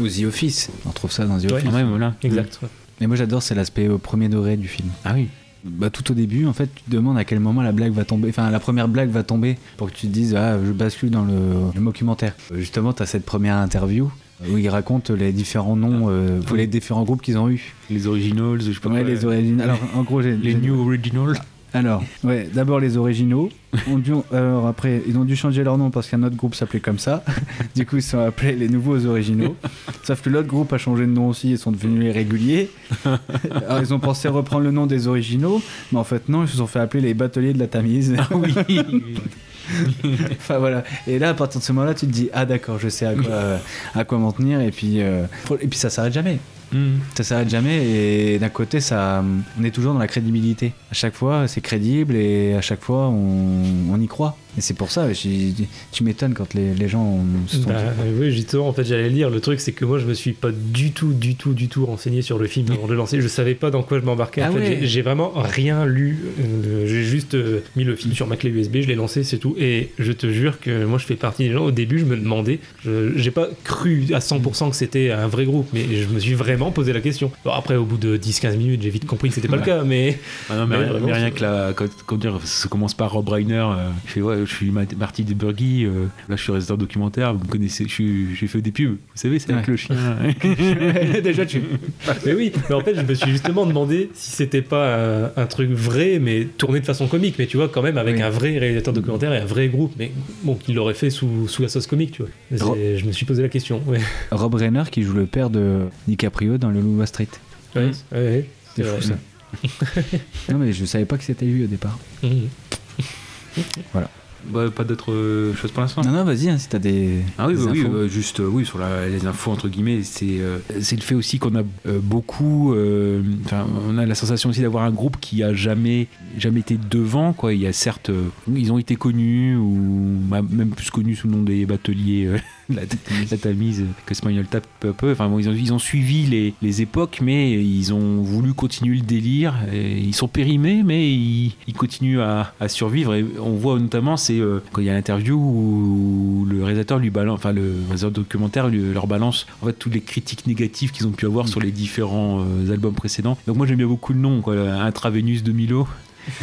Ou The Office. On trouve ça dans The Ouais. Office. Ah ouais, voilà. Exact. ouais. Mais moi j'adore, c'est l'aspect au premier degré du film. Ah oui. Bah, tout au début, en fait, tu te demandes à quel moment la blague va tomber. Enfin, la première blague va tomber pour que tu te dises, ah, je bascule dans le, le documentaire. Euh, Justement, tu as cette première interview où il raconte les différents noms, euh, pour les différents groupes qu'ils ont eu. Les originals, je sais pas Ouais, quoi. les origines. Alors, en gros. Les new originals. Alors, ouais, d'abord les originaux. ont dû- alors après, ils ont dû changer leur nom parce qu'un autre groupe s'appelait comme ça. du coup, ils sont appelés les nouveaux originaux. Sauf que l'autre groupe a changé de nom aussi, ils sont devenus les réguliers. Alors, ils ont pensé reprendre le nom des originaux, mais en fait, non, ils se sont fait appeler les bateliers de la Tamise. oui. enfin voilà. Et là, à partir de ce moment-là, tu te dis, ah d'accord, je sais à quoi, à quoi m'en tenir. Et puis, euh, et puis ça s'arrête jamais. Hmm. Ça s'arrête jamais et d'un côté ça on est toujours dans la crédibilité. À chaque fois c'est crédible et à chaque fois on y croit. Et c'est pour ça, tu m'étonnes quand les, les gens se sont Bah, oui, justement, en fait, j'allais le lire. Le truc, c'est que moi, je me suis pas du tout, du tout, du tout renseigné sur le film avant de le lancer. Je savais pas dans quoi je m'embarquais. En Ah fait, ouais. j'ai- vraiment rien lu. Euh, J'ai juste euh, mis le film sur ma clé USB, je l'ai lancé, c'est tout. Et je te jure que moi, je fais partie des gens. Au début, je me demandais, je- j'ai pas cru à 100% que c'était un vrai groupe, mais je me suis vraiment posé la question. Bon, après, au bout de 10-15 minutes, j'ai vite compris que c'était pas le cas, mais Ah non, mais, Mais rien, vraiment, mais rien c'est- que la. Quand, quand dire, ça commence par Rob Reiner. euh, il fait Ouais, je suis Ma- Marty de Burgi. euh, là, je suis réalisateur documentaire. Vous me connaissez. J'ai fait des pubs. Vous savez, c'est avec Ouais. le chien. Déjà, tu. mais oui, mais en fait, je me suis justement demandé si c'était pas un, un truc vrai, mais tourné de façon comique. Mais tu vois, quand même, avec Oui. un vrai réalisateur documentaire et un vrai groupe. Mais bon, qu'il l'aurait fait sous, sous la sauce comique, tu vois. Je me suis posé la question. Ouais. Rob Reiner qui joue le père de DiCaprio dans le Loup Wall Street. Ouais, C'est vrai. fou ça. non mais je savais pas que c'était lui au départ. Mhm. Bah, pas d'autres euh, choses pour l'instant. Non non vas-y hein, si t'as des, Ah oui, des bah oui, euh, juste euh, oui sur la- les infos entre guillemets, c'est euh, c'est le fait aussi qu'on a euh, beaucoup, euh, enfin on a la sensation aussi d'avoir un groupe qui a jamais jamais été devant quoi. Il y a certes, ils ont été connus ou bah, même plus connus sous le nom des bateliers. la, la Tamise que Smile Tap peu à peu. Enfin bon, ils ont, ils ont suivi les, les époques, mais ils ont voulu continuer le délire. Et ils sont périmés, mais ils, ils continuent à, à survivre. Et on voit notamment, c'est euh, quand il y a l'interview où le réalisateur lui balance, enfin le réalisateur documentaire lui, leur balance en fait toutes les critiques négatives qu'ils ont pu avoir sur les différents euh, albums précédents. Donc moi j'aime bien beaucoup le nom, quoi, Intravenus de Milo.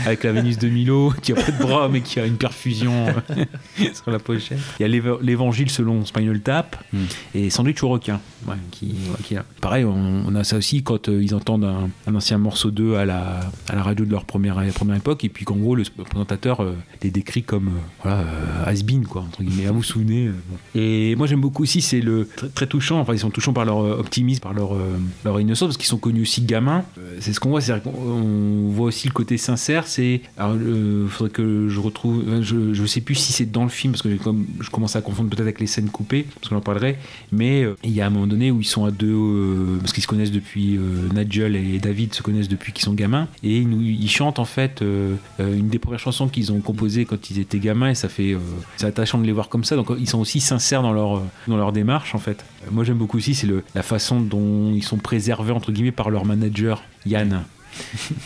Avec la Vénus de Milo qui a pas de bras mais qui a une perfusion sur la pochette. Il y a l'éva- l'évangile selon Spinal Tap Hmm. et Sandwich au requin. ouais, qui, ouais, qui est là. Pareil, on, on a ça aussi quand euh, ils entendent un, un ancien morceau d'eux à la, à la radio de leur première, première époque et puis qu'en gros le présentateur euh, les décrit comme euh, voilà, euh, has-been, quoi, entre guillemets. À vous souvenez. euh, bon. Et moi j'aime beaucoup aussi, c'est le très, très touchant, enfin ils sont touchants par leur euh, optimisme, par leur, euh, leur innocence, parce qu'ils sont connus aussi gamins. Euh, c'est ce qu'on voit, c'est-à-dire qu'on on voit aussi le côté sincère. C'est, alors, il faudrait que je retrouve, euh, je, je sais plus si c'est dans le film, parce que je commence à confondre peut-être avec les scènes coupées, parce qu'on en parlerait, mais euh, il y a un moment donné où ils sont à deux, euh, parce qu'ils se connaissent depuis, euh, Nigel et David se connaissent depuis qu'ils sont gamins, et ils, chantent en fait euh, euh, une des premières chansons qu'ils ont composées quand ils étaient gamins, et ça fait, euh, c'est attachant de les voir comme ça, donc ils sont aussi sincères dans leur, euh, dans leur démarche en fait. Euh, Moi j'aime beaucoup aussi, c'est la façon dont ils sont préservés entre guillemets par leur manager, Yann.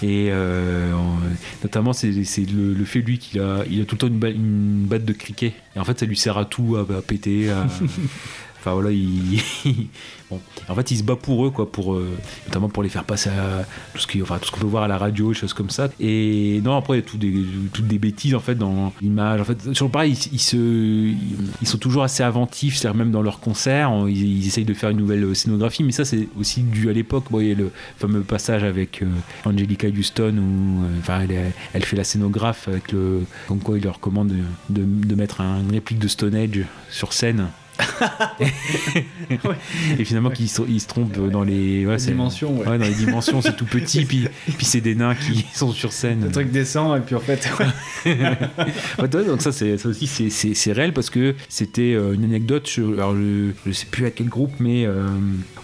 Et euh, en- notamment, c'est le, le fait lui qu'il a, il tout le temps une, ba- une batte de cricket. Et en fait, ça lui sert à tout, à, péter. En fait, il se bat pour eux, quoi, pour euh, notamment pour les faire passer à tout ce qu'on peut voir à la radio, des choses comme ça. Et non, après, il y a toutes des bêtises en fait dans l'image. En sur le pareil, ils, sont toujours assez inventifs, même dans leurs concerts, on- ils, essayent de faire une nouvelle scénographie, mais ça c'est aussi dû à l'époque. Bon, a le fameux passage avec euh, Angelica Houston où, euh, enfin, elle, fait la scénographe avec le, comme quoi il leur commande de, de- de mettre un- une réplique de Stone Age sur scène. Et finalement, qu'ils se, ils se trompent dans les ouais, c'est- Dimension, ouais. Ouais, dans les dimensions, c'est tout petit, puis, puis c'est des nains qui sont sur scène. Le truc descend et puis en fait, donc ça, c'est, ça aussi, c'est réel parce que c'était euh, une anecdote. Sur, alors, je, je sais plus à quel groupe, mais euh,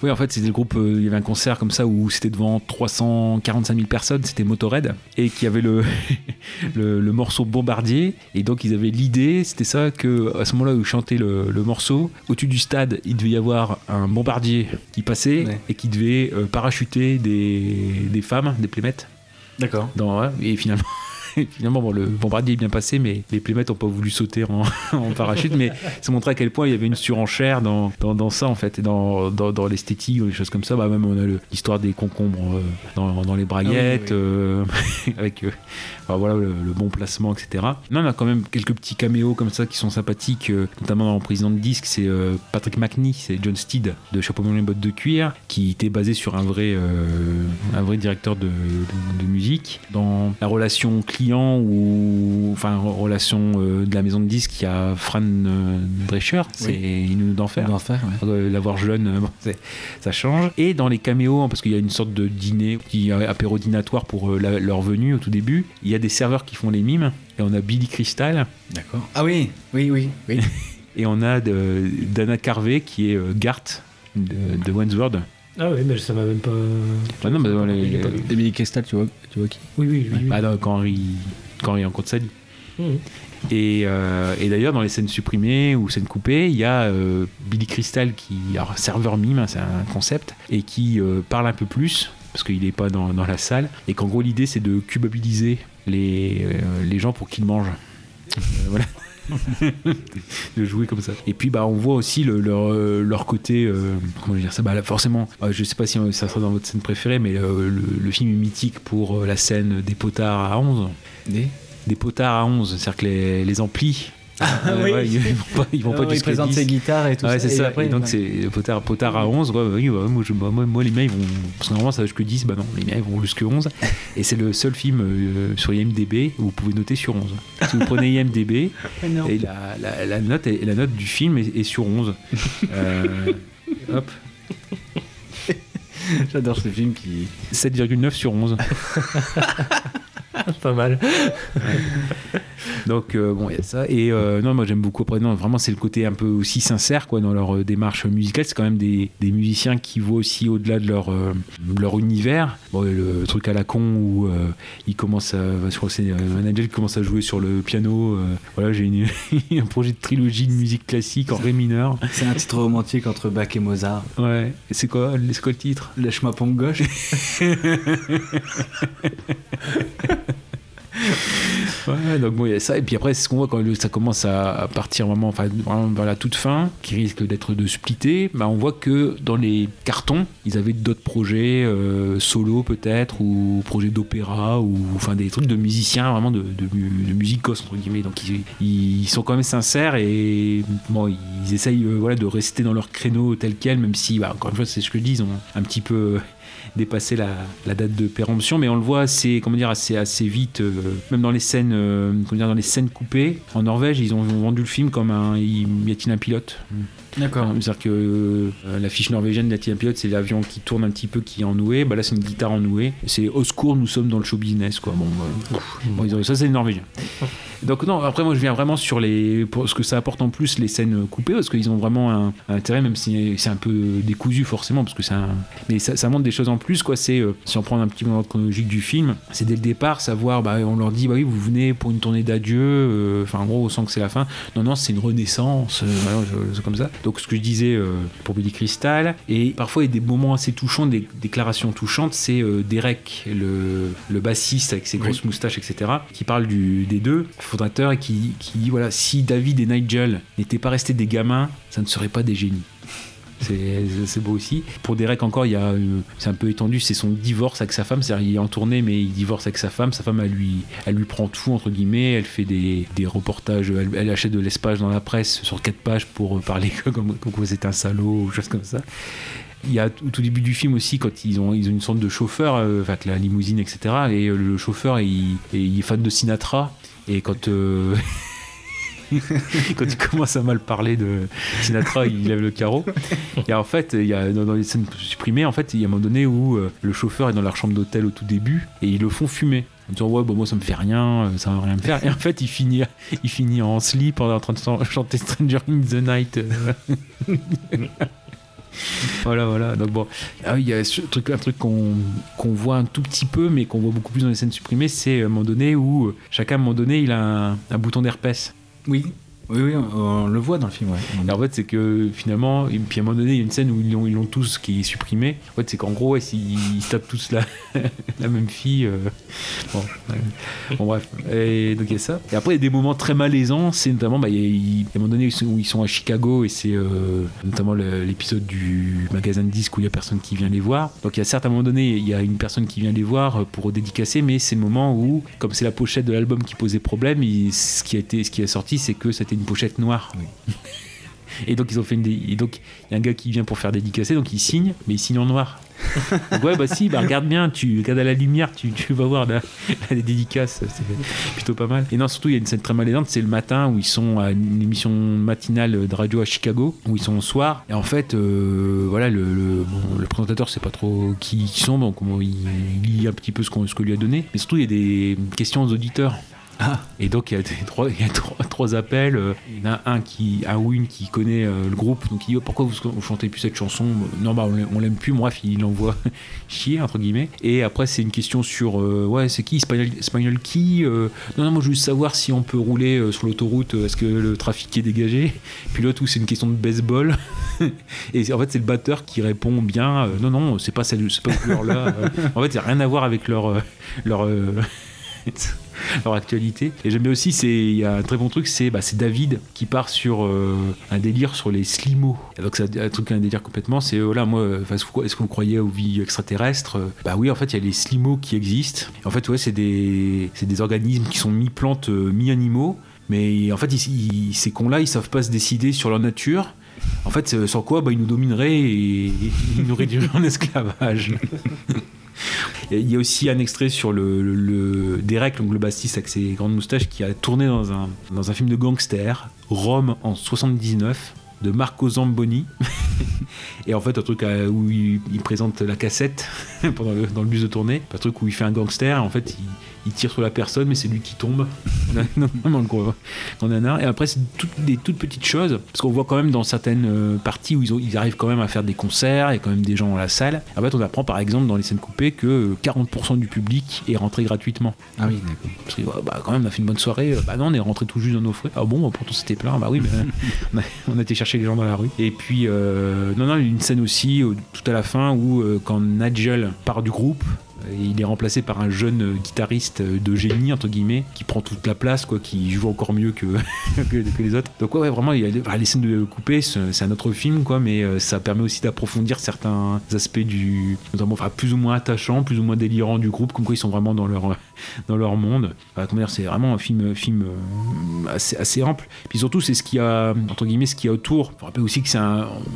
oui, en fait, c'était le groupe. euh, il y avait un concert comme ça où c'était devant 345 000 personnes. C'était Motorhead et qui avait le, le, le morceau Bombardier. Et donc, ils avaient l'idée, c'était ça, que à ce moment-là où ils chantaient le, le morceau, au-dessus du stade, il devait y avoir un bombardier qui passait Ouais. et qui devait euh, parachuter des, des femmes, des plémettes. D'accord. Dans, ouais, et finalement, finalement bon, le bombardier est bien passé, mais les plémettes n'ont pas voulu sauter en, en parachute. Mais ça montrait à quel point il y avait une surenchère dans, dans, dans ça, en fait, et dans, dans, dans l'esthétique, ou des choses comme ça. Bah, même on a l'histoire des concombres euh, dans, dans les braguettes, Ah oui, euh, avec euh, enfin, voilà, le, le bon placement, etc. Non, on a quand même quelques petits caméos comme ça qui sont sympathiques, euh, notamment dans le président de disque, c'est euh, Patrick McNee, c'est John Steed de Chapeau melon et bottes de cuir, qui était basé sur un vrai, euh, un vrai directeur de, de- de musique. Dans la relation client ou enfin relation de la maison de disque, il y a Fran Drescher, c'est une minute d'enfer. D'enfer, ouais. L'avoir jeune, bon, ça change. Et dans les caméos, hein, parce qu'il y a une sorte de dîner, qui apéro dînatoire pour la- leur venue au tout début, il y a des serveurs qui font les mimes. Et on a Billy Crystal, D'accord. Ah oui, oui, oui, oui. et on a de- Dana Carvey qui est euh, Garth de, de Wandsworth. Ah oui, mais ça m'a même pas. Ah non, mais dans les- Il Billy Crystal, tu vois, tu vois qui? Oui, oui, oui. oui. Ah non, quand il, quand il rencontre Sally. Mhm. Et, euh, et d'ailleurs, dans les scènes supprimées ou scènes coupées, il y a euh, Billy Crystal qui, alors serveur mime, hein, c'est un concept, et qui euh, parle un peu plus parce qu'il n'est pas dans, dans la salle, et qu'en gros l'idée c'est de culpabiliser les, euh, les gens pour qu'ils mangent. Euh, voilà. de jouer comme ça. Et puis bah on voit aussi le- leur, euh, leur côté euh, comment dire ça bah là, forcément euh, je sais pas si ça sera dans votre scène préférée mais euh, le, le film est mythique pour la scène des potards à 11 Des des potards à 11 c'est-à-dire que les, les amplis oui. ouais, ils, ils vont pas, ils vont pas Ah, il jusqu'à présente 10. ses guitares et tout Ouais, ça. c'est ça. après, et donc, ouais. c'est potard, potard à 11. Ouais, bah oui, ouais, moi, je- bah, moi, moi, les miens, ils vont. Parce que normalement, ça va jusque 10. Bah non, les miens, ils vont jusque 11. Et c'est le seul film euh, sur IMDb où vous pouvez noter sur 11. Si vous prenez IMDb, et la, la, la note, est- la note du film est, est sur 11. Euh, hop, J'adore ce film qui. 7,9 sur 11. Pas mal. Donc euh, bon, il y a ça. Et euh, non, moi j'aime beaucoup. Après, non, vraiment, c'est le côté un peu aussi sincère quoi dans leur euh, démarche musicale. C'est quand même des, des musiciens qui voient aussi au-delà de leur euh, leur univers. Bon, le truc à la con où euh, ils commencent à, je crois que c'est euh, Manager qui commence à jouer sur le piano. euh, voilà, j'ai une- un projet de trilogie de musique classique en ré mineur. C'est un titre romantique entre Bach et Mozart. Ouais. C'est quoi, c'est quoi le titre? Lèche ma pompe gauche. Ouais, donc bon, il y a ça. Et puis après, c'est ce qu'on voit quand ça commence à partir vraiment, enfin, vers la toute fin, qui risque d'être de splitter. Bah, on voit que dans les cartons, ils avaient d'autres projets euh, solo peut-être, ou projets d'opéra, ou enfin des trucs de musiciens, vraiment de, de, de musicos entre guillemets. Donc ils, ils sont quand même sincères et bon, ils essayent euh, voilà, de rester dans leur créneau tel quel, même si, bah, encore une fois, c'est ce que je dis, ils ont un petit peu dépasser la, date de péremption, mais on le voit assez, comment dire, assez, vite, euh, même dans les scènes, euh, comment dire, dans les scènes coupées. En Norvège, ils ont vendu le film comme un, y a-t-il un pilote? D'accord. C'est-à-dire que euh, la fiche norvégienne un pilote, c'est l'avion qui tourne un petit peu, qui est ennoué. Bah là, c'est une guitare ennouée. C'est au secours, nous sommes dans le show business, quoi. Bon, bah, bon, ils ont- ça, c'est les Norvégiens. Donc non, après moi je viens vraiment sur les pour ce que ça apporte en plus les scènes coupées parce qu'ils ont vraiment un, un intérêt même si c'est un peu décousu forcément parce que c'est un mais ça, ça montre des choses en plus quoi c'est euh, si on prend un petit moment chronologique du film c'est dès le départ savoir bah, on leur dit bah oui vous venez pour une tournée d'adieu euh, enfin en gros on sent que c'est la fin non non c'est une renaissance euh, c'est comme ça donc ce que je disais euh, pour Billy Crystal et parfois il y a des moments assez touchants des déclarations touchantes c'est euh, Derek le, le bassiste avec ses grosses moustaches etc qui parle du, des deux fondateurs et qui, qui dit voilà si David et Nigel n'étaient pas restés des gamins ça ne serait pas des génies c'est beau aussi. Pour Derek encore, il y a, euh, c'est un peu étendu, c'est son divorce avec sa femme. C'est-à-dire, il est en tournée, mais il divorce avec sa femme. Sa femme, elle lui, elle lui prend tout entre guillemets. Elle fait des, des reportages. Elle, achète de l'espace dans la presse sur quatre pages pour euh, parler comme, comme quoi c'est un salaud ou choses comme ça. Il y a au tout début du film aussi quand ils ont, ils ont une sorte de chauffeur, euh, avec la limousine, etc. Et le chauffeur, il, est fan de Sinatra. Et quand quand il commence à mal parler de Sinatra, il lève le carreau. Et en fait, il y a dans, les scènes supprimées, en fait, il y a un moment donné où euh, le chauffeur est dans leur chambre d'hôtel au tout début et ils le font fumer. En disant ouais, bon, moi ça me fait rien, euh, ça va rien me faire. Et en fait, il finit, il finit en slip en train de chan- chanter Stranger in the Night. Voilà, voilà. Donc bon, ah il y a ce truc, un truc qu'on qu'on voit un tout petit peu, mais qu'on voit beaucoup plus dans les scènes supprimées, c'est un moment donné où euh, chacun, à un moment donné, il a un, un bouton d'herpès. Oui. Oui, on, le voit dans le film, en fait, c'est que finalement, et puis à un moment donné, il y a une scène où ils l'ont, ils l'ont tous qui est supprimé. En fait, c'est qu'en gros, ouais, ils tapent tous la, la même fille. euh, Bon, bref. Et donc il y a ça. Et après, il y a des moments très malaisants. C'est notamment, bah, il y a, a un moment donné où ils sont à Chicago et c'est euh, notamment l'épisode du magasin de disques où il y a personne qui vient les voir. Donc il y a certes à un moment donné, il y a une personne qui vient les voir pour dédicacer, mais c'est le moment où, comme c'est la pochette de l'album qui posait problème, il- ce qui a été, ce qui est sorti, c'est que c'était une pochette noire. Et donc ils ont fait une et donc il y a un gars qui vient pour faire dédicacer donc il signe mais il signe en noir. donc ouais bah si bah regarde bien tu regardes à la lumière tu, tu vas voir la, la dédicace c'est plutôt pas mal. Et non surtout il y a une scène très malaisante c'est le matin où ils sont à une émission matinale de radio à Chicago où ils sont au soir et en fait euh, voilà le, le, bon, le présentateur sait pas trop qui ils sont donc bon, il, il lit un petit peu ce qu'on ce qu'on lui a donné mais surtout il y a des questions aux auditeurs. Et donc il y a, trois, il y a trois, trois appels. euh, Il y en a un qui, un ou une qui connaît euh, le groupe, donc il dit Oh, pourquoi vous, vous chantez plus cette chanson? Non bah on l'aime- plus. Bref, il envoie chier entre guillemets. Et après c'est une question sur euh, ouais c'est qui? Key euh, Non non moi je veux juste savoir si on peut rouler euh, sur l'autoroute. euh, Est-ce que le trafic est dégagé? Puis l'autre où c'est une question de baseball. Et en fait c'est le batteur qui répond bien euh, non non c'est pas cette couleur là. en fait il y a rien à voir avec leur euh, leur euh, leur actualité. Et j'aime bien aussi, il y a un très bon truc, c'est bah, David qui part sur euh, un délire sur les slimo. Et donc c'est un truc un délire complètement. C'est euh, voilà moi, euh, est-ce vous croyez aux vies extraterrestres Bah oui, en fait il y a les slimo qui existent. En fait ouais, c'est des des organismes qui sont mi-plantes, mi-animaux. Mais en fait, ils- ces cons-là, ils savent pas se décider sur leur nature. En fait, sans quoi, bah, ils nous domineraient et ils nous réduiraient en esclavage. Il y a aussi un extrait sur le, le, le- Derek, avec ses grandes moustaches, qui a tourné dans un, film de gangster, Rome en 79, de Marco Zamboni. Et en fait, un truc euh, où il, présente la cassette dans le bus de tournée, un truc où il fait un gangster, en fait, il tire sur la personne, mais c'est lui qui tombe. non, vraiment le gros, gros nanar. Et après, c'est toutes des toutes petites choses, parce qu'on voit quand même dans certaines euh, parties où ils, ont- ils arrivent quand même à faire des concerts, il y a quand même des gens dans la salle. En fait, on apprend par exemple dans les scènes coupées que euh, 40% du public est rentré gratuitement. Ah oui, d'accord. Parce que ouais, bah, quand même, on a fait une bonne soirée. Euh, Bah non, on est rentré tout juste dans nos frais. Ah bon, bah, pourtant c'était plein. Bah oui, mais on, a, on a été chercher les gens dans la rue. Et puis, euh, non, non, une scène aussi, euh, tout à la fin, où euh, quand Nigel part du groupe, il est remplacé par un jeune euh, guitariste euh, de génie entre guillemets qui prend toute la place quoi, qui joue encore mieux que, que, les autres. Donc ouais, vraiment il y a bah, les scènes de coupé, c'est c'est un autre film quoi, mais euh, ça permet aussi d'approfondir certains aspects du notamment enfin, plus ou moins attachants, plus ou moins délirants du groupe, comme quoi ils sont vraiment dans leur dans leur monde. Enfin, c'est vraiment un film film euh, assez, assez ample. Puis surtout c'est ce qu'il y a entre guillemets ce qu'il y a autour. Faut rappeler aussi que c'est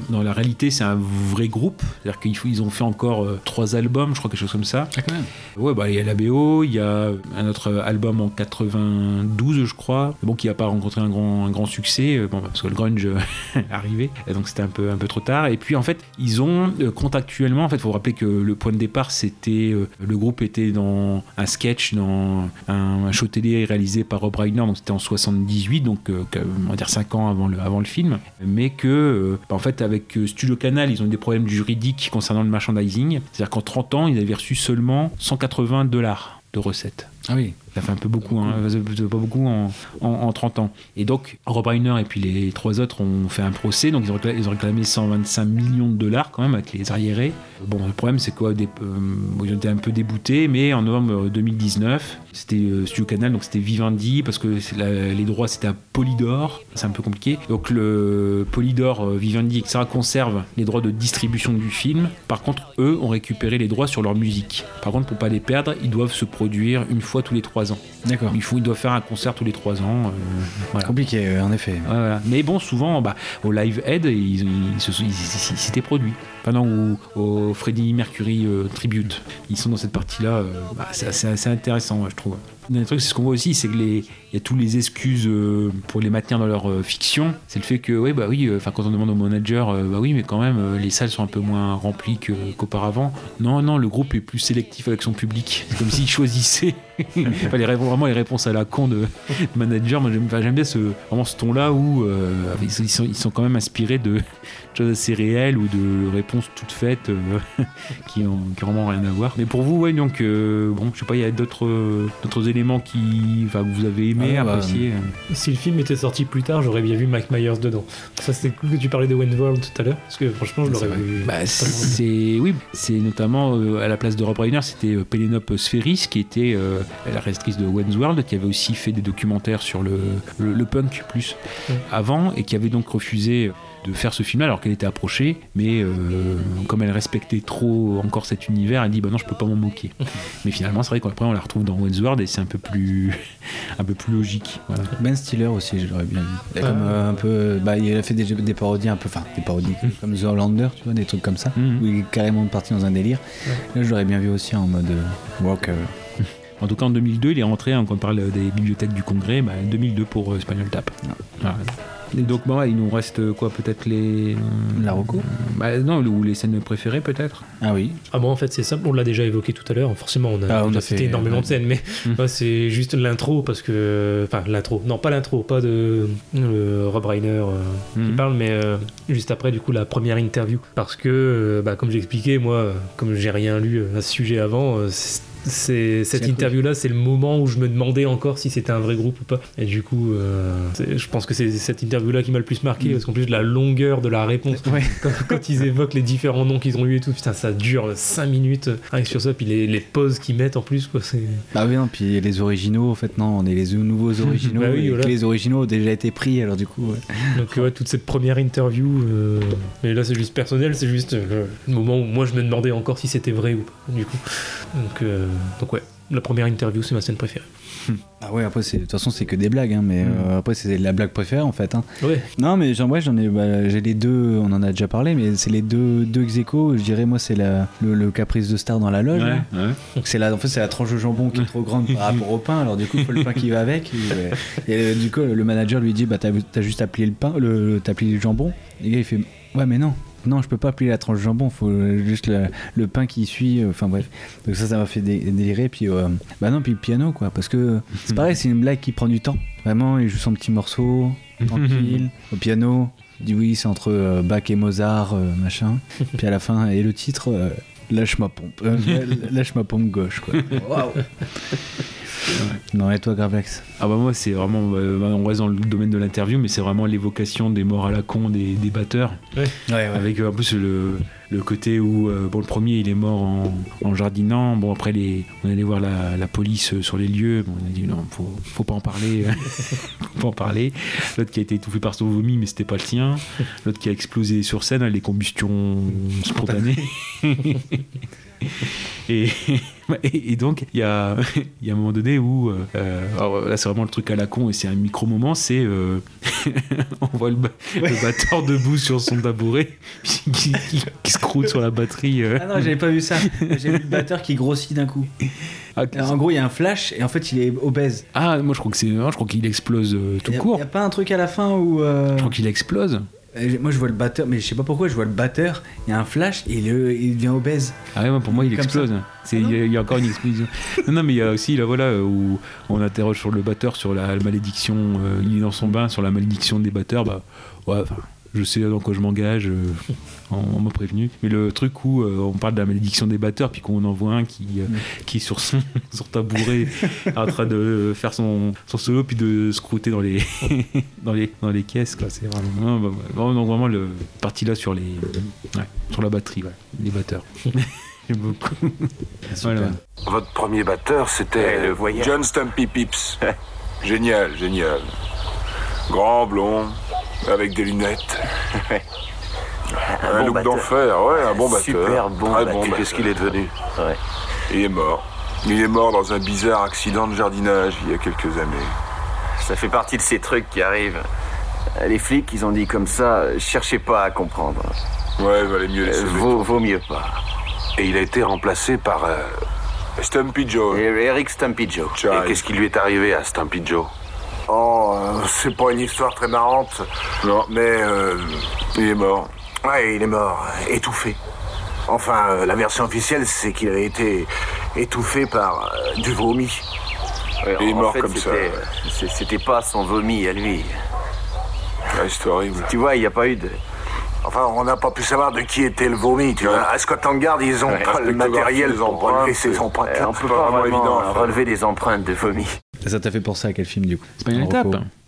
dans la réalité c'est un vrai groupe, c'est-à-dire qu'ils ont fait encore euh, trois albums, je crois quelque chose comme ça. Ah, quand même. Ouais, bah, il y a la BO, il y a un autre album en 92, je crois, bon, qui n'a pas rencontré un grand, un grand succès, euh, bon, parce que le grunge et donc c'était un peu, un peu trop tard. Et puis en fait, ils ont contractuellement, en fait, faut rappeler que le point de départ, c'était le groupe était dans un sketch, dans un, show télé réalisé par Rob Reiner, donc c'était en 78, donc euh, on va dire 5 ans avant le, avant le film, mais que euh, bah, en fait, avec euh, Studio Canal, ils ont eu des problèmes juridiques concernant le merchandising, c'est-à-dire qu'en 30 ans, ils avaient reçu seulement 180 dollars de recettes. Ah oui. Ça fait un peu beaucoup, hein, pas beaucoup en, en, en 30 ans. Et donc, Rob Reiner et puis les trois autres ont fait un procès, donc ils ont réclamé, ils ont réclamé 125 millions de dollars quand même avec les arriérés. Bon, le problème c'est quoi? Des, euh, Ils ont été un peu déboutés, mais en novembre 2019, c'était euh, Studio Canal, donc c'était Vivendi, parce que les droits c'était à Polydor, c'est un peu compliqué. Donc le Polydor, euh, Vivendi, etc. conserve les droits de distribution du film. Par contre, eux ont récupéré les droits sur leur musique. Par contre, pour pas les perdre, ils doivent se produire une fois tous les trois ans. D'accord. Il faut, ils doivent faire un concert tous les trois ans. euh, voilà. Compliqué, euh, en effet. Voilà. Mais bon, souvent, bah, au Live Aid, ils, ils- ils- ils s'étaient produits. Enfin, non, ou au Freddie Mercury euh, Tribute. Ils sont dans cette partie-là. euh, bah, c'est assez, assez intéressant, je trouve. Un des trucs, c'est ce qu'on voit aussi, c'est que les, il y a tous les excuses euh, pour les maintenir dans leur euh, fiction. C'est le fait que, ouais, bah oui, enfin, quand on demande au manager, bah oui, mais quand même, les salles sont un peu moins remplies qu'auparavant. non, non, le groupe est plus sélectif avec son public. C'est comme s'il choisissait Enfin, les réponses, vraiment les réponses à la con de, manager. Moi, j'aime bien ce, vraiment ce ton-là où euh, ils sont- ils sont quand même inspirés de choses assez réelles ou de réponses toutes faites euh, qui ont qui ont vraiment rien à voir. Mais pour vous, ouais, donc, euh, bon, je sais pas, il y a d'autres euh, éléments qui, que vous avez aimé, Ah, bah, apprécié. Si le film était sorti plus tard, j'aurais bien vu Mike Myers dedans. Ça, c'était cool que tu parlais de Wayneworld tout à l'heure, parce que franchement, je l'aurais C'est vu. Bah, c'est oui, c'est notamment euh, à la place de Rob Reiner, c'était euh, Penelope Spheris qui était euh, la réalisatrice de Wayne's World, qui avait aussi fait des documentaires sur le, le, le punk plus avant et qui avait donc refusé de faire ce film alors qu'elle était approchée, mais euh, comme elle respectait trop encore cet univers, elle dit bah non je peux pas m'en moquer. mais finalement c'est vrai qu'après on la retrouve dans Wayne's World et c'est un peu plus un peu plus logique. Voilà. Ben Stiller aussi, je l'aurais bien vu. Comme euh, un peu, bah, il a fait des, des parodies un peu, enfin des parodies comme The Hollander, tu vois, des trucs comme ça, Mhm. où il est carrément parti dans un délire. Là, je l'aurais bien vu aussi en mode euh, euh. En tout cas, en 2002, il est rentré, hein, quand on parle des bibliothèques du Congrès, bah, 2002 pour euh, Spinal Tap. Voilà. Et donc, bah, ouais, il nous reste euh, quoi Peut-être les. La Rocco bah, Non, ou les scènes préférées, peut-être Ah oui. Ah bon, en fait, c'est simple, on l'a déjà évoqué tout à l'heure. Forcément, on a, Ah, on déjà a fait- cité énormément ouais. de scènes, mais moi, c'est juste l'intro, parce que. Enfin, l'intro. Non, pas l'intro, pas de euh, Rob Reiner euh, qui Mhm. parle, mais euh, juste après, du coup, la première interview. Parce que, euh, bah, comme j'expliquais, moi, euh, comme j'ai rien lu euh, à ce sujet avant, euh, c'est cette interview-là, c'est le moment où je me demandais encore si c'était un vrai groupe ou pas. Et du coup, euh, je pense que c'est cette interview-là qui m'a le plus marqué, parce qu'en plus de la longueur de la réponse, Ouais. quand, quand ils évoquent les différents noms qu'ils ont eu et tout, putain, ça dure 5 minutes rien que sur ça, puis les, les pauses qu'ils mettent en plus, quoi, c'est. Bah oui, non, puis les originaux, en fait, non, on est les nouveaux originaux. Bah oui, et voilà. que les originaux ont déjà été pris, alors du coup. ouais. Donc, ouais, toute cette première interview, euh, mais là c'est juste personnel, c'est juste euh, le moment où moi je me demandais encore si c'était vrai ou pas, du coup. Donc, euh, donc ouais, la première interview, c'est ma scène préférée. Ah ouais, après, c'est- de toute façon, c'est que des blagues, hein, mais Mm. euh, après, c'est la blague préférée, en fait. hein. Ouais, Non, mais j'en ouais, j'en ai, bah, j'ai les deux, on en a déjà parlé, mais c'est les deux, deux ex Je dirais, moi, c'est le, le caprice de star dans la loge. là. ouais. Donc c'est la, en fait, c'est la tranche de jambon qui est trop grande par rapport au pain. Alors du coup, il faut le pain qui va avec. Et, euh, et, euh, du coup, le manager lui dit, bah t'as, juste à plier le pain, le, t'as plié le jambon. Et le gars il fait, ouais mais non. Non, je peux pas plier la tranche de jambon, faut juste le, le pain qui suit. euh, Enfin bref, donc ça, ça m'a fait dé- délirer. Puis euh, bah non, puis le piano quoi, parce que c'est pareil, c'est une blague qui prend du temps. Vraiment, il joue son petit morceau, tranquille, au piano. Il dit oui, c'est entre euh, Bach et Mozart, euh, machin. Puis à la fin, et le titre, lâche ma pompe, lâche ma pompe gauche quoi. Waouh. Non, et toi, Gravelax Ah bah moi c'est vraiment, euh, on reste dans le domaine de l'interview, mais c'est vraiment l'évocation des morts à la con des, des batteurs, Ouais, ouais. avec euh, en plus le, le côté où euh, bon le premier il est mort en, en jardinant, bon après les, on allait voir la, la police euh, sur les lieux, bon, on a dit non faut, faut pas en parler, faut pas en parler. L'autre qui a été étouffé par son vomi mais c'était pas le sien, l'autre qui a explosé sur scène, les combustions spontanées. Et, et, et donc, il y a, il y a un moment donné où, euh, alors là c'est vraiment le truc à la con et c'est un micro-moment, c'est euh, on voit le, le batteur debout sur son tabouret qui, qui, qui se croûte sur la batterie. euh. Ah non, j'avais pas vu ça. J'ai vu le batteur qui grossit d'un coup. Ah, Alors, en gros, il y a un flash et en fait, il est obèse. ah, moi je crois que c'est, je crois qu'il explose euh, tout y a- court. Il y a pas un truc à la fin où. euh, Je crois qu'il explose. Euh, Moi, je vois le batteur, mais je sais pas pourquoi, je vois le batteur. Il y a un flash et il, il devient obèse. Ah ouais, moi, pour moi il Comme explose. C'est, il, y a, il y a encore une explosion. non, non, mais il y a aussi là voilà où on interroge sur le batteur sur la malédiction. euh, il est dans son bain sur la malédiction des batteurs. Bah ouais, je sais dans quoi je m'engage. euh, on, on m'a prévenu. Mais le truc où euh, on parle de la malédiction des batteurs, puis qu'on en voit un qui, euh, qui est sur son sur tabouret en train de faire son, son solo, puis de scrouter dans les dans les dans les caisses. Quoi. C'est vraiment, non, bah, bah, vraiment, donc vraiment le parti là sur les ouais, sur la batterie, ouais, les batteurs. J'aime beaucoup. Voilà. Votre premier batteur, c'était le. John Stumpy Pips. génial, génial. Grand, blond, avec des lunettes. Un bon look d'enfer, ouais, un bon batteur. Super bon Très batteur. bon Qu'est-ce qu'il est devenu Ouais. Il est mort. Il est mort dans un bizarre accident de jardinage il y a quelques années. Ça fait partie de ces trucs qui arrivent. Les flics, ils ont dit comme ça, cherchez pas à comprendre. Ouais, valait mieux Euh, laisser. vaut, vaut mieux pas. Et il a été remplacé par euh, Stumpy Joe. Et Eric Stumpy Joe. Et qu'est-ce qui lui est arrivé à Stumpy Joe Oh, euh, c'est pas une histoire très marrante. Non, mais euh, il est mort. Ouais, il est mort, étouffé. Enfin, euh, la version officielle, c'est qu'il a été étouffé par euh, du vomi. Ouais, Il est en mort fait, comme ça, c'était- ouais. c'est- C'était pas son vomi à lui. Ouais, c'est horrible. Tu vois, il n'y a pas eu de. Enfin, on n'a pas pu savoir de qui était le vomi, tu vois. À Scotland Yard, ils ont Ouais, pas le matériel pour empreintes, relever ces c'est- empreintes. Euh, on peut pas pas vraiment évident relever des empreintes de vomi. Ça t'a fait penser à quel film du coup? C'est pas une En étape.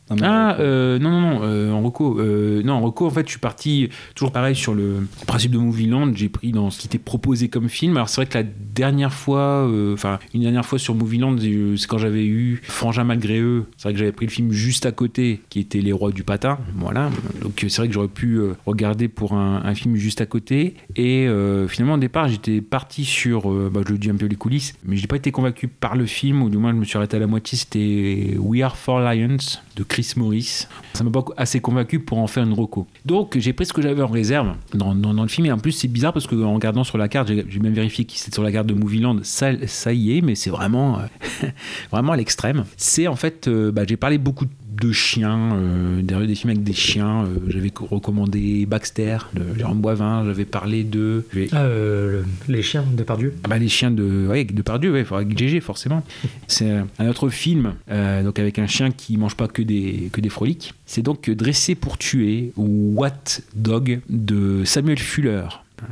Non, Ah, euh, non, non, non, euh, en reco. euh, non, en reco, en fait, je suis parti toujours pareil sur le principe de Movieland. J'ai pris dans ce qui était proposé comme film. Alors, c'est vrai que la dernière fois, enfin, une dernière fois sur Movieland, euh, c'est quand j'avais eu Frangin malgré eux. C'est vrai que j'avais pris le film juste à côté, qui était Les Rois du Patin. Voilà. Donc, c'est vrai que j'aurais pu regarder pour un, un film juste à côté. Et finalement, au départ, j'étais parti sur, bah, je le dis un peu les coulisses, mais je n'ai pas été convaincu par le film, ou du moins, je me suis arrêté à la moitié. C'était We Are Four Lions de Chris Morris. Ça m'a pas assez convaincu pour en faire une reco. Donc j'ai pris ce que j'avais en réserve dans, dans- le film et en plus c'est bizarre parce que en regardant sur la carte, j'ai même vérifié qu'il c'était sur la carte de Movieland. Ça, ça y est, mais c'est vraiment euh, vraiment à l'extrême. C'est en fait, euh, bah, j'ai parlé beaucoup de chiens, euh, des, des films avec des chiens. euh, j'avais co- recommandé Baxter de Jérôme Boivin. J'avais parlé de Ah, euh, le- les chiens de Pardieu. ah bah, les chiens de, ouais, de Pardieu, ouais, avec GG forcément. C'est un autre film, euh, donc avec un chien qui mange pas que des, que des froliques. C'est donc Dressé pour tuer ou What Dog de Samuel Fuller.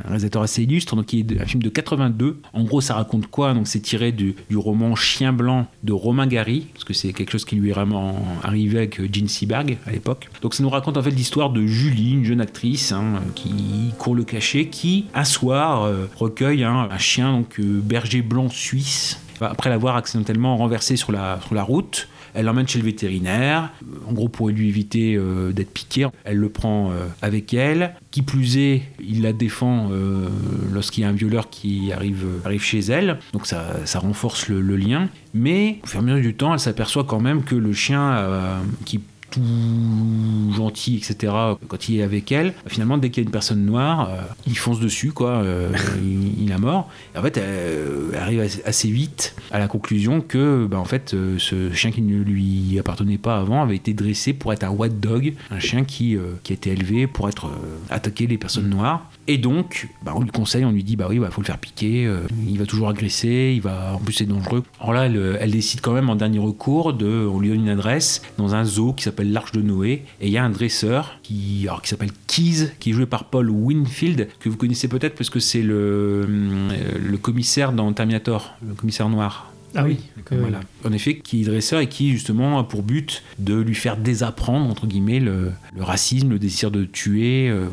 Un réalisateur assez illustre, donc qui est un film de 82. En gros, ça raconte quoi? Donc, c'est tiré du, roman Chien blanc de Romain Gary, parce que c'est quelque chose qui lui est vraiment arrivé avec Gene Seberg à l'époque. Donc, ça nous raconte en fait l'histoire de Julie, une jeune actrice hein, qui court le cachet, qui un soir euh, recueille un chien donc euh, berger blanc suisse après l'avoir accidentellement renversé sur la, sur la route. Elle l'emmène chez le vétérinaire, en gros pour lui éviter euh, d'être piqué. Elle le prend euh, avec elle. Qui plus est, il la défend euh, lorsqu'il y a un violeur qui arrive, chez elle. Donc ça, ça renforce le, le lien. Mais au fur et à mesure du temps, elle s'aperçoit quand même que le chien qui tout gentil, etc., quand il est avec elle, finalement, dès qu'il y a une personne noire, euh, il fonce dessus, quoi, euh, il, il a mort. Et en fait, elle, elle arrive assez, vite à la conclusion que, bah, en fait, euh, ce chien qui ne lui appartenait pas avant avait été dressé pour être un what dog, un chien qui, qui a été élevé pour être attaquer les personnes noires. Et donc, bah, on lui conseille, on lui dit, bah oui, bah faut le faire piquer, euh, il va toujours agresser, il va, en plus c'est dangereux. Alors là, elle, elle décide quand même en dernier recours de, on lui donne une adresse dans un zoo qui s'appelle l'Arche de Noé, et il y a un dresseur qui, alors, qui s'appelle Keys, qui est joué par Paul Winfield, que vous connaissez peut-être parce que c'est le, euh, le commissaire dans Terminator, le commissaire noir. Ah oui, oui, Voilà. En effet, qui est dresseur et qui justement a pour but de lui faire désapprendre entre guillemets le, le racisme, le désir de tuer. euh.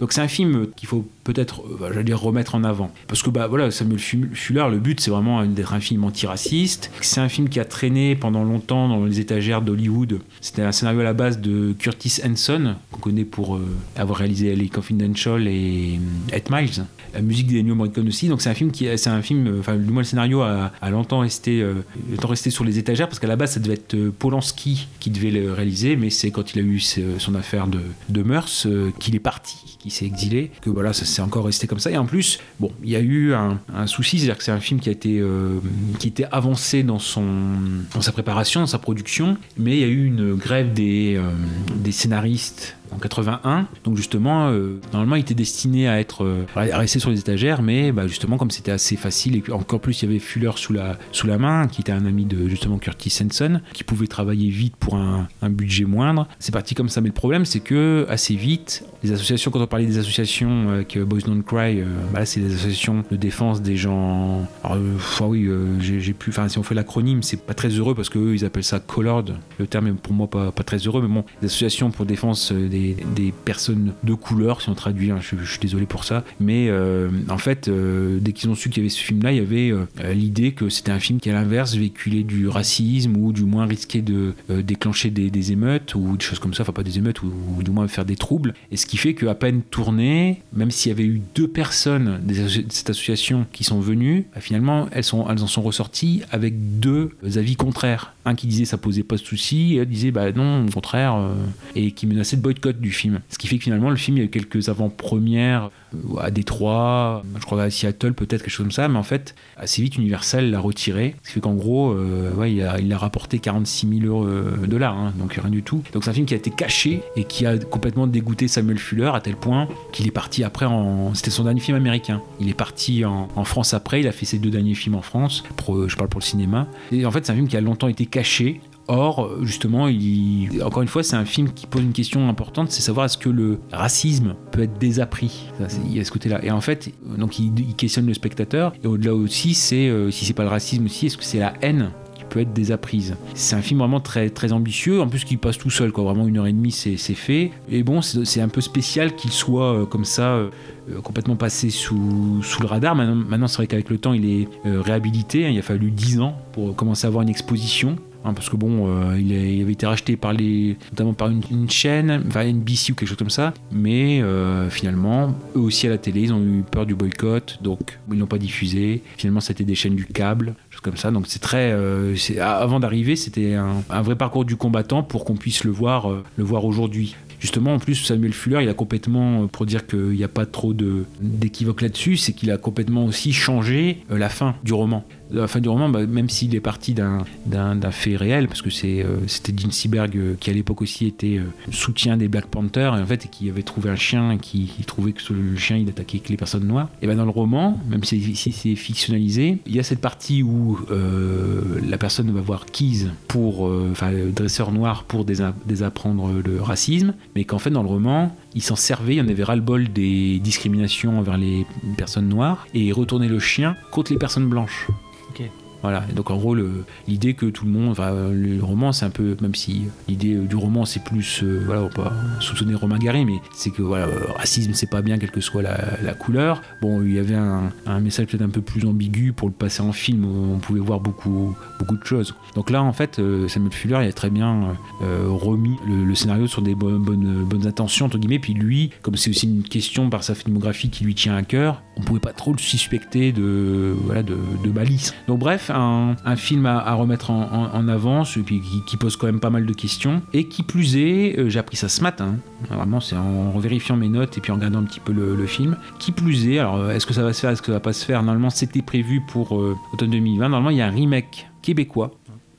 Donc c'est un film qu'il faut peut-être, euh, bah, j'allais dire remettre en avant parce que bah voilà Samuel Fu- Fuller, le but c'est vraiment d'être un film antiraciste. C'est un film qui a traîné pendant longtemps dans les étagères d'Hollywood. C'était un scénario à la base de Curtis Hanson qu'on connaît pour euh, avoir réalisé Les Confidential et Eight Miles. La musique d'Ennio Morricone aussi. Donc c'est un film qui, c'est un film, enfin du moins le scénario a, longtemps resté, longtemps resté sur les étagères parce qu'à la base ça devait être Polanski qui devait le réaliser, mais c'est quand il a eu ce- son affaire de, de mœurs euh, qu'il est parti, qu'il s'est exilé, que voilà ça s'est encore resté comme ça. Et en plus, bon, il y a eu un, souci, c'est-à-dire que c'est un film qui a été, euh, qui était avancé dans son, dans sa préparation, dans sa production, mais il y a eu une grève des, euh, des scénaristes en 81. Donc justement, euh, normalement, il était destiné à être euh, rester sur les étagères, mais bah, justement, comme c'était assez facile, et encore plus, il y avait Fuller sous la, sous la main, qui était un ami de justement Curtis Hanson, qui pouvait travailler vite pour un, budget moindre. C'est parti comme ça, mais le problème, c'est que assez vite, les associations, quand on parlait des associations avec euh, Boys Don't Cry, euh, bah c'est des associations de défense des gens. Alors, euh, enfin, oui, euh, j'ai pu. Enfin, si on fait l'acronyme, c'est pas très heureux parce qu'eux, ils appellent ça colored. Le terme est pour moi pas, pas très heureux, mais bon, des associations pour défense euh, des, personnes de couleur, si on traduit, hein, je, suis désolé pour ça. Mais euh, en fait, euh, dès qu'ils ont su qu'il y avait ce film-là, il y avait euh, l'idée que c'était un film qui, à l'inverse, véhiculait du racisme ou du moins risquait de déclencher des, émeutes ou des choses comme ça, enfin pas des émeutes, ou, du moins faire des troubles. Et ce qui fait qu'à peine tourné, même s'il y avait eu deux personnes de cette association qui sont venues, bah, finalement, elles en sont ressorties avec deux avis contraires. Un qui disait ça posait pas de souci, et l'autre disait bah non, au contraire, euh, et qui menaçait de boycott du film. Ce qui fait que finalement, le film, il y a eu quelques avant-premières à Détroit, je crois à Seattle, peut-être quelque chose comme ça, mais en fait, assez vite, Universal l'a retiré. Ce qui fait qu'en gros, euh, il, a, rapporté 46 000 euros, euh, dollars, hein, donc rien du tout. Donc c'est un film qui a été caché et qui a complètement dégoûté Samuel Fuller à tel point qu'il est parti après en. C'était son dernier film américain. Il est parti en, en France après, il a fait ses deux derniers films en France, pour, je parle pour le cinéma. Et en fait, c'est un film qui a longtemps été caché. Or, justement, encore une fois, c'est un film qui pose une question importante, c'est savoir est-ce que le racisme peut être désappris. Il y a ce côté-là. Et en fait, donc il, questionne le spectateur. Et au-delà aussi, c'est euh, si c'est pas le racisme aussi, est-ce que c'est la haine qui peut être désapprise? C'est un film vraiment très très ambitieux, en plus qu'il passe tout seul, quoi. Vraiment une heure et demie, c'est fait. Et bon, c'est un peu spécial qu'il soit euh, comme ça. euh, euh, complètement passé sous, le radar. Maintenant, c'est vrai qu'avec le temps, il est réhabilité. hein. Il a fallu 10 ans pour commencer à avoir une exposition. Hein, parce que bon, euh, il, avait été racheté par les, notamment par une, chaîne, enfin NBC ou quelque chose comme ça. Mais euh, finalement, eux aussi à la télé, ils ont eu peur du boycott, donc ils l'ont pas diffusé. Finalement, c'était des chaînes du câble, choses comme ça. Donc c'est très, euh, avant d'arriver, c'était un, vrai parcours du combattant pour qu'on puisse le voir, le voir aujourd'hui. Justement, en plus, Samuel Fuller, il a complètement, pour dire qu'il n'y a pas trop d'équivoque là-dessus, c'est qu'il a complètement aussi changé la fin du roman. La fin du roman, bah, même s'il est parti d'un fait réel, parce que euh, c'était Gene Seberg euh, qui à l'époque aussi était euh, soutien des Black Panthers, et en fait, qui avait trouvé un chien et qui, trouvait que le chien il attaquait que les personnes noires. Et ben dans le roman, même si, c'est fictionnalisé, il y a cette partie où euh, la personne va voir Keys pour, euh, enfin, le dresseur noir pour désa- désapprendre le racisme, mais qu'en fait dans le roman, il s'en servait, il y en avait ras-le-bol des discriminations envers les personnes noires, et il retournait le chien contre les personnes blanches. Voilà, donc en gros, l'idée que tout le monde, le roman, c'est un peu, même si l'idée du roman, c'est plus, euh, voilà, on peut pas soupçonner Romain Gary, mais c'est que voilà, euh, racisme, c'est pas bien, quelle que soit la, couleur. Bon, il y avait un, message peut-être un peu plus ambigu pour le passer en film, on pouvait voir beaucoup, beaucoup de choses. Donc là, en fait, euh, Samuel Fuller, il a très bien euh, remis le, le scénario sur des bonnes, bonnes, bonnes intentions, entre guillemets, puis lui, comme c'est aussi une question par sa filmographie qui lui tient à cœur, on pouvait pas trop le suspecter de, voilà, de, malice. Donc bref, un, film à, remettre en, en- en avance, et puis qui, pose quand même pas mal de questions, et qui plus est, euh, j'ai appris ça ce matin, vraiment c'est en vérifiant mes notes et puis en regardant un petit peu le, le film, qui plus est, alors euh, est-ce que ça va se faire, est-ce que ça va pas se faire, normalement c'était prévu pour euh, automne 2020, normalement il y a un remake québécois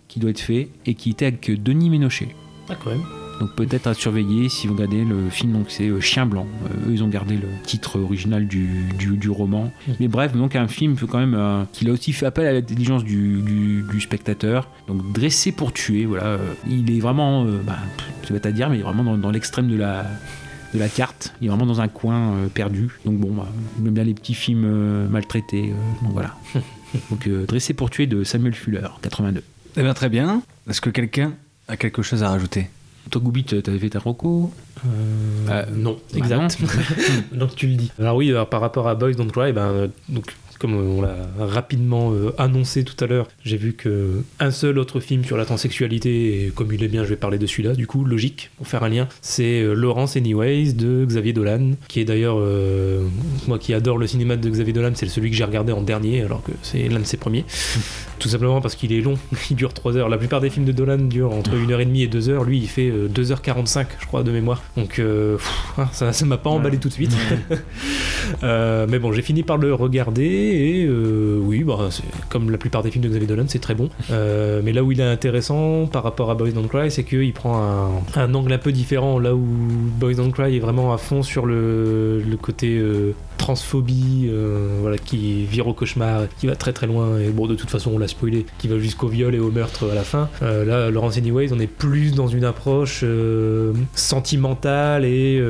qui doit être fait, et qui était avec Denis Ménochet. Ah, quand même. Donc peut-être à surveiller si vous regardez le film, donc c'est euh, Chien Blanc. Euh, eux, ils ont gardé le titre original du, du, du roman. Mais bref, donc un film quand même euh, qui a aussi fait appel à l'intelligence du, du, du spectateur. Donc dressé pour tuer, voilà. Euh, Il est vraiment, euh, bah, c'est bête à dire, mais il est vraiment dans, dans l'extrême de la de la carte, il est vraiment dans un coin euh, perdu. Donc bon, bah, j'aime bien les petits films euh, maltraités, euh, donc voilà. Donc euh, Dressé pour tuer de Samuel Fuller, 82. Eh bien, très bien. Est-ce que quelqu'un a quelque chose à rajouter? Toi, Goubit, t'avais fait ta roco Euh, Euh, non, bah exact. donc tu le dis. Alors oui, alors, par rapport à Boys Don't Cry, ben, euh, donc, comme on l'a rapidement euh, annoncé tout à l'heure, j'ai vu que un seul autre film sur la transsexualité, et comme il est bien, je vais parler de celui-là, du coup, logique, pour faire un lien, c'est euh, Laurence Anyways de Xavier Dolan, qui est d'ailleurs, euh, moi qui adore le cinéma de Xavier Dolan, c'est celui que j'ai regardé en dernier, alors que c'est l'un de ses premiers. Tout simplement parce qu'il est long, il dure 3 heures. La plupart des films de Dolan durent entre 1h30 et 2 heures. Lui, il fait euh, 2h45, je crois, de mémoire. Donc, euh, pff, ah, ça ça m'a pas emballé tout de suite. Euh, mais bon, j'ai fini par le regarder et euh, oui, bah, comme la plupart des films de Xavier Dolan, c'est très bon. Euh, mais là où il est intéressant par rapport à Boys Don't Cry, c'est qu'il prend un, un angle un peu différent. Là où Boys Don't Cry est vraiment à fond sur le, le côté euh, transphobie, euh, voilà, qui vire au cauchemar, qui va très très loin. Et bon, de toute façon, on l'a spoilé, qui va jusqu'au viol et au meurtre à la fin. Euh, là, Laurence Anyways, on est plus dans une approche euh, sentimentale et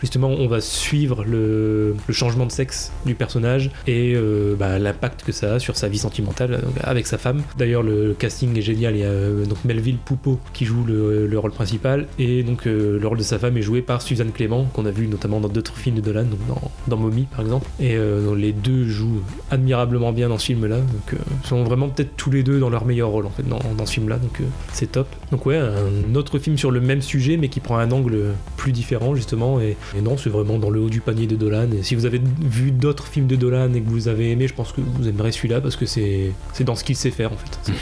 justement, on va suivre le, changement de sexe du personnage et bah, l'impact que ça a sur sa vie sentimentale avec sa femme. D'ailleurs, le casting est génial. Il y a donc Melville Poupeau qui joue le, le rôle principal et donc le rôle de sa femme est joué par Suzanne Clément, qu'on a vu notamment dans d'autres films de Dolan, donc dans, dans Mommy par exemple. Et euh, les deux jouent admirablement bien dans ce film-là. Donc, euh, sont vraiment peut-être tous les deux dans leur meilleur rôle en fait dans, dans ce film-là. Donc, euh, c'est top. Donc, ouais, un autre film sur le même sujet, mais qui prend un angle plus différent justement. Et, et non, c'est vraiment dans le haut du panier de Dolan. Et si vous avez vu d'autres films de Dolan et que vous avez aimé, je pense que vous aimerez celui-là parce que c'est c'est dans ce qu'il sait faire en fait.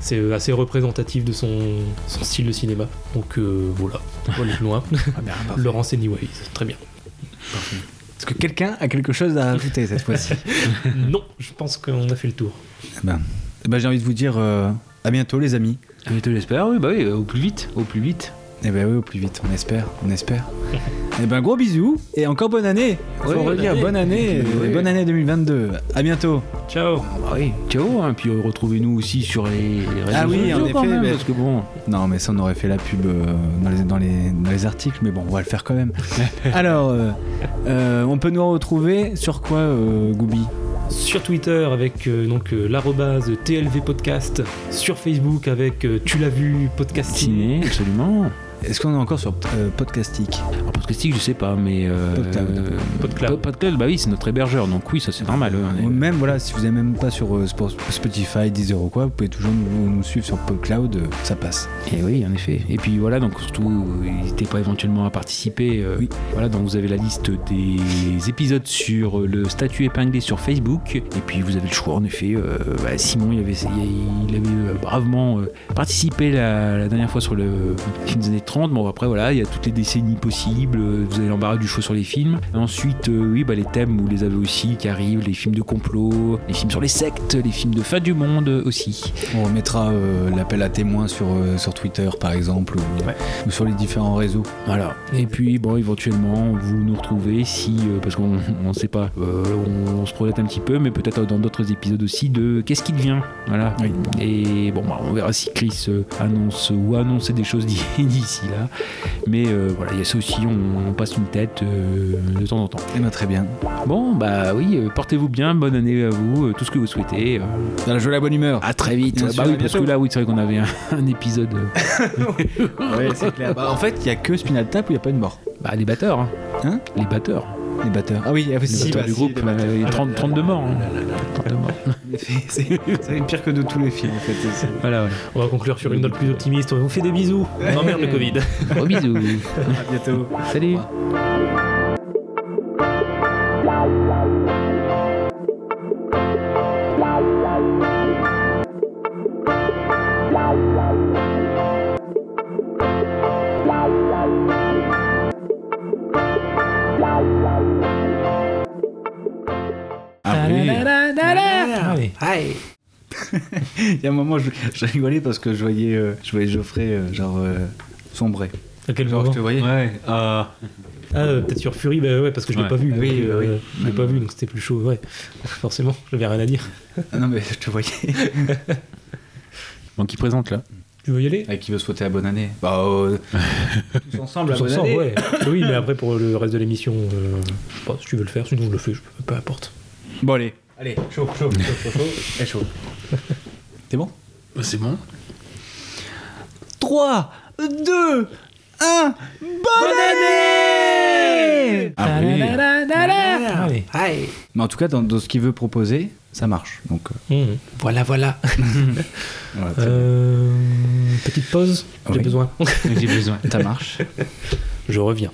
C'est- assez représentatif de son, son style de cinéma. Donc voilà, on va aller plus loin. Laurence Anyways, très bien. Est-ce que quelqu'un a quelque chose à rajouter cette fois-ci non, je pense qu'on a fait le tour. Eh ben, eh ben, j'ai envie de vous dire euh, à bientôt les amis. Je te l'espère, oui, bah oui, au plus vite, au plus vite. Eh ben oui, au plus vite, on espère, on espère. eh ben gros bisous et encore bonne année. Faut Ouais, bonne redire année. bonne année, Et bonne année 2022. À bientôt. Ciao Bah oui, ciao, hein, puis euh, retrouvez-nous aussi sur les, les réseaux Ah oui, en sociaux quand effet, même, parce que bon, Non, mais ça on aurait fait la pub euh, dans, les, dans, les, dans les articles, mais bon, on va le faire quand même. Alors, euh, euh, on peut nous retrouver sur quoi, euh, Goubi? Sur Twitter avec euh, donc euh, l'arrobase TLV Podcast, sur Facebook avec euh, Tu l'as vu podcasting. ciné, absolument. Est-ce qu'on est encore sur euh, Podcastic Alors, podcastique, je sais pas, mais. Euh, PodCloud. euh, PodCloud. Pod- PodCloud, bah oui, c'est notre hébergeur, donc oui, ça c'est normal. hein, Ou Même voilà, si vous n'êtes même pas sur euh, Spo- Spotify, Deezer ou quoi, vous pouvez toujours nous, nous suivre sur PodCloud, euh, ça passe. Et oui, en effet. Et puis voilà, donc surtout, n'hésitez pas éventuellement à participer. euh, Oui. Voilà, donc vous avez la liste des épisodes sur le statut épinglé sur Facebook. Et puis vous avez le choix, en effet. euh, bah, Simon, il avait, il avait euh, bravement euh, participé la, la dernière fois sur le film des années 30. Bon, après, voilà, il y a toutes les décennies possibles. euh, Vous avez l'embarras du choix sur les films. Ensuite, euh, oui, bah, les thèmes, vous les avez aussi qui arrivent les films de complot, les films sur les sectes, les films de fin du monde euh, aussi. On remettra euh, l'appel à témoins sur, euh, sur Twitter par exemple, ou, Ouais. ou sur les différents réseaux. Voilà. Et puis, bon, éventuellement, vous nous retrouvez si, parce qu'on ne sait pas, on, on se projette un petit peu, mais peut-être dans d'autres épisodes aussi de qu'est-ce qui devient? Voilà. Oui. Et bon, bah, on verra si Chris annonce ou annonce des choses d'i- là. Mais euh, voilà, il y a ça aussi, on, on passe une tête euh, de temps en temps. Eh ben très bien. Bon, bah oui, euh, portez-vous bien, bonne année à vous, tout ce que vous souhaitez. Dans la joie, la bonne humeur. à très vite. Bien bah sûr, oui, parce que là, oui, c'est vrai qu'on avait un, un épisode. Ouais, c'est clair. Bah, en fait, il y a que Spinal Tap où il n'y a pas une mort. bah, les batteurs. Hein. Hein? Les batteurs. Les batteurs. Ah oui, il y a Les aussi batteurs bah, du si, groupe, les batteurs. euh, il y a 30, 32 morts. hein. 32 morts. C'est c'est pire que de tous les films en fait. c'est- Voilà, voilà. On va conclure sur une note plus optimiste. On vous fait des bisous. On emmerde le Covid. Gros bisous. À bientôt. Salut. Allez. Il y a un moment, je, je rigolais parce que je voyais, euh, je voyais Geoffrey euh, genre euh, sombrer. À quel Genre, moment je te voyais. Ouais. ah. Ah, euh, peut-être sur Fury, bah ouais, parce que je l'ai Ouais. pas vu. Oui, donc, oui, euh, oui. Je l'ai pas vu, donc c'était plus chaud. Ouais, forcément, j'avais rien à dire. Ah non, mais je te voyais. Donc, il présente là. Tu veux y aller Avec qui veut souhaiter la bonne année Bah, euh, tous ensemble, la bonne ensemble, année. ouais. oui, mais après pour le reste de l'émission, euh, je sais pas si tu veux le faire, sinon je le fais, je- peu importe. Bon, allez, Allez, chaud, chaud, chaud, chaud, chaud. Et chaud. C'est bon? Bah, C'est bon. 3, 2, 1, bonne année Ah oui. Allez. Mais en tout cas, dans, dans ce qu'il veut proposer, ça marche. Donc, euh, Mhm. Voilà, voilà. Euh, petite pause, j'ai Oui. besoin. J'ai besoin. ça marche. Je reviens.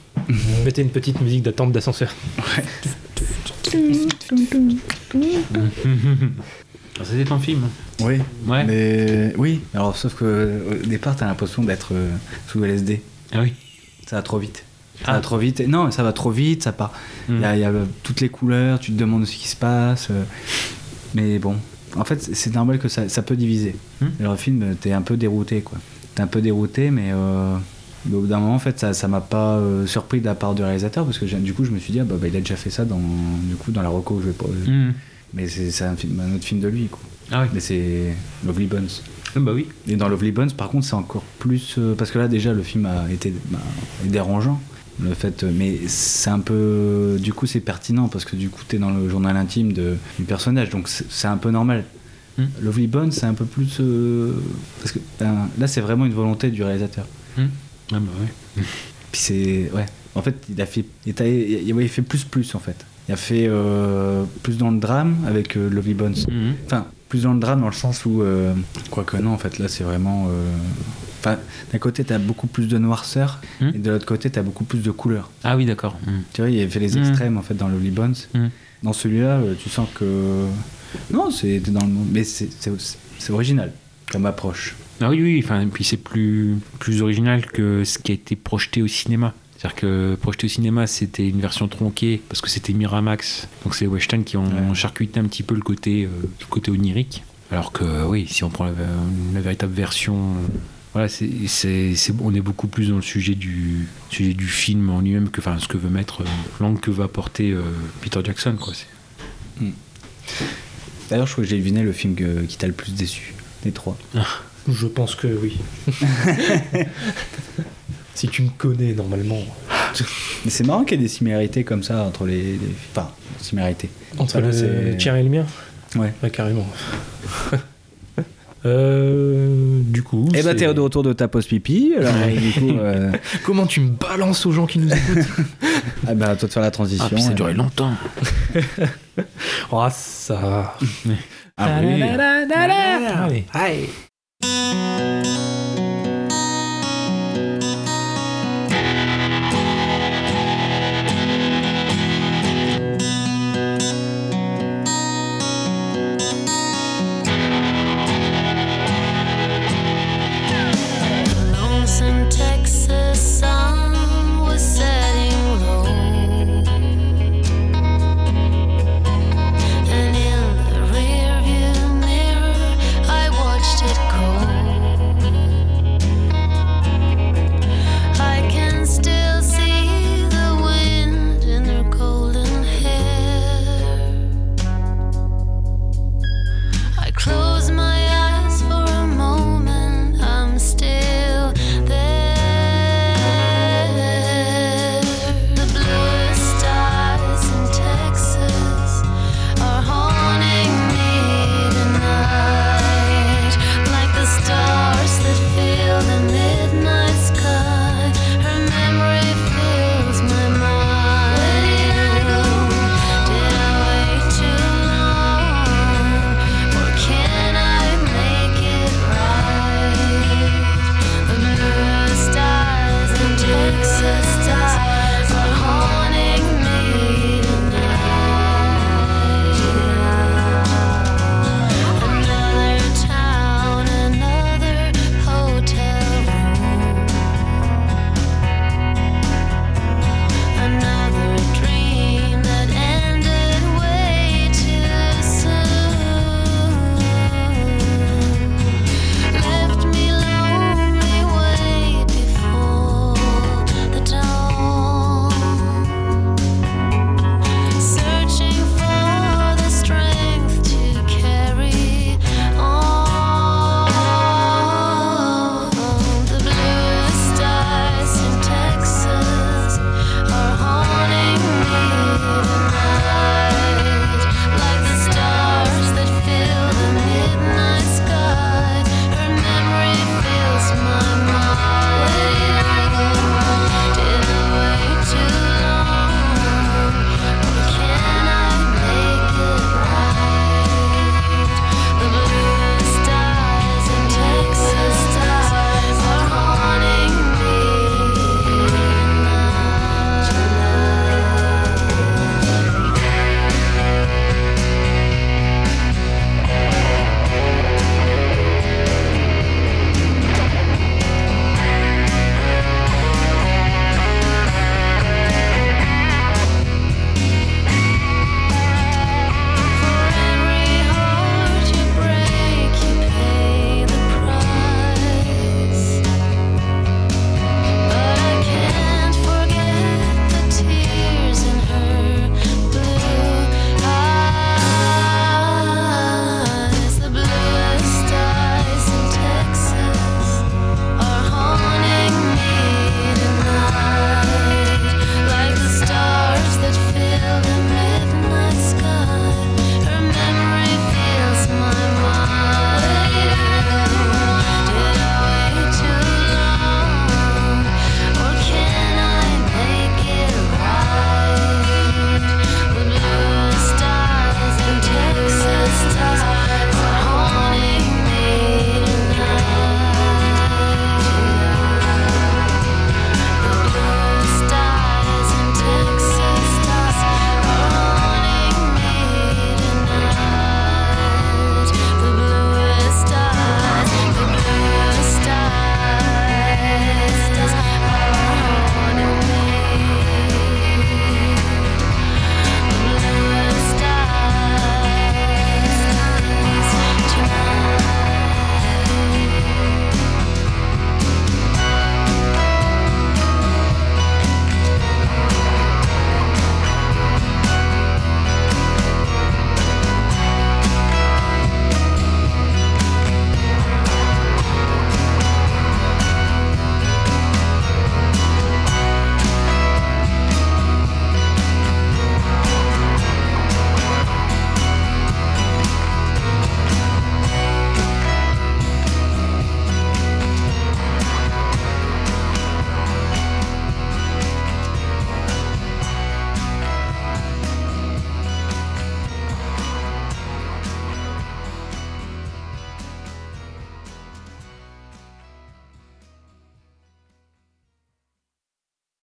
Mettez une petite musique d'attente d'ascenseur. Alors, C'était ton film. Oui, Ouais. mais oui. Alors, sauf que au départ, t'as l'impression d'être euh, sous LSD. Ah oui. Ça va trop vite. Ça Ah. va trop vite. Non, ça va trop vite. Ça part. Il Mm. y, a, il y a, euh, toutes les couleurs. Tu te demandes ce qui se passe. euh, mais bon, en fait, c'est- c'est normal que ça, ça peut diviser. Mm. Alors, le film, t'es un peu dérouté, quoi. T'es un peu dérouté, mais. euh, mais au bout d'un moment, en fait, ça, ça m'a pas euh, surpris de la part du réalisateur parce que du coup, je me suis dit, ah, bah, bah, il a déjà fait ça dans, du coup, dans la reco que je vais pas. Mhm. Mais c'est un, film- un autre film de lui, quoi. Ah oui. Mais c'est Lovely Bones. Ah Bah oui. Et dans Lovely Bones, par contre, c'est encore plus. euh, parce que là, déjà, le film a été bah, dérangeant. Le fait, euh, mais c'est un peu. Du coup, c'est pertinent parce que du coup, t'es dans le journal intime de, du personnage, donc c'est un peu normal. Hmm. Lovely Bones, c'est un peu plus. euh, parce que ben, là, c'est vraiment une volonté du réalisateur. Ah bah ouais. Puis c'est. Ouais. En fait, il a fait. Il, t'a- il- ouais, il fait plus, plus, en fait. Il a fait euh, plus dans le drame avec euh, Lovely Bones. Mhm. Enfin, plus dans le drame dans le sens où. euh, Quoique non, en fait, là, c'est vraiment. euh, Enfin, d'un côté, t'as beaucoup plus de noirceur, Hmm. et de l'autre côté, t'as beaucoup plus de couleur. Ah oui, d'accord. Mhm. Tu vois, il a fait les extrêmes, en fait, dans Lovely Bones. Dans celui-là, tu sens que. Non, c'est dans le monde. Mais c'est original comme approche. Ah oui, oui, enfin, et puis c'est plus, plus original que ce qui a été projeté au cinéma. C'est-à-dire que projeté au cinéma, c'était une version tronquée parce que c'était Miramax. Donc c'est Weinstein qui ont Ouais. charcuté un petit peu le côté, euh, le côté onirique. Alors que oui, si on prend la, la véritable version, euh, voilà, c'est, c'est, c'est- on est beaucoup plus dans le sujet du, sujet du film en lui-même que, enfin, ce que veut mettre, euh, l'angle que va apporter euh, Peter Jackson, quoi. C'est- D'ailleurs, je crois que j'ai deviné le film que- qui t'a le plus déçu, des trois. Je pense que oui. si tu me connais normalement. Mais c'est marrant qu'il y ait des similarités comme ça entre les. les- Enfin, similarités. Entre Ça, là, le c'est- tien et le mien Ouais. Ouais, carrément. Euh, du coup. Eh ben, c'est- t'es de retour de ta pause pipi. Alors, du coup, euh, Comment tu me balances aux gens qui nous écoutent ah bah, à toi de faire la transition. Ah, puis ça a et- duré longtemps. Oh, ça. Ah, ah oui. Allez.